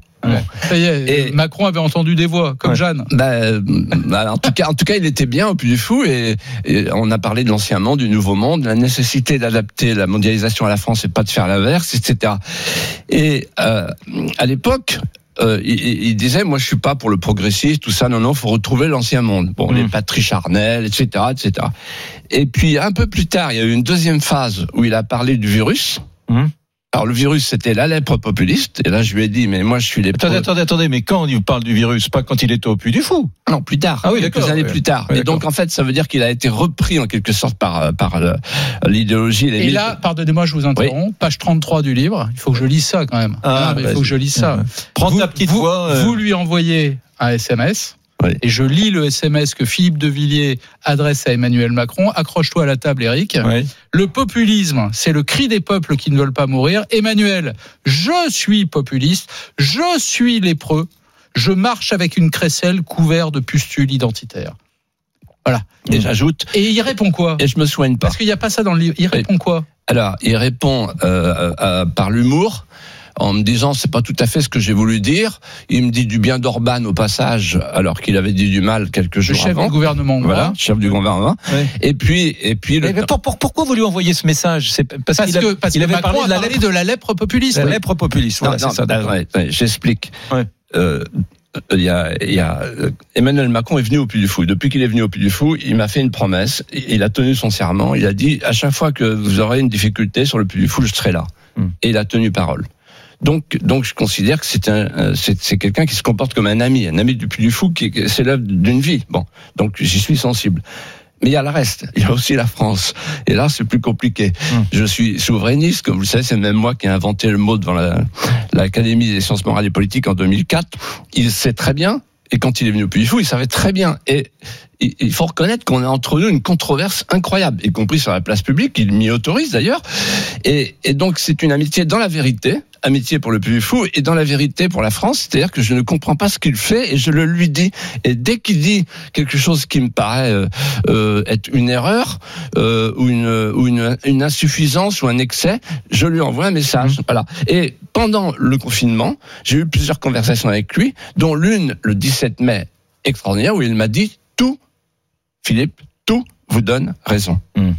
Ça y est, Et- Macron avait entendu des voix, comme Ouais. Jeanne. Bah, euh, bah, en tout cas, en tout cas, il était bien au Puy du Fou et, et on a parlé de l'ancien monde, du nouveau monde, la nécessité d'adapter la mondialisation à la France et pas de faire l'inverse, etc. Et euh, à l'époque. euh, il, disait, moi, je suis pas pour le progressisme, tout ça. Non, non, faut retrouver l'ancien monde. Bon, Mm. les Patrice Charnel, etc., etc. Et puis un peu plus tard, il y a eu une deuxième phase où il a parlé du virus. Mm. Alors le virus, c'était la lèpre populiste. Et là, je lui ai dit, mais moi, je suis les. Attendez, attendez, attendez, mais quand on vous parle du virus, pas quand il était au Puy du Fou. Non, plus tard. Ah oui, quelques d'accord, années ouais. plus tard. Et donc, en fait, ça veut dire qu'il a été repris en quelque sorte par par euh, l'idéologie. et là, pardonnez-moi, je vous interromps. Page 33 du livre. Il faut que je lise ça quand même. Ah, Non, mais il faut que je lise ça. Prends vous, ta petite vous- voix. euh, Vous lui envoyez un SMS. Oui. Et je lis le SMS que Philippe de Villiers adresse à Emmanuel Macron. Accroche-toi à la table, Eric. Le populisme, c'est le cri des peuples qui ne veulent pas mourir. Emmanuel, je suis populiste, je suis lépreux, je marche avec une crécelle couverte de pustules identitaires. Voilà. Et j'ajoute, Et il répond quoi et je me soigne pas. Parce qu'il n'y a pas ça dans le livre. Il répond quoi Alors, il répond euh, euh, par l'humour. En me disant c'est pas tout à fait ce que j'ai voulu dire, il me dit du bien d'Orban au passage, alors qu'il avait dit du mal quelques Le jours chef avant. du gouvernement. Voilà, chef du gouvernement. Ouais. Et puis, et puis le Mais, mais pour- pour- pourquoi vous lui envoyez ce message? C'est parce, Parce qu'il a- que, parce il que avait Macron parlé a de la parlé de la lèpre populiste. la lèpre populiste. Voilà, Non, non, c'est ça. d'accord. ouais, ouais, J'explique. Ouais. Euh, il y a, il y a, euh, Emmanuel Macron est venu au Puy du Fou. Depuis qu'il est venu au Puy du Fou, il m'a fait une promesse. Il a tenu son serment. Il a dit à chaque fois que vous aurez une difficulté sur le Puy du Fou, je serai là. Hmm. Et il a tenu parole. Donc, donc, je considère que c'est un, euh, c'est, quelqu'un qui se comporte comme un ami, un ami du Puy du Fou, qui l'œuvre d'une vie. Bon, donc j'y suis sensible. Mais il y a le reste. Il y a aussi la France. Et là, c'est plus compliqué. Hum. Je suis souverainiste, comme vous le savez, c'est même moi qui ai inventé le mot devant la- l'Académie des sciences morales et politiques en 2004. Il sait très bien. Et quand il est venu au Puy du Fou, il savait très bien. Et il faut reconnaître qu'on a entre nous une controverse incroyable, y compris sur la place publique. Il m'y autorise d'ailleurs. Et, et donc, c'est une amitié dans la vérité, amitié pour le du Fou, et dans la vérité pour la France. C'est-à-dire que je ne comprends pas ce qu'il fait et je le lui dis. Et dès qu'il dit quelque chose qui me paraît euh, euh, être une erreur euh, ou, une, ou une, une insuffisance ou un excès, je lui envoie un message. Voilà. Et pendant le confinement, j'ai eu plusieurs conversations avec lui, dont l'une le 17 mai extraordinaire où il m'a dit tout, Philippe, tout vous donne raison. Hmm.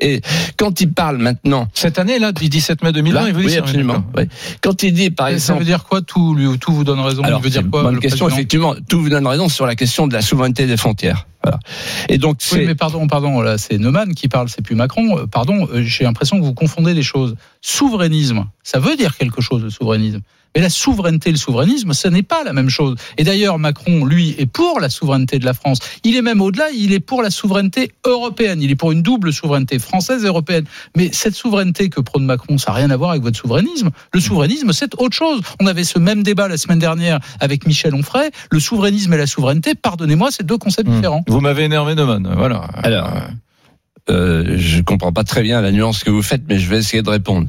Et quand il parle maintenant, Cette année, là, du 17 mai 2020, là, il vous dit oui absolument. oui. Quand il dit par Et ça exemple veut dire quoi tout, lui, tout vous donne raison alors, Il veut dire quoi bonne question, effectivement. Tout vous donne raison sur la question de la souveraineté des frontières. Voilà. Et donc, Oui, mais pardon, pardon, là c'est Neumann qui parle, c'est plus Macron. Euh, Pardon, euh, j'ai l'impression que vous confondez les choses. Souverainisme, ça veut dire quelque chose le souverainisme. Mais la souveraineté et le souverainisme, ce n'est pas la même chose. Et d'ailleurs, Macron, lui, est pour la souveraineté de la France. Il est même au-delà, il est pour la souveraineté européenne. Il est pour une double souveraineté française et européenne. Mais cette souveraineté que prône Macron, ça n'a rien à voir avec votre souverainisme. Le souverainisme, c'est autre chose. On avait ce même débat la semaine dernière avec Michel Onfray. Le souverainisme et la souveraineté, pardonnez-moi, c'est deux concepts Hmm. différents. Vous m'avez énervé, Neumann. Voilà. Alors, euh, je comprends pas très bien la nuance que vous faites, mais je vais essayer de répondre.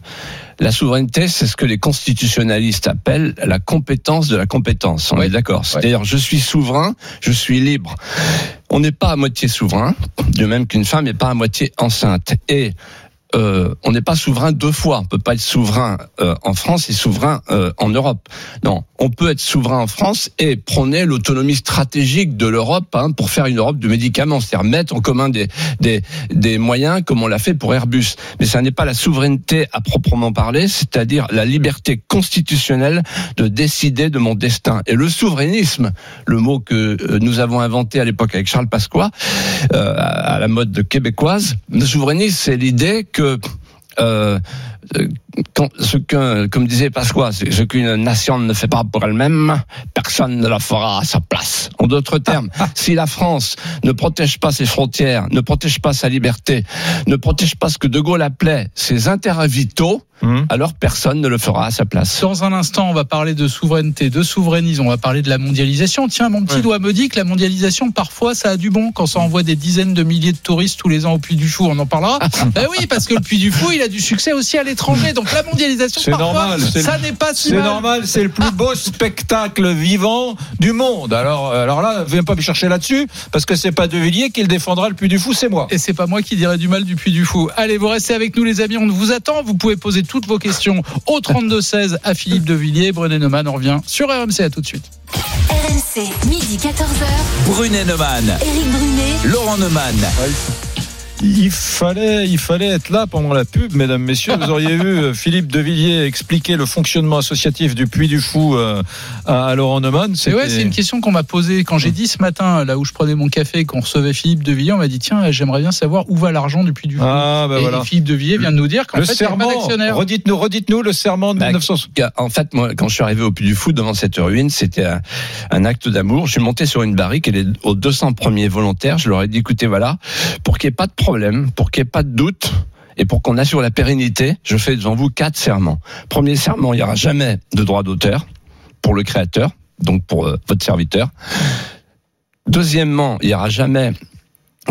La souveraineté, c'est ce que les constitutionnalistes appellent la compétence de la compétence. On Ouais. est d'accord. C'est-à-dire, je suis souverain, je suis libre. On n'est pas à moitié souverain, de même qu'une femme n'est pas à moitié enceinte. Et euh, on n'est pas souverain deux fois. On peut pas être souverain euh, en France et souverain euh, en Europe. Non, on peut être souverain en France et prôner l'autonomie stratégique de l'Europe hein, pour faire une Europe de médicaments, c'est-à-dire mettre en commun des, des, des moyens comme on l'a fait pour Airbus. Mais ça n'est pas la souveraineté à proprement parler, c'est-à-dire la liberté constitutionnelle de décider de mon destin. Et le souverainisme, le mot que euh, nous avons inventé à l'époque avec Charles Pasqua, euh, à la mode québécoise, le souverainisme, c'est l'idée que euh, euh, ce que, comme disait Pasqua, ce qu'une nation ne fait pas pour elle-même, personne ne la fera à sa place. En d'autres termes, si la France ne protège pas ses frontières, ne protège pas sa liberté, ne protège pas ce que De Gaulle appelait ses intérêts vitaux, Hum. alors personne ne le fera à sa place. Dans un instant, on va parler de souveraineté, de souverainisme, on va parler de la mondialisation. Tiens, mon petit Ouais. doigt me dit que la mondialisation, parfois, ça a du bon quand ça envoie des dizaines de milliers de touristes tous les ans au Puy du Fou. On en parlera. ben oui, parce que le Puy du Fou, il a du succès aussi à l'étranger. Donc la mondialisation, C'est parfois, normal, ça n'est pas si C'est mal. normal, c'est le plus beau spectacle vivant du monde. Alors, euh, alors là, viens pas me chercher là-dessus, parce que c'est pas De Villiers qui le défendra le plus du fou, c'est moi. Et c'est pas moi qui dirais du mal du Puy du Fou. Allez, vous restez avec nous, les amis. On vous attend. Vous pouvez poser toutes vos questions au 32-16 à Philippe de Villiers. Brené Neumann, on revient sur RMC. À tout de suite. RMC, midi 14h. Brunet Neumann, Éric Brunet, Laurent Neumann. Il fallait, il fallait être là pendant la pub, mesdames, messieurs. Vous auriez vu euh, Philippe Devilliers expliquer le fonctionnement associatif du Puy du Fou euh, à, à Laurent Neumann. C'est ouais, c'est une question qu'on m'a posée quand j'ai dit ce matin, là où je prenais mon café, qu'on recevait Philippe Devilliers, on m'a dit tiens, j'aimerais bien savoir où va l'argent du Puy du Fou. Ah, bah et, voilà. Philippe Devilliers vient de nous dire qu'en Le fait, il y a pas serment, d'actionnaire. redites-nous, redites-nous le serment de Bah, 1960. En fait, moi, quand je suis arrivé au Puy du Fou devant cette ruine, c'était un, un acte d'amour. Je suis monté sur une barrique et les, aux 200 premiers volontaires, je leur ai dit écoutez, voilà, pour qu'il n'y ait pas de problème, pour qu'il n'y ait pas de doute. Et pour qu'on assure la pérennité, je fais devant vous quatre serments. Premier serment, il n'y aura jamais de droit d'auteur pour le créateur, donc pour euh, votre serviteur. Deuxièmement, il n'y aura jamais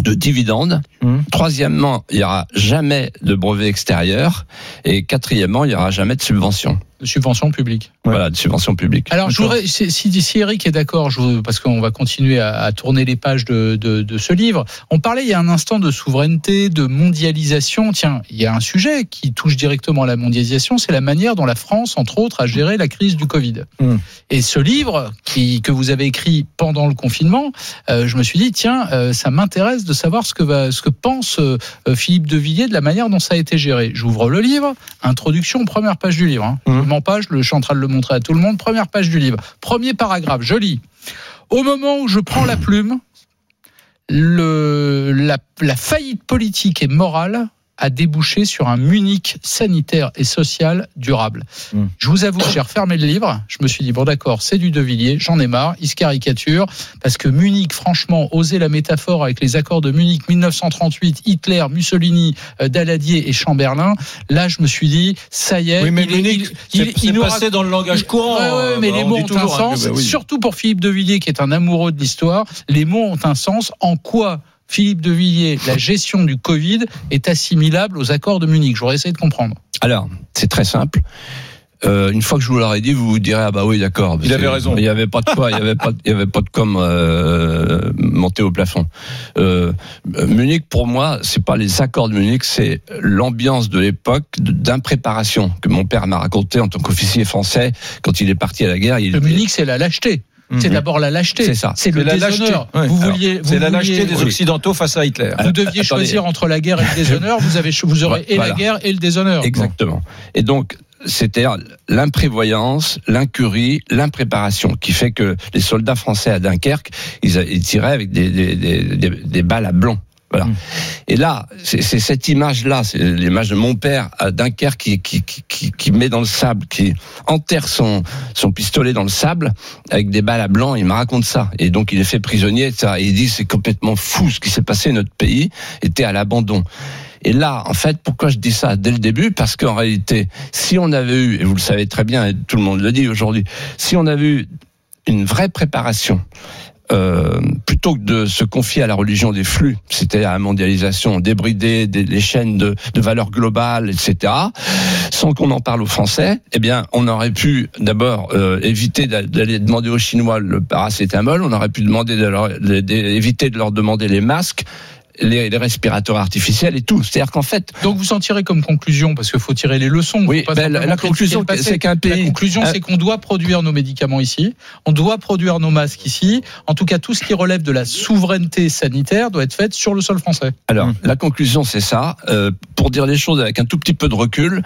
de dividendes. Mmh. Troisièmement, il n'y aura jamais de brevet extérieur. Et quatrièmement, il n'y aura jamais de subvention. De subvention publique. Voilà, de subvention publique. Alors, je D'accord. voudrais, si, Eric est d'accord, parce qu'on va continuer à, à tourner les pages de, de, de ce livre. On parlait il y a un instant de souveraineté, de mondialisation. Tiens, il y a un sujet qui touche directement à la mondialisation, c'est la manière dont la France, entre autres, a géré la crise du Covid. Mm. Et ce livre qui, que vous avez écrit pendant le confinement, euh, je me suis dit, tiens, euh, ça m'intéresse de savoir ce que, va, ce que pense euh, Philippe Devilliers de la manière dont ça a été géré. J'ouvre le livre, introduction, première page du livre. Hein. Mhm. Le- je suis en train de le montrer à tout le monde. Première page du livre. Premier paragraphe, je lis. Au moment où je prends la plume, le, la, la faillite politique et morale a débouché sur un Munich sanitaire et social durable. Mm. Je vous avoue que j'ai refermé le livre. Je me suis dit, bon d'accord, c'est du De Villiers, j'en ai marre, il se caricature, parce que Munich, franchement, oser la métaphore avec les accords de Munich 1938, Hitler, Mussolini, euh, Daladier et Chamberlain, là je me suis dit, ça y est, Oui, mais il est- Munich, il- c'est nous passé rac- dans le langage courant. Ouais, ouais, mais euh, les mots ont toujours, un hein, sens, bah oui. surtout pour Philippe de Villiers qui est un amoureux de l'histoire. Les mots ont un sens. En quoi Philippe de Villiers, la gestion du Covid est assimilable aux accords de Munich Je voudrais essayer de comprendre. Alors, c'est très simple. Euh, une fois que je vous l'aurais dit, vous vous direz ah bah oui d'accord. Il avait raison. Il y avait pas de quoi, il y avait pas, il y avait pas de com euh, monté au plafond. Euh, Munich pour moi, c'est pas les accords de Munich, c'est l'ambiance de l'époque d'impréparation que mon père m'a raconté en tant qu'officier français quand il est parti à la guerre. Il Le était- Munich, c'est la lâcheté. C'est Mhm. d'abord la lâcheté. C'est ça. C'est le la lâcheté. déshonneur. Ouais. Vous vouliez, vous C'est la vouliez- lâcheté des oui. Occidentaux face à Hitler. Vous deviez Attendez. choisir entre la guerre et le déshonneur. Vous avez, vous aurez et Voilà. la guerre et le déshonneur. Exactement. Et donc, c'était l'imprévoyance, l'incurie, l'impréparation qui fait que les soldats français à Dunkerque, ils, ils tiraient avec des, des, des, des- des balles à blanc. Voilà. Mm. Et là, c'est cette image-là, c'est l'image de mon père à Dunkerque qui, qui, qui, qui, qui met dans le sable, qui enterre son, son pistolet dans le sable avec des balles à blanc. Il me raconte ça. Et donc, il est fait prisonnier. Ça. Et il dit c'est complètement fou ce qui s'est passé. Notre pays était à l'abandon. Et là, en fait, pourquoi je dis ça dès le début? Parce qu'en réalité, si on avait eu, et vous le savez très bien, et tout le monde le dit aujourd'hui, si on avait eu une vraie préparation, euh, plutôt que de se confier à la religion des flux, c'était à la mondialisation, débrider des, les chaînes de, de valeur globale, etc., sans qu'on en parle aux Français, eh bien, on aurait pu d'abord euh, éviter d'a- d'aller demander aux Chinois le paracétamol, on aurait pu demander de leur, éviter de leur demander les masques, les, les respirateurs artificiels et tout. C'est-à-dire qu'en fait, Donc vous en tirez comme conclusion, parce qu'il faut tirer les leçons. Oui, faut pas ben, la- la conclusion, c'est qu'un La pays- conclusion, euh, c'est qu'on doit produire nos médicaments ici, on doit produire nos masques ici. En tout cas, tout ce qui relève de la souveraineté sanitaire doit être fait sur le sol français. Alors, la conclusion, c'est ça. Euh, pour dire les choses avec un tout petit peu de recul,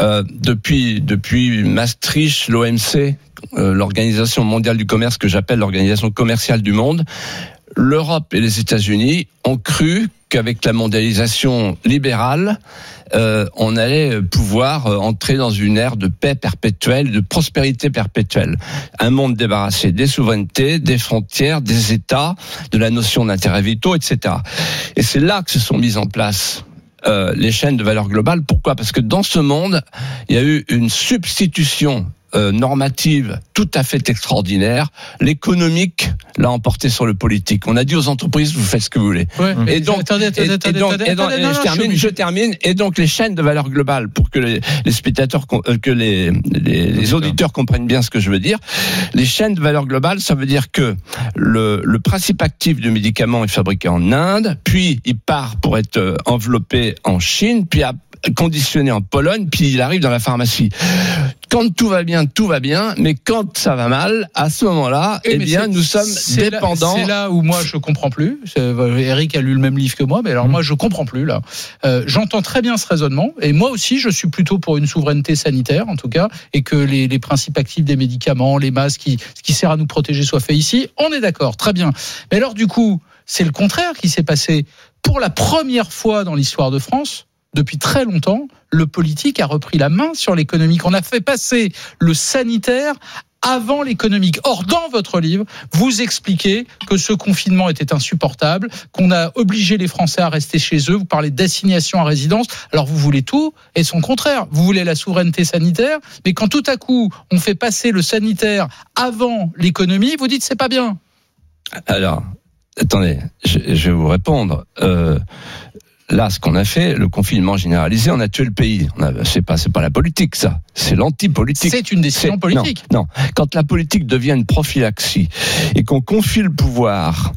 euh, depuis, depuis Maastricht, l'OMC, euh, l'Organisation mondiale du commerce, que j'appelle l'Organisation commerciale du monde, l'Europe et les États-Unis ont cru qu'avec la mondialisation libérale, euh, on allait pouvoir euh, entrer dans une ère de paix perpétuelle, de prospérité perpétuelle. Un monde débarrassé des souverainetés, des frontières, des États, de la notion d'intérêt vitaux, etc. Et c'est là que se sont mises en place euh, les chaînes de valeur globale. Pourquoi? Parce que dans ce monde, il y a eu une substitution euh, normative tout à fait extraordinaire. L'économique l'a emporté sur le politique. On a dit aux entreprises, vous faites ce que vous voulez. Ouais, mais Et donc, attendez, attendez, attendez, je termine, je- termine. Et donc les chaînes de valeur globale, pour que les, les spectateurs, euh, que les, les, les auditeurs comprennent bien ce que je veux dire. Les chaînes de valeur globale, ça veut dire que le, le principe actif du médicament est fabriqué en Inde, puis il part pour être euh, enveloppé en Chine, puis ap- conditionné en Pologne, puis il arrive dans la pharmacie. Quand tout va bien, tout va bien, mais quand ça va mal, à ce moment-là, Eh, eh bien, nous sommes dépendants. C'est là où moi je comprends plus. Eric a lu le même livre que moi, mais alors moi je comprends plus là. Euh, J'entends très bien ce raisonnement, et moi aussi je suis plutôt pour une souveraineté sanitaire en tout cas, et que les, les principes actifs des médicaments, les masques, qui, ce qui sert à nous protéger soit fait ici. On est d'accord, très bien. Mais alors du coup, c'est le contraire qui s'est passé. Pour la première fois dans l'histoire de France, depuis très longtemps, le politique a repris la main sur l'économique. On a fait passer le sanitaire avant l'économique. Or, dans votre livre, vous expliquez que ce confinement était insupportable, qu'on a obligé les Français à rester chez eux. Vous parlez d'assignation à résidence. Alors, vous voulez tout et son contraire. Vous voulez la souveraineté sanitaire, mais quand tout à coup, on fait passer le sanitaire avant l'économie, vous dites c'est pas bien. Alors, attendez, je, vais vous répondre. Euh, là, ce qu'on a fait, le confinement généralisé, on a tué le pays. C'est pas, c'est pas la politique, ça. C'est l'anti-politique. C'est une décision politique. Non, non. Quand la politique devient une prophylaxie et qu'on confie le pouvoir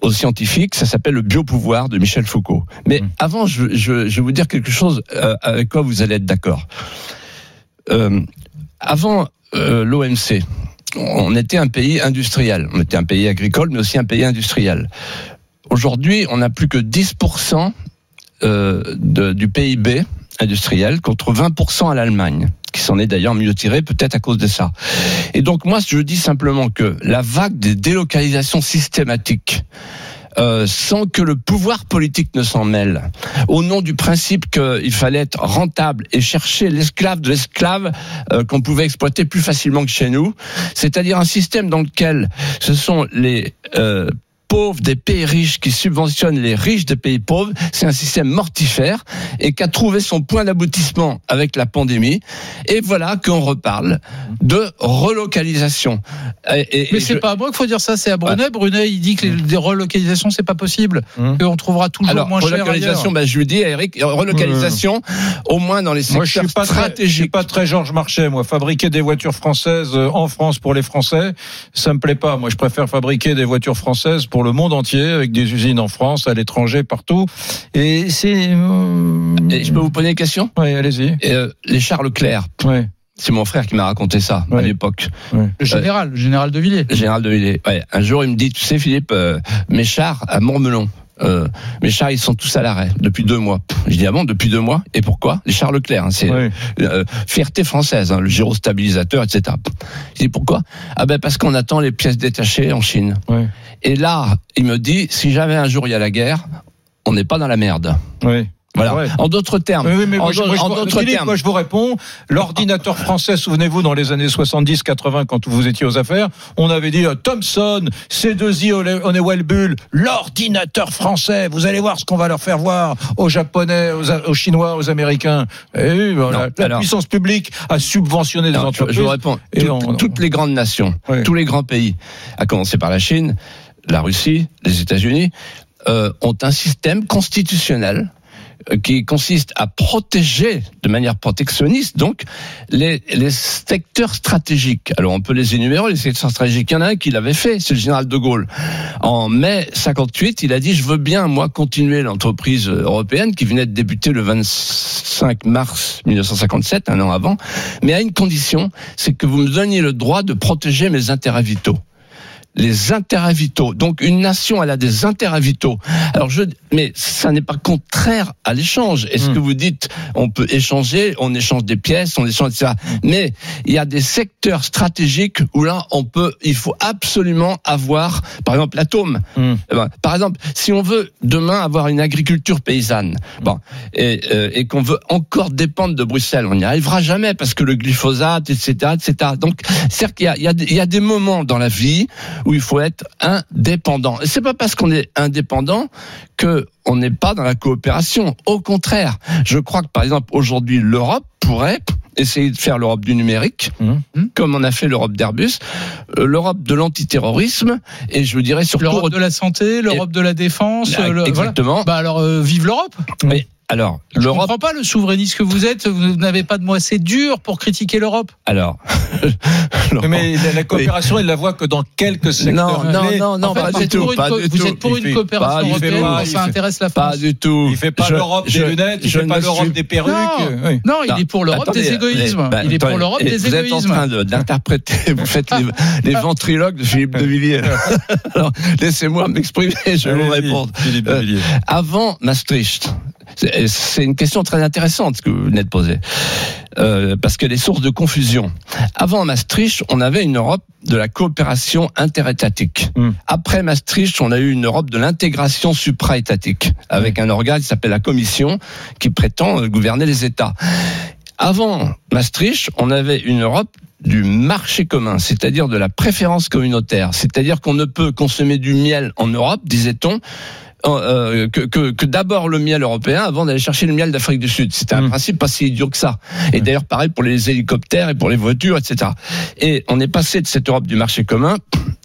aux scientifiques, ça s'appelle le biopouvoir de Michel Foucault. Mais avant, je, je, je vais vous dire quelque chose euh, avec quoi vous allez être d'accord. Euh, avant euh, l'OMC, on était un pays industriel. On était un pays agricole, mais aussi un pays industriel. Aujourd'hui, on n'a plus que 10% euh, de- du PIB industriel contre 20% à l'Allemagne, qui s'en est d'ailleurs mieux tiré, peut-être à cause de ça. Et donc moi, je dis simplement que la vague des délocalisations systématiques, euh, sans que le pouvoir politique ne s'en mêle, au nom du principe qu'il fallait être rentable et chercher l'esclave de l'esclave euh, qu'on pouvait exploiter plus facilement que chez nous, c'est-à-dire un système dans lequel ce sont les euh, pauvres des pays riches qui subventionnent les riches des pays pauvres, c'est un système mortifère et qui a trouvé son point d'aboutissement avec la pandémie. Et voilà qu'on reparle de relocalisation. Et- et- Mais c'est je- pas à moi qu'il faut dire ça, c'est à Brunet. Brunet, il dit que les, les relocalisations, c'est pas possible, Hum. qu'on trouvera toujours Alors, moins cher relocalisation, bah, je lui dis, Eric, relocalisation, au moins dans les secteurs Moi, je suis pas très, je suis stratégiques. pas très Georges Marchais. Moi, fabriquer des voitures françaises euh, en France pour les Français, ça me plaît pas. Moi, je préfère fabriquer des voitures françaises pour le monde entier, avec des usines en France, à l'étranger, partout. Et c'est. euh, Et je peux vous poser une question? Oui, allez-y. Euh, Les Charles Leclerc, Ouais. c'est mon frère qui m'a raconté ça à Ouais. l'époque. Le général, le général de Villiers. Le général de Villiers. Ouais. Un jour, il me dit, tu sais, Philippe, euh, mes chars à Montmelon, euh, mes chars, ils sont tous à l'arrêt depuis deux mois. Je dis, ah bon, depuis deux mois Et pourquoi Les chars Leclerc, hein, c'est Ouais. euh, fierté française, hein, le gyrostabilisateur, etc. Je dis, pourquoi Ah ben parce qu'on attend les pièces détachées en Chine. Et là, il me dit, si jamais un jour il y a la guerre, on n'est pas dans la merde. Oui. Voilà. Ouais. En d'autres termes. Oui, mais en moi, je- d'au- moi, je- en moi, d'autres Philippe, termes. moi, je vous réponds. L'ordinateur français, souvenez-vous, dans les années 70-80, quand vous étiez aux affaires, on avait dit euh, Thomson, C2I, Honeywell Bull, l'ordinateur français. Vous allez voir ce qu'on va leur faire voir aux Japonais, aux, Chinois, aux Américains. Et oui, voilà, Non, la alors- puissance publique a subventionné des Non, entreprises. je vous réponds. Et Toutes, on- toutes les grandes nations, Oui. tous les grands pays, à commencer par la Chine, la Russie, les États-Unis, euh, ont un système constitutionnel qui consiste à protéger de manière protectionniste donc les, les secteurs stratégiques. Alors on peut les énumérer les secteurs stratégiques. Il y en a un qui l'avait fait, c'est le général de Gaulle. En mai 58, il a dit je veux bien moi continuer l'entreprise européenne qui venait de débuter le 25 mars 1957, un an avant, mais à une condition, c'est que vous me donniez le droit de protéger mes intérêts vitaux les intérêts vitaux. Donc une nation, elle a des intérêts vitaux. Alors je, mais ça n'est pas contraire à l'échange. Est-ce Mm. que vous dites, on peut échanger, on échange des pièces, on échange etc. Mais il y a des secteurs stratégiques où là, on peut, il faut absolument avoir, par exemple, l'atome. Mm. Eh ben, Par exemple, si on veut demain avoir une agriculture paysanne, bon, et, euh, et qu'on veut encore dépendre de Bruxelles, on n'y arrivera jamais parce que le glyphosate, etc., etc. Donc, c'est-à-dire qu'il y a, il y, a, des- il y a des moments dans la vie où il faut être indépendant. Et c'est pas parce qu'on est indépendant que on n'est pas dans la coopération. Au contraire, je crois que par exemple aujourd'hui l'Europe pourrait essayer de faire l'Europe du numérique, Mhm. comme on a fait l'Europe d'Airbus, euh, l'Europe de l'antiterrorisme, et je vous dirais surtout L'Europe de la santé, l'Europe de la défense. Ah, le- voilà. exactement. Bah alors, euh, vive l'Europe Alors, Je l'Europe. comprends pas le souverainiste que vous êtes. Vous n'avez pas de mots assez durs pour critiquer l'Europe. Alors, Mais la, la coopération, il la voit que dans quelques secteurs. Non, non, non, non, En fait, pas vous du êtes tout, pour une, pas co- vous tout. êtes pour Il une fait- coopération pas, il fait européenne pas, ça fait- intéresse la France. Pas du tout. Il fait pas Je- l'Europe je- des lunettes, il fait pas ne l'Europe suis- des perruques. Non. oui. Non, il Non. est pour l'Europe Attendez, des égoïsmes. mais- bah, il est pour l'Europe des Vous êtes en égoïsmes. train de- d'interpréter, vous faites les, les ventriloques de Philippe de Villiers. Alors, laissez-moi m'exprimer, je vais vous répondre. Philippe de Euh, Villiers. Avant Maastricht, c'est une question très intéressante ce que vous venez de poser, euh, parce que les sources de confusion. Avant Maastricht, on avait une Europe de la coopération interétatique. Hmm. Après Maastricht, on a eu une Europe de l'intégration supra-étatique, avec un organe qui s'appelle la Commission, qui prétend euh, gouverner les États. Avant Maastricht, on avait une Europe du marché commun, c'est-à-dire de la préférence communautaire, c'est-à-dire qu'on ne peut consommer du miel en Europe, disait-on, euh, que, que, que d'abord le miel européen avant d'aller chercher le miel d'Afrique du Sud. C'était un Mm. principe pas si idiot que ça. Et d'ailleurs, pareil pour les hélicoptères et pour les voitures, etc. Et on est passé de cette Europe du marché commun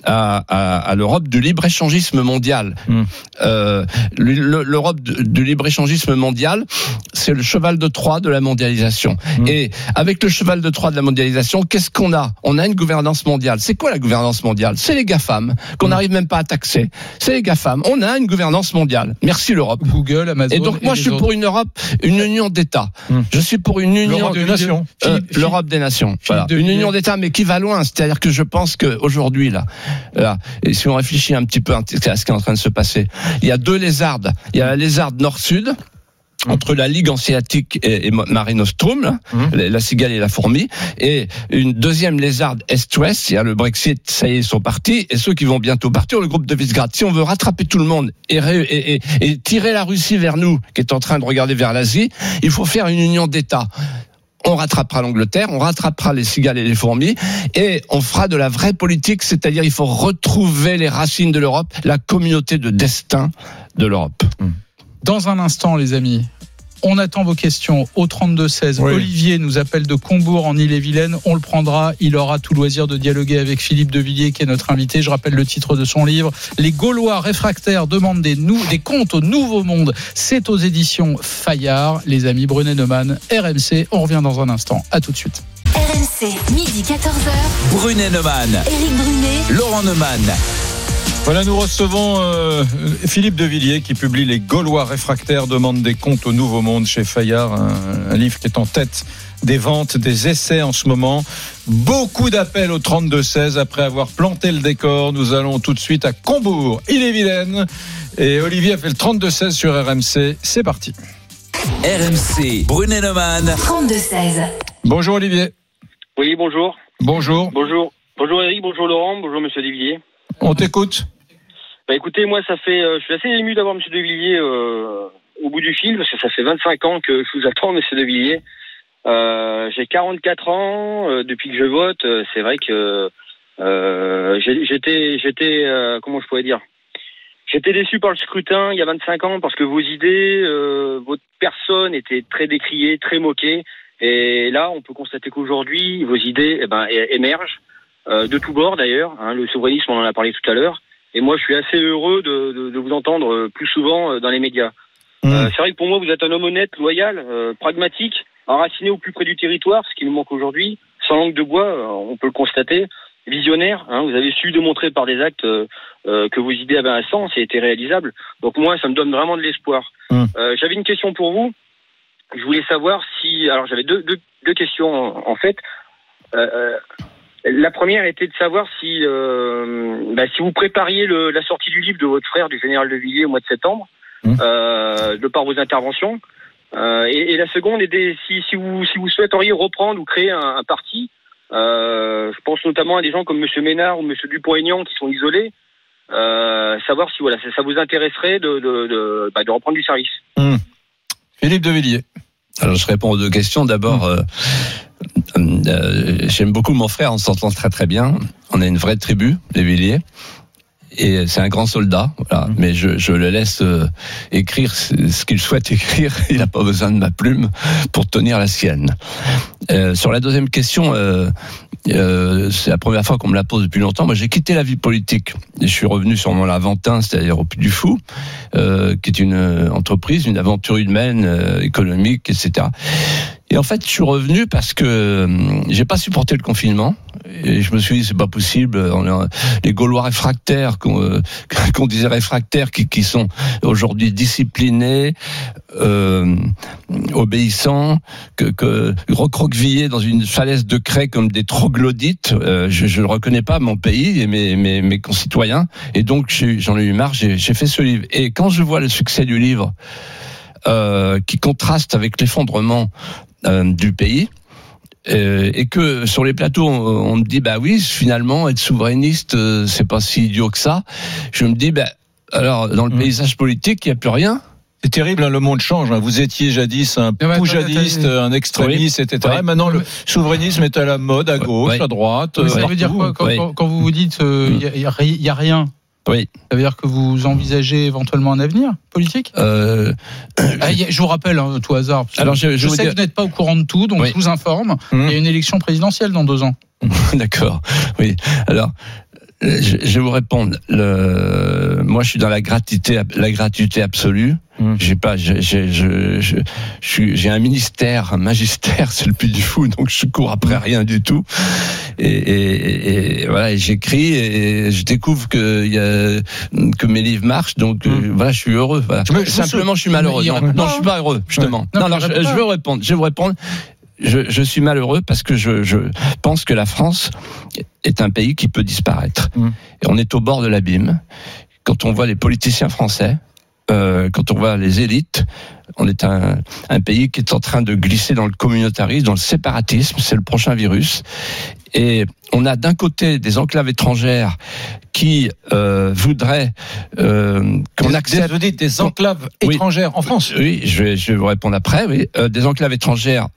à, à, à l'Europe du libre-échangisme mondial. Mm. Euh, le- L'Europe du, libre-échangisme mondial, c'est le cheval de Troie de la mondialisation. Mm. Et avec le cheval de Troie de la mondialisation, qu'est-ce qu'on a? On a une gouvernance mondiale. C'est quoi la gouvernance mondiale? C'est les GAFAM, qu'on n'arrive même pas à taxer. C'est les GAFAM. On a une gouvernance mondiale. Merci l'Europe. Google, Amazon. Et donc moi, les je suis autres. pour une Europe, une union d'États. Hmm. Je suis pour une union L'Europe des nations. euh, l'Europe des nations. Voilà. de Une union d'États, mais qui va loin. C'est-à-dire que je pense qu'aujourd'hui, là, là, et si on réfléchit un petit peu à ce qui est en train de se passer, il y a deux lézardes. Il y a la lézarde nord-sud, entre la Ligue hanséatique et, et Mare Nostrum, Mhm. la, la cigale et la fourmi, et une deuxième lézarde est-ouest, il y a le Brexit, ça y est, ils sont partis, et ceux qui vont bientôt partir, le groupe de Visegrad. Si on veut rattraper tout le monde et, tirer la Russie vers nous, qui est en train de regarder vers l'Asie, il faut faire une union d'États on rattrapera l'Angleterre, on rattrapera les cigales et les fourmis, et on fera de la vraie politique, c'est-à-dire il faut retrouver les racines de l'Europe, la communauté de destin de l'Europe. Dans un instant, les amis. On attend vos questions au 32-16. Oui. Olivier nous appelle de Combourg en Ille-et-Vilaine. On le prendra. Il aura tout loisir de dialoguer avec Philippe de Villiers, qui est notre invité. Je rappelle le titre de son livre. Les Gaulois réfractaires demandent des, nou- des comptes au Nouveau Monde. C'est aux éditions Fayard. Les amis Brunet Neumann, RMC. On revient dans un instant. À tout de suite. RMC, midi 14h. Brunet Neumann, Éric Brunet. Laurent Neumann. Voilà, nous recevons euh, Philippe de Villiers qui publie Les Gaulois réfractaires demandent des comptes au Nouveau Monde chez Fayard, un, un livre qui est en tête des ventes, des essais en ce moment. Beaucoup d'appels au 32-16 après avoir planté le décor. Nous allons tout de suite à Combourg, Ille-et-Vilaine. Et Olivier a fait le 32-16 sur RMC. C'est parti. RMC, Brunet Neumann. 32-16. Bonjour Olivier. Oui, bonjour. Bonjour. Bonjour. Bonjour Eric, bonjour Laurent, bonjour Monsieur Devilliers. On t'écoute. Bah écoutez, moi ça fait, euh, je suis assez ému d'avoir Monsieur Devilliers euh, au bout du fil parce que ça fait 25 ans que je vous attends, Monsieur Devilliers. Euh, j'ai 44 ans euh, depuis que je vote. euh, c'est vrai que euh, j'étais, j'étais, comment je pourrais dire, j'étais déçu par le scrutin il y a 25 ans parce que vos idées, votre personne était très décriée, très moquée. Et là, on peut constater qu'aujourd'hui, vos idées eh ben, émergent de tous bords d'ailleurs. hein. le souverainisme, on en a parlé tout à l'heure. Et moi, je suis assez heureux de, de- de vous entendre euh, plus souvent euh, dans les médias. Mmh. Euh, c'est vrai que pour moi, vous êtes un homme honnête, loyal, euh, pragmatique, enraciné au plus près du territoire, ce qui nous manque aujourd'hui. Sans langue de bois, euh, on peut le constater. Visionnaire, hein, vous avez su démontrer par des actes euh, que vos idées avaient un sens et étaient réalisables. Donc moi, ça me donne vraiment de l'espoir. Mmh. Euh, j'avais une question pour vous. Je voulais savoir si... Alors j'avais deux, deux, deux questions en, en fait. La première était de savoir si, euh, bah, si vous prépariez le, la sortie du livre de votre frère, du général de Villiers, au mois de septembre, Mmh. euh, de par vos interventions. Euh, et, et la seconde était si, si, vous, si vous souhaiteriez reprendre ou créer un, un parti. Je pense notamment à des gens comme Monsieur Ménard ou Monsieur Dupont-Aignan qui sont isolés. Savoir si voilà, ça, ça vous intéresserait de, de, de, bah, de reprendre du service. Mmh. Philippe de Villiers. Alors je réponds aux deux questions. D'abord, euh, euh, j'aime beaucoup mon frère, on s'entend très très bien. On a une vraie tribu, les Villiers. Et c'est un grand soldat, voilà. Mais je, je le laisse euh, écrire ce qu'il souhaite écrire. Il n'a pas besoin de ma plume pour tenir la sienne. Euh, sur la deuxième question, euh, euh, c'est la première fois qu'on me la pose depuis longtemps. Moi, j'ai quitté la vie politique. Et je suis revenu sur mon Laventin, c'est-à-dire au Puy du Fou, euh, qui est une entreprise, une aventure humaine, euh, économique, etc. Et en fait, je suis revenu parce que euh, j'ai pas supporté le confinement. Et je me suis dit, c'est pas possible. Les Gaulois réfractaires, qu'on euh, qu'on disait réfractaires, qui, qui sont aujourd'hui disciplinés, euh, obéissants, que, que recroquevillés dans une falaise de craie comme des troglodytes. Je ne reconnais pas mon pays et mes, mes, concitoyens. Et donc, j'en ai eu marre, j'ai fait ce livre. Et quand je vois le succès du livre, qui contraste avec l'effondrement du pays, euh, et que sur les plateaux on, on me dit bah oui finalement être souverainiste euh, c'est pas si idiot que ça je me dis bah alors dans le paysage politique il y a plus rien C'est terrible, hein, le monde change. hein. Vous étiez jadis un attends, poujadiste, un extrémiste, Oui. etc. Oui. Et maintenant, le souverainisme est à la mode, à gauche, Oui. à droite. Mais euh, ça veut dire quoi quand, vous vous dites il n'y a, y- y a rien oui Ça veut dire que vous envisagez éventuellement un avenir politique euh, Ah, a- Je vous rappelle, hein, tout hasard, Alors, je- je je, sais que vous n'êtes pas au courant de tout, donc Oui. je vous informe. Hum. Il y a une élection présidentielle dans deux ans. D'accord. Oui. Alors, je, je vais vous répondre. Le, moi, je suis dans la gratuité, la gratuité absolue. Mm. J'ai pas, j'ai, j'ai, je, je, je suis- j'ai un ministère, un magistère, c'est le plus du fou, donc je cours après rien du tout. Et, et, et voilà, et j'écris et je découvre que y a, que mes livres marchent, donc euh, voilà, je suis heureux. Voilà. Je me- je me Simplement, je suis malheureux. Non, non, je suis pas heureux, justement. Non, Non, je, je veux répondre. Je vais vous répondre. Je, je suis malheureux parce que je, je pense que la France est un pays qui peut disparaître. Mm. Et on est au bord de l'abîme. Quand on voit les politiciens français, euh, quand on voit les élites, on est un, un pays qui est en train de glisser dans le communautarisme, dans le séparatisme, c'est le prochain virus. Et on a d'un côté des enclaves étrangères qui euh, voudraient euh, qu'on accepte Vous dites des enclaves Oui. étrangères en France. oui, je vais, je vais vous répondre après. Oui, Euh, des enclaves étrangères.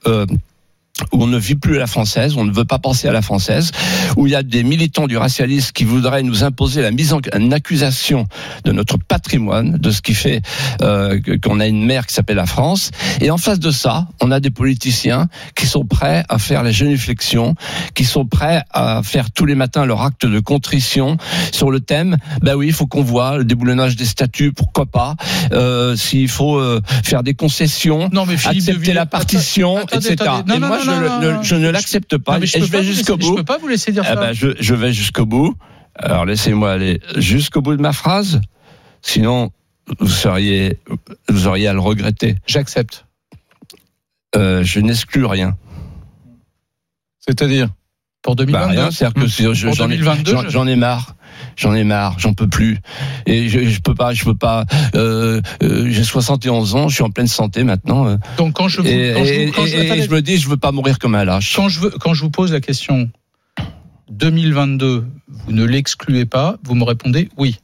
Où on ne vit plus à la française, on ne veut pas penser à la française, où il y a des militants du racialisme qui voudraient nous imposer la mise en en accusation de notre patrimoine, de ce qui fait euh, qu'on a une mère qui s'appelle la France. Et en face de ça, on a des politiciens qui sont prêts à faire la génuflexion, qui sont prêts à faire tous les matins leur acte de contrition sur le thème. Ben oui, il faut qu'on voit le déboulonnage des statuts, pourquoi pas. Euh, S'il faut euh, faire des concessions, Non, mais Philippe accepter la partition, Attendez, etc. attendez. Non, et non, moi, non, je, non, le- non, le- non. je ne l'accepte pas. Non, mais et je vais jusqu'au bout. Je peux pas vous laisser dire Ah ça. ben, je, je vais jusqu'au bout. Alors laissez-moi aller jusqu'au bout de ma phrase. Sinon, vous seriez, vous auriez à le regretter. J'accepte. Euh, je n'exclus rien. C'est-à-dire? Pour Bah, 2022. rien, c'est-à-dire que si je- Pour j'en ai, 2022, j'en- je- j'en ai marre. J'en ai marre, j'en peux plus. Et je, je peux pas, je peux pas. Euh, euh, J'ai 71 ans, je suis en pleine santé maintenant. euh, Donc quand je vous, et, quand je, et- vous- quand je- et- et attendez. je me dis, je veux pas mourir comme un lâche. quand je veux, quand je vous pose la question 2022, vous ne l'excluez pas, vous me répondez oui.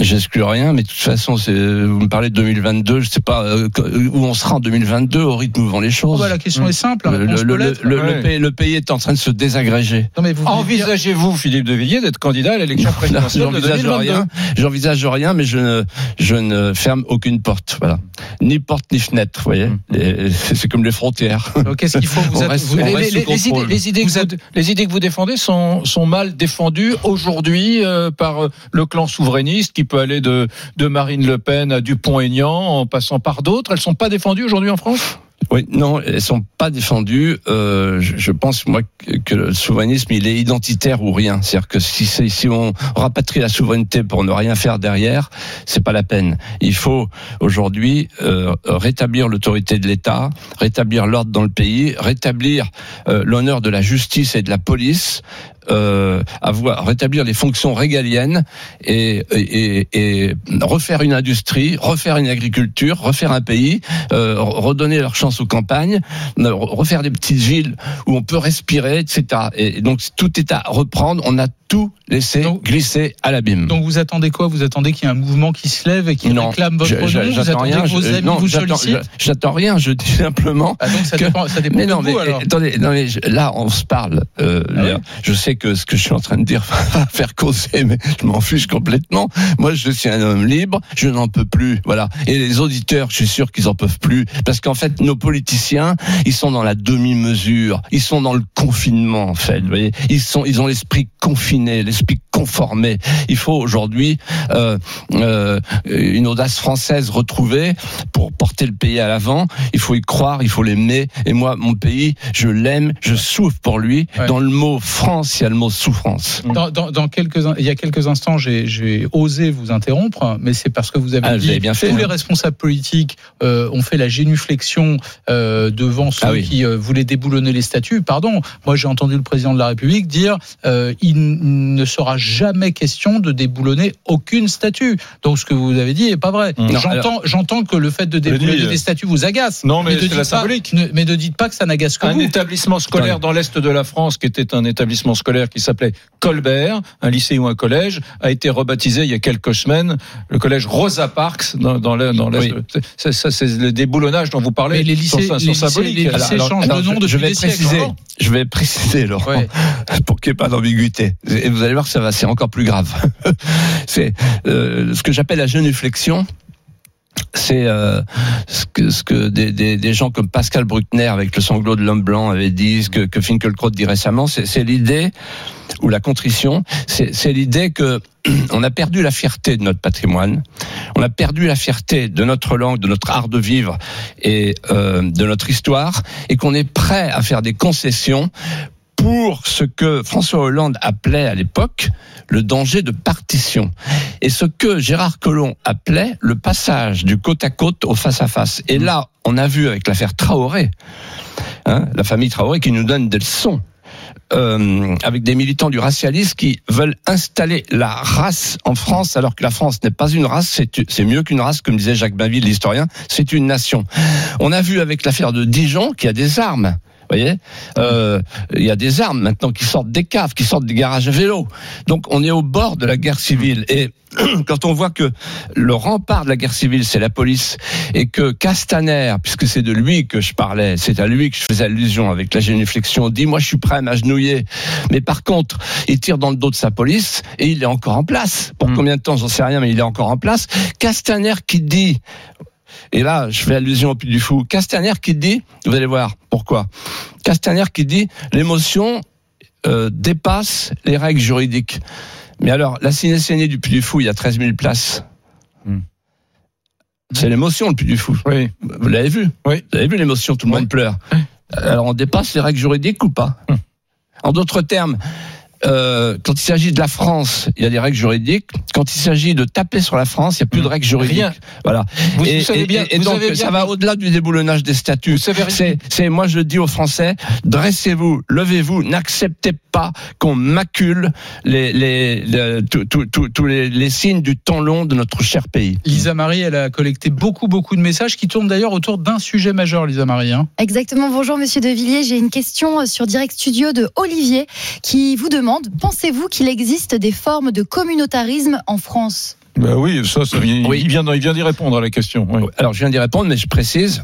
J'exclus rien, mais de toute façon, c'est, vous me parlez de 2022, je sais pas euh, où on sera en 2022 au rythme où vont les Oh, choses. bah, la question est simple. la le, Ouais. pays, le pays est en train de se désagréger. Non, mais vous venez de dire- Envisagez-vous, Philippe de Villiers, d'être candidat à l'élection présidentielle de J'envisage 2022 rien, j'envisage rien, mais je ne, je ne ferme aucune porte. Voilà, ni porte ni fenêtre. Vous voyez, Les- c'est comme les frontières. Alors, Qu'est-ce qu'il faut vous, On êtes- reste- vous- on les, reste les- sous les idées, les idées que Vous vous, les idées que vous défendez sont, sont mal défendues aujourd'hui euh, par euh, le clan souverainiste qui peut aller de, Marine Le Pen à Dupont-Aignan en passant par d'autres. Elles sont pas défendues aujourd'hui en France? Oui, non, elles sont pas défendues. Euh, je, pense moi que, le souverainisme il est identitaire ou rien. C'est-à-dire que si on rapatrie la souveraineté pour ne rien faire derrière, c'est pas la peine. Il faut aujourd'hui euh, rétablir l'autorité de l'État, rétablir l'ordre dans le pays, rétablir euh, l'honneur de la justice et de la police. Euh, avoir rétablir les fonctions régaliennes et, et, et refaire une industrie, refaire une agriculture, refaire un pays, euh, redonner leur chance aux campagnes, euh, refaire des petites villes où on peut respirer, etc. Et donc tout est à reprendre. On a tout laissé Donc- glisser à l'abîme. Donc vous attendez quoi? Vous attendez qu'il y ait un mouvement qui se lève et qui Non, réclame votre nom je- Vous attendez rien. que vos amis non, vous sollicitent? J'attends rien. Je dis simplement. Ah, donc ça que- dépend, ça dépend Mais de non, vous mais alors. attendez, non, mais je- là on se parle. Euh, Ah oui Je sais sais que ce que je suis en train de dire va faire causer, mais je m'en fiche complètement. Moi, je suis un homme libre, je n'en peux plus. Voilà. Et les auditeurs, je suis sûr qu'ils en peuvent plus, parce qu'en fait, nos politiciens, ils sont dans la demi-mesure, ils sont dans le confinement, en fait. Vous voyez, ils sont, ils ont l'esprit confiné, l'esprit conformé. Il faut aujourd'hui euh, euh, une audace française retrouvée pour porter le pays à l'avant. Il faut y croire, il faut l'aimer. Et moi, mon pays, je l'aime, je souffre pour lui. Ouais. Dans le mot France, il y a le mot souffrance. Dans, dans- dans quelques, il y a quelques instants, j'ai osé vous interrompre, mais c'est parce que vous avez Ah, dit bien fait, tous hein. les responsables politiques euh, ont fait la génuflexion euh, devant ceux Ah oui. qui euh, voulaient déboulonner les statuts. Pardon, moi j'ai entendu le président de la République dire euh, il ne sera jamais question de déboulonner aucune statue. Donc ce que vous avez dit est pas vrai. Non, J'entends, que le fait de déboulonner dit, des statues vous agace. Non, mais c'est dites la pas- symbolique. ne- mais ne dites pas que ça n'agace que un vous. établissement scolaire dans l'est de la France, qui était un établissement scolaire qui s'appelait Colbert, un lycée ou un collège, a été rebaptisé il y a quelques semaines le collège Rosa Parks dans, dans l'est. Oui. Ça, c'est le déboulonnage dont vous parlez. Mais les lycées- sont, sont les lycées- symboliques. les lycées Alors, changent de nom je- depuis je vais des préciser, je vais préciser, Laurent, Ouais. pour qu'il n'y ait pas d'ambiguïté. Et vous allez voir que ça va, c'est encore plus grave. c'est euh, ce que j'appelle la genuflexion. C'est euh, ce que, ce que des, des, des gens comme Pascal Bruckner avec le sanglot de l'homme blanc avaient dit, ce que, que Finkielkraut dit récemment, c'est l'idée ou la contrition, c'est c'est l'idée que on a perdu la fierté de notre patrimoine, on a perdu la fierté de notre langue, de notre art de vivre et euh, de notre histoire, et qu'on est prêt à faire des concessions pour ce que François Hollande appelait à l'époque le danger de partition et ce que Gérard Collomb appelait le passage du côte à côte au face à face. Et là, on a vu avec l'affaire Traoré, hein, la famille Traoré qui nous donne des leçons. euh, avec des militants du racialisme qui veulent installer la race en France, alors que la France n'est pas une race, c'est mieux qu'une race, comme disait Jacques Bainville, l'historien, c'est une nation. On a vu avec l'affaire de Dijon qu'il y a des armes. Vous voyez, euh, il y a des armes maintenant qui sortent des caves, qui sortent des garages à vélo. Donc on est au bord de la guerre civile. Et quand on voit que le rempart de la guerre civile, c'est la police, et que Castaner, puisque c'est de lui que je parlais, c'est à lui que je faisais allusion avec la génuflexion, dit moi je suis prêt à m'agenouiller. Mais par contre, il tire dans le dos de sa police et il est encore en place. Pour combien de temps, j'en sais rien, mais il est encore en place. Castaner qui dit et là, je fais allusion au Puy du Fou. Castaner qui dit, vous allez voir pourquoi. Castaner qui dit, l'émotion euh, dépasse les règles juridiques. Mais alors, la ciné du Puy du Fou, il y a 13 000 places. Hmm. C'est l'émotion, le Puy du Fou. Oui. Vous l'avez vu Oui. Vous avez vu l'émotion, tout le monde pleure. Alors, on dépasse les règles juridiques ou pas Hmm. En d'autres termes, euh, quand il s'agit de la France, il y a des règles juridiques. Quand il s'agit de taper sur la France, il n'y a plus de règles juridiques. Rien. Voilà. Vous- et, vous savez bien- et vous donc, avez bien ça va au-delà du déboulonnage des statuts. Vous savez- C'est, c'est, moi, je le dis aux Français, dressez-vous, levez-vous, n'acceptez pas qu'on macule les, les, les- tous- les, les signes du temps long de notre cher pays. Lisa Marie, elle a collecté beaucoup, beaucoup de messages qui tournent d'ailleurs autour d'un sujet majeur, Lisa Marie. hein. Exactement. Bonjour, monsieur De Villiers. J'ai une question sur Direct Studio de Olivier qui vous demande Pensez-vous qu'il existe des formes de communautarisme en France? Ben oui, ça, ça vient- Oui. il vient, il vient d'y répondre à la question. oui. Alors, je viens d'y répondre, mais je précise.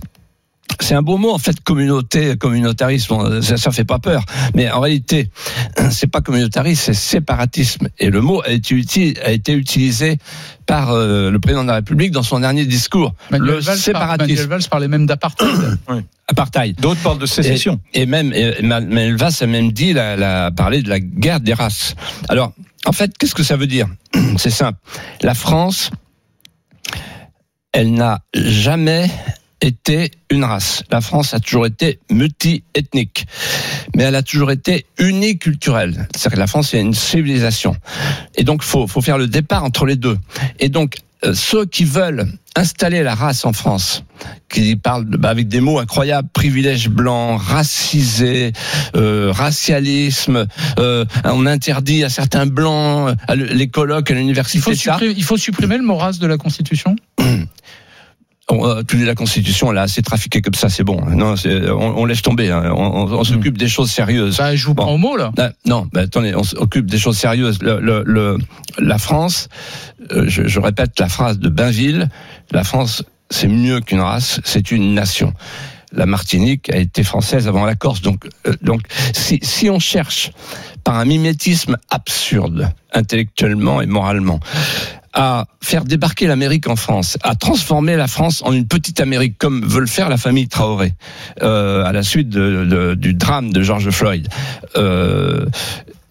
C'est un beau mot en fait, communauté, communautarisme. Bon, Ça, ça fait pas peur, mais en réalité, c'est pas communautarisme, c'est séparatisme. Et le mot a été, uti- a été utilisé par euh, le président de la République dans son dernier discours. Manuel, le Valls par- séparatisme, Manuel Valls parlait même d'apartheid. apartheid. D'autres parlent de sécession. Et même, et Manuel Valls a même dit, la, la, parlé de la guerre des races. Alors, en fait, qu'est-ce que ça veut dire C'est simple. La France, elle n'a jamais été une race. La France a toujours été multi-ethnique, mais elle a toujours été uniculturelle. C'est-à-dire que la France est une civilisation. Et donc, faut, faut faire le départ entre les deux. Et donc, euh, ceux qui veulent installer la race en France, qui parlent bah, avec des mots incroyables, privilège blanc, racisé, euh, racialisme, euh, on interdit à certains blancs à les colloques à Il l'université. supprimer, il faut supprimer le mot race de la Constitution? On, euh, tu dis la Constitution, a assez trafiqué comme ça, c'est bon. Non, c'est- on, on laisse tomber. hein. On, on- on s'occupe des choses sérieuses. bah, Je vous Bon. prends au mot, là. Ah, non, bah, attendez, on s'occupe des choses sérieuses. Le, le- le- la France, euh, je, je répète la phrase de Bainville, la France, c'est mieux qu'une race, c'est une nation. la Martinique a été française avant la Corse. Donc, euh, donc si, si on cherche par un mimétisme absurde, intellectuellement et moralement, à faire débarquer l'Amérique en France, à transformer la France en une petite Amérique, comme veut le faire la famille Traoré, euh, à la suite de- de- du drame de George Floyd. Euh,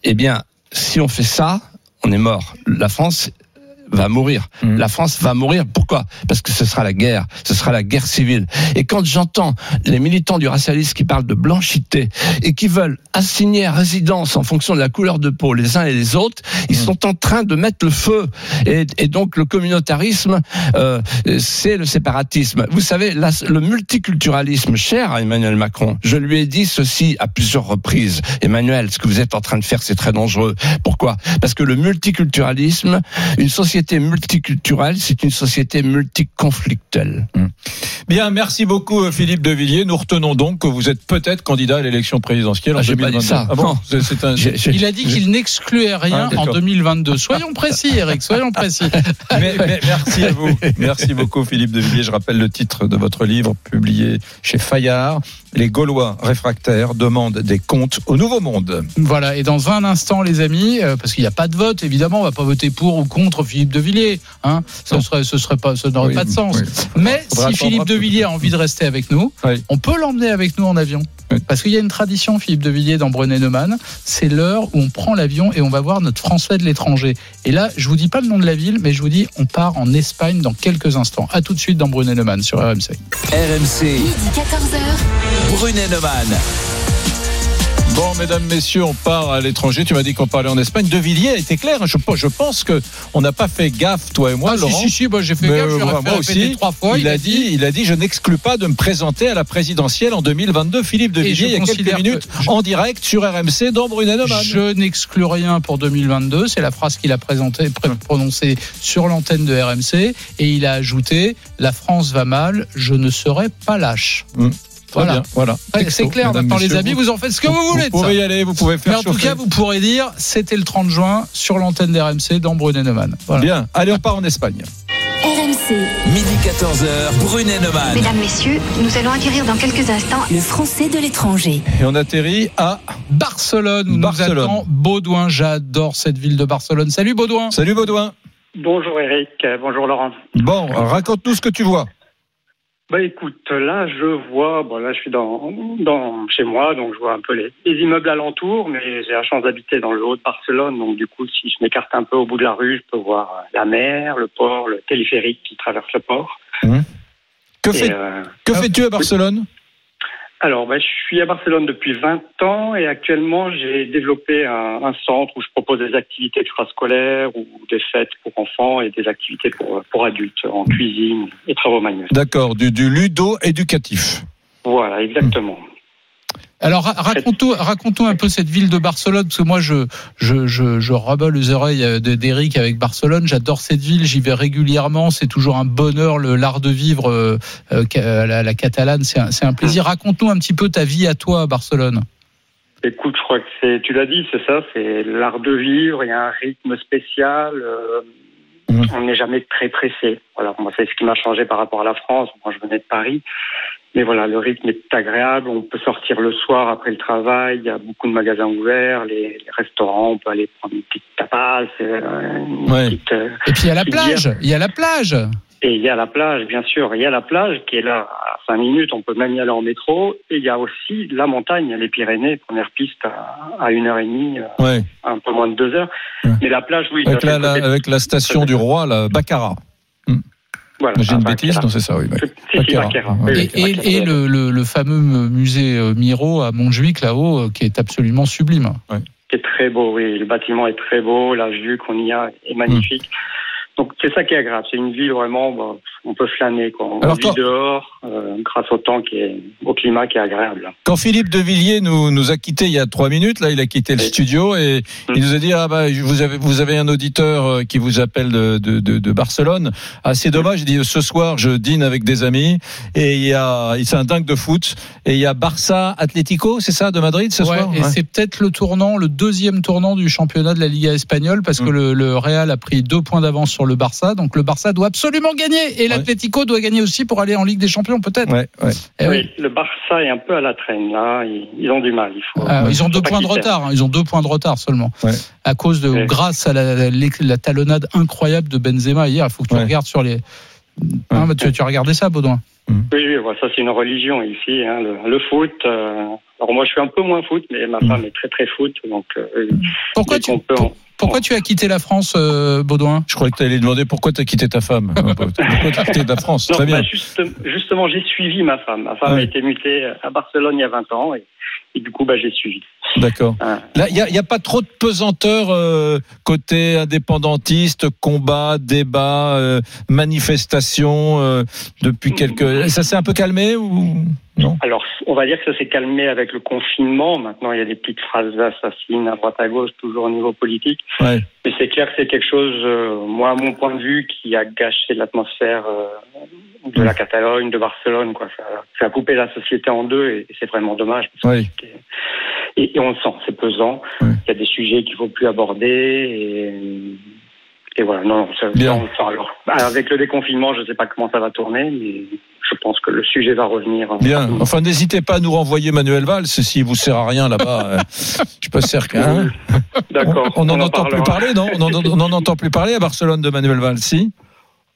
eh bien, si on fait ça, on est mort. La France va mourir. La France va mourir. Pourquoi? Parce que ce sera la guerre. Ce sera la guerre civile. Et quand j'entends les militants du racialisme qui parlent de blanchité et qui veulent assigner à résidence en fonction de la couleur de peau les uns et les autres, ils sont en train de mettre le feu. Et, et donc le communautarisme, euh, c'est le séparatisme. Vous savez, le multiculturalisme cher à Emmanuel Macron, je lui ai dit ceci à plusieurs reprises. Emmanuel, ce que vous êtes en train de faire, c'est très dangereux. Pourquoi? Parce que le multiculturalisme, une société multiculturelle, c'est une société multiconflictuelle. Bien, merci beaucoup euh, Philippe de Villiers. Nous retenons donc que vous êtes peut-être candidat à l'élection présidentielle en Ah, j'ai pas 2022. dit ça. Ah bon un- j'ai- Il a dit qu'il n'excluait rien Ah, en d'accord. 2022. Soyons précis, Eric, soyons précis. Mais- mais merci à vous. Merci beaucoup Philippe de Villiers. Je rappelle le titre de votre livre publié chez Fayard. Les Gaulois réfractaires demandent des comptes au Nouveau Monde. Voilà, et dans un instant, les amis, euh, parce qu'il n'y a pas de vote, évidemment, on va pas voter pour ou contre Philippe de Villiers, hein. Ce serait, ce serait pas, ça n'aurait Oui, pas de sens. oui. Mais Faudra si Philippe de. Villiers a envie de rester avec nous, Oui. on peut l'emmener avec nous en avion. Oui. Parce qu'il y a une tradition, Philippe de Villiers, dans Brené-Neumann, c'est l'heure où on prend l'avion et on va voir notre Français de l'étranger. Et là, je vous dis pas le nom de la ville, mais je vous dis, on part en Espagne dans quelques instants. À tout de suite dans Brené-Neumann sur RMC. RMC, Midi 14h. Brunet-Neumann. Bon, mesdames, messieurs, on part à l'étranger. Tu m'as dit qu'on parlait en Espagne. De Villiers a été clair. Je, je pense que on n'a pas fait gaffe, toi et moi, Ah, Laurent. si, si, moi j'ai fait Mais, gaffe, euh, fait moi aussi, trois fois. il, a dit, il a dit, je n'exclus pas de me présenter à la présidentielle en 2022. Philippe de Villiers, il y a quelques que- minutes, en direct sur RMC dans Brunet-Neumann. Je n'exclus rien pour 2022. C'est la phrase qu'il a présentée, pr- prononcée sur l'antenne de RMC. Et il a ajouté La France va mal, je ne serai pas lâche. Hum. Très Voilà. bien, voilà. Ouais, Texto, C'est clair, maintenant les amis, vous en faites ce que vous, voulez. Vous ça. pouvez y aller, vous pouvez faire Mais en tout cas, vous pourrez dire c'était le 30 juin sur l'antenne d'RMC dans Brunet-Neumann. Voilà. Bien, allez, on part en Espagne. RMC. Midi 14h, Brunet-Neumann. Mesdames, Messieurs, nous allons acquérir dans quelques instants Le français de l'étranger. Et on atterrit à Barcelone, où Barcelone. nous attend Baudouin. J'adore cette ville de Barcelone. Salut Baudouin. Salut Baudouin. Bonjour Eric, bonjour Laurent. Bon, raconte-nous ce que tu vois. Bah écoute, là je vois, bon là je suis dans, dans chez moi, donc je vois un peu les, les immeubles alentours, mais j'ai la chance d'habiter dans le haut de Barcelone, donc du coup si je m'écarte un peu au bout de la rue, je peux voir euh, la mer, le port, le téléphérique qui traverse le port. Que, Et, fais- euh, que fais-tu à Barcelone? Alors bah, je suis à Barcelone depuis 20 ans et actuellement j'ai développé un, un centre où je propose des activités extrascolaires ou des fêtes pour enfants et des activités pour, pour adultes en cuisine et travaux manuels. D'accord, du, du ludo-éducatif. Voilà, exactement. Alors ra- raconte-nous raconte un peu cette ville de Barcelone parce que moi je je je, je rabats les oreilles euh, de- d'Eric avec Barcelone. J'adore cette ville, j'y vais régulièrement. C'est toujours un bonheur l'art de vivre euh, euh, la, la catalane. C'est un, un plaisir. Raconte-nous un petit peu ta vie à toi à Barcelone. Écoute, je crois que c'est, tu l'as dit, c'est ça, c'est l'art de vivre. Il y a un rythme spécial. euh, On n'est jamais très pressé. Voilà, moi c'est ce qui m'a changé par rapport à la France. Moi, je venais de Paris, mais voilà, le rythme est agréable. On peut sortir le soir après le travail. Il y a beaucoup de magasins ouverts, les, les restaurants. On peut aller prendre une petite tapas, euh, une Ouais. petite, euh, Et puis il y a la plage. bière. Il y a la plage. Et il y a la plage, bien sûr. Il y a la plage qui est là à 5 minutes. On peut même y aller en métro. Et il y a aussi la montagne, les Pyrénées, première piste à, à une heure et demie, euh, Ouais. un peu moins de deux heures. Mais la plage, oui. Avec la, la- avec la station du roi, la Baccarat. Voilà, J'ai une bêtise, non, c'est ça, oui. Ouais. Et, Baccarat. et, et le, le, le fameux musée euh, Miro à Montjuic là-haut euh, qui est absolument sublime. Qui est très beau, oui. Le bâtiment est très beau. La vue qu'on y a est magnifique. Donc, c'est ça qui est agréable. C'est une ville vraiment, bah, on peut flâner, quoi. On Alors, vit quand- dehors, euh, grâce au temps qui est, au climat qui est agréable. Quand Philippe de Villiers nous, nous a quittés il y a trois minutes, là, il a quitté le studio et il nous a dit ah bah vous avez vous avez un auditeur euh, qui vous appelle de, de, de, de Barcelone. Ah c'est dommage. Il dit ce soir je dîne avec des amis et il y a c'est un dingue de foot et il y a Barça Atlético, c'est ça de Madrid ce Ouais, soir? et Ouais. c'est peut-être le tournant, le deuxième tournant du championnat de la Liga espagnole, parce Mm. que le, le Real a pris deux points d'avance sur le Barça, donc le Barça doit absolument gagner. Et la l'Atlético doit gagner aussi pour aller en Ligue des Champions, peut-être. Ouais, ouais. Eh oui. Oui, le Barça est un peu à la traîne là. Ils, ils ont du mal. Il faut, Ah, ils ont deux points de retard. hein. Ils ont deux points de retard seulement. Ouais. À cause de, Ouais. grâce à la, la- la talonnade incroyable de Benzema hier. Il faut que tu Ouais. regardes sur les. Hein, bah, tu, tu as regardé ça, Baudouin Oui, oui, voilà, ça c'est une religion ici, hein, le, le foot. euh, alors moi je suis un peu moins foot, mais ma femme est très très foot, donc euh, Pourquoi tu, qu'on peut en- pourquoi tu as quitté la France, euh, Baudouin Je croyais que tu allais demander pourquoi tu as quitté ta femme. pourquoi tu as quitté la France? Non, Très bien. bah, juste- justement, j'ai suivi ma femme. Ma femme Ouais. a été mutée à Barcelone il y a 20 ans et, et du coup, bah, j'ai suivi. D'accord. Ah. Là, il n'y a, a pas trop de pesanteur euh, côté indépendantiste, combat, débat, euh, manifestation euh, depuis quelques. Ça s'est un peu calmé ou? Non Alors, on va dire que ça s'est calmé avec le confinement. Maintenant, il y a des petites phrases assassines à droite à gauche, toujours au niveau politique. Ouais. Mais c'est clair que c'est quelque chose, euh, moi, à mon point de vue, qui a gâché l'atmosphère euh, de la Catalogne, de Barcelone. Quoi. Ça, ça a coupé la société en deux et, et c'est vraiment dommage. parce que Oui. c'était- et, et on le sent, c'est pesant. Il y a des sujets qu'il faut plus aborder. Et, et voilà, non, non, ça, Bien. Alors, bah, avec le déconfinement, je ne sais pas comment ça va tourner, mais je pense que le sujet va revenir. Bien. Enfin, n'hésitez pas à nous renvoyer Manuel Valls s'il vous sert à rien là-bas. euh, je suis pas certain. D'accord. On n'en en entend plus parler, non On n'en- entend plus parler à Barcelone de Manuel Valls, si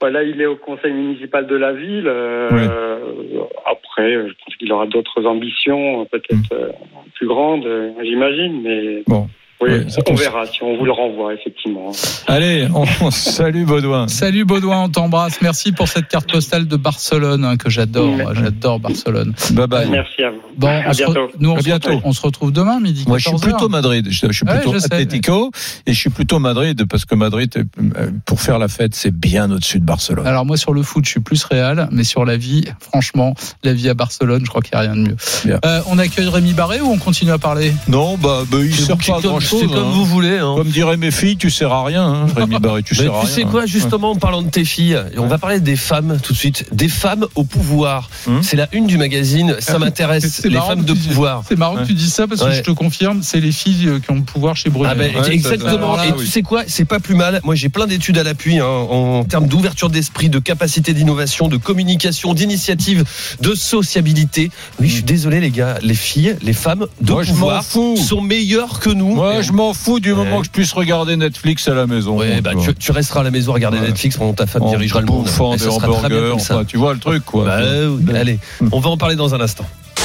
Voilà, il est au conseil municipal de la ville. euh, Oui. Après, je pense qu'il aura d'autres ambitions, peut-être euh, plus grandes, euh, j'imagine. Mais Bon. Oui, Oui, ça on verra si on vous le renvoie, effectivement. Allez, on, on salue Baudouin. Salut Baudouin, on t'embrasse. Merci pour cette carte postale de Barcelone hein, que j'adore. J'adore Barcelone. Bye bye. Merci à vous. Bon, à on se, re- bientôt. nous, on À se bientôt. retrouve- on se retrouve demain midi. Moi, je suis 14 plutôt. Madrid. Je, je suis Ouais, plutôt je sais, Atlético et je suis plutôt Madrid parce que Madrid, euh, pour faire la fête, c'est bien au-dessus de Barcelone. Alors moi sur le foot, je suis plus réel, mais sur la vie, franchement, la vie à Barcelone, je crois qu'il n'y a rien de mieux. Euh, on accueille Rémi Barré ou on continue à parler? Non, bah, bah il sert C'est pas chose. C'est comme vous voulez. hein. Comme diraient mes filles, tu sers à rien, hein, Rémi Barré, tu Mais sers à tu rien. sais quoi, justement, en parlant de tes filles, on va parler des femmes tout de suite. Des femmes au pouvoir. Hum. C'est la une du magazine. Ça m'intéresse. Les femmes de tu dis- pouvoir. C'est marrant que tu dises ça parce que je te confirme, c'est les filles euh, qui ont le pouvoir chez Brunet. Ah ben, exactement. Et tu sais quoi, c'est pas plus mal. Moi, j'ai plein d'études à l'appui hein, en termes d'ouverture d'esprit, de capacité d'innovation, de communication, d'initiative, de sociabilité. Oui, je suis désolé, les gars, les filles, les femmes de Moi, pouvoir sont meilleures que nous. Moi, je m'en fous du moment que je puisse regarder Netflix à la maison. Ouais, bah, tu, tu resteras à la maison à regarder Ouais. Netflix pendant que ta femme En dirigera le monde. bouffant des hamburgers, enfin, tu vois le truc, quoi. Bah, allez, on va en parler dans un instant.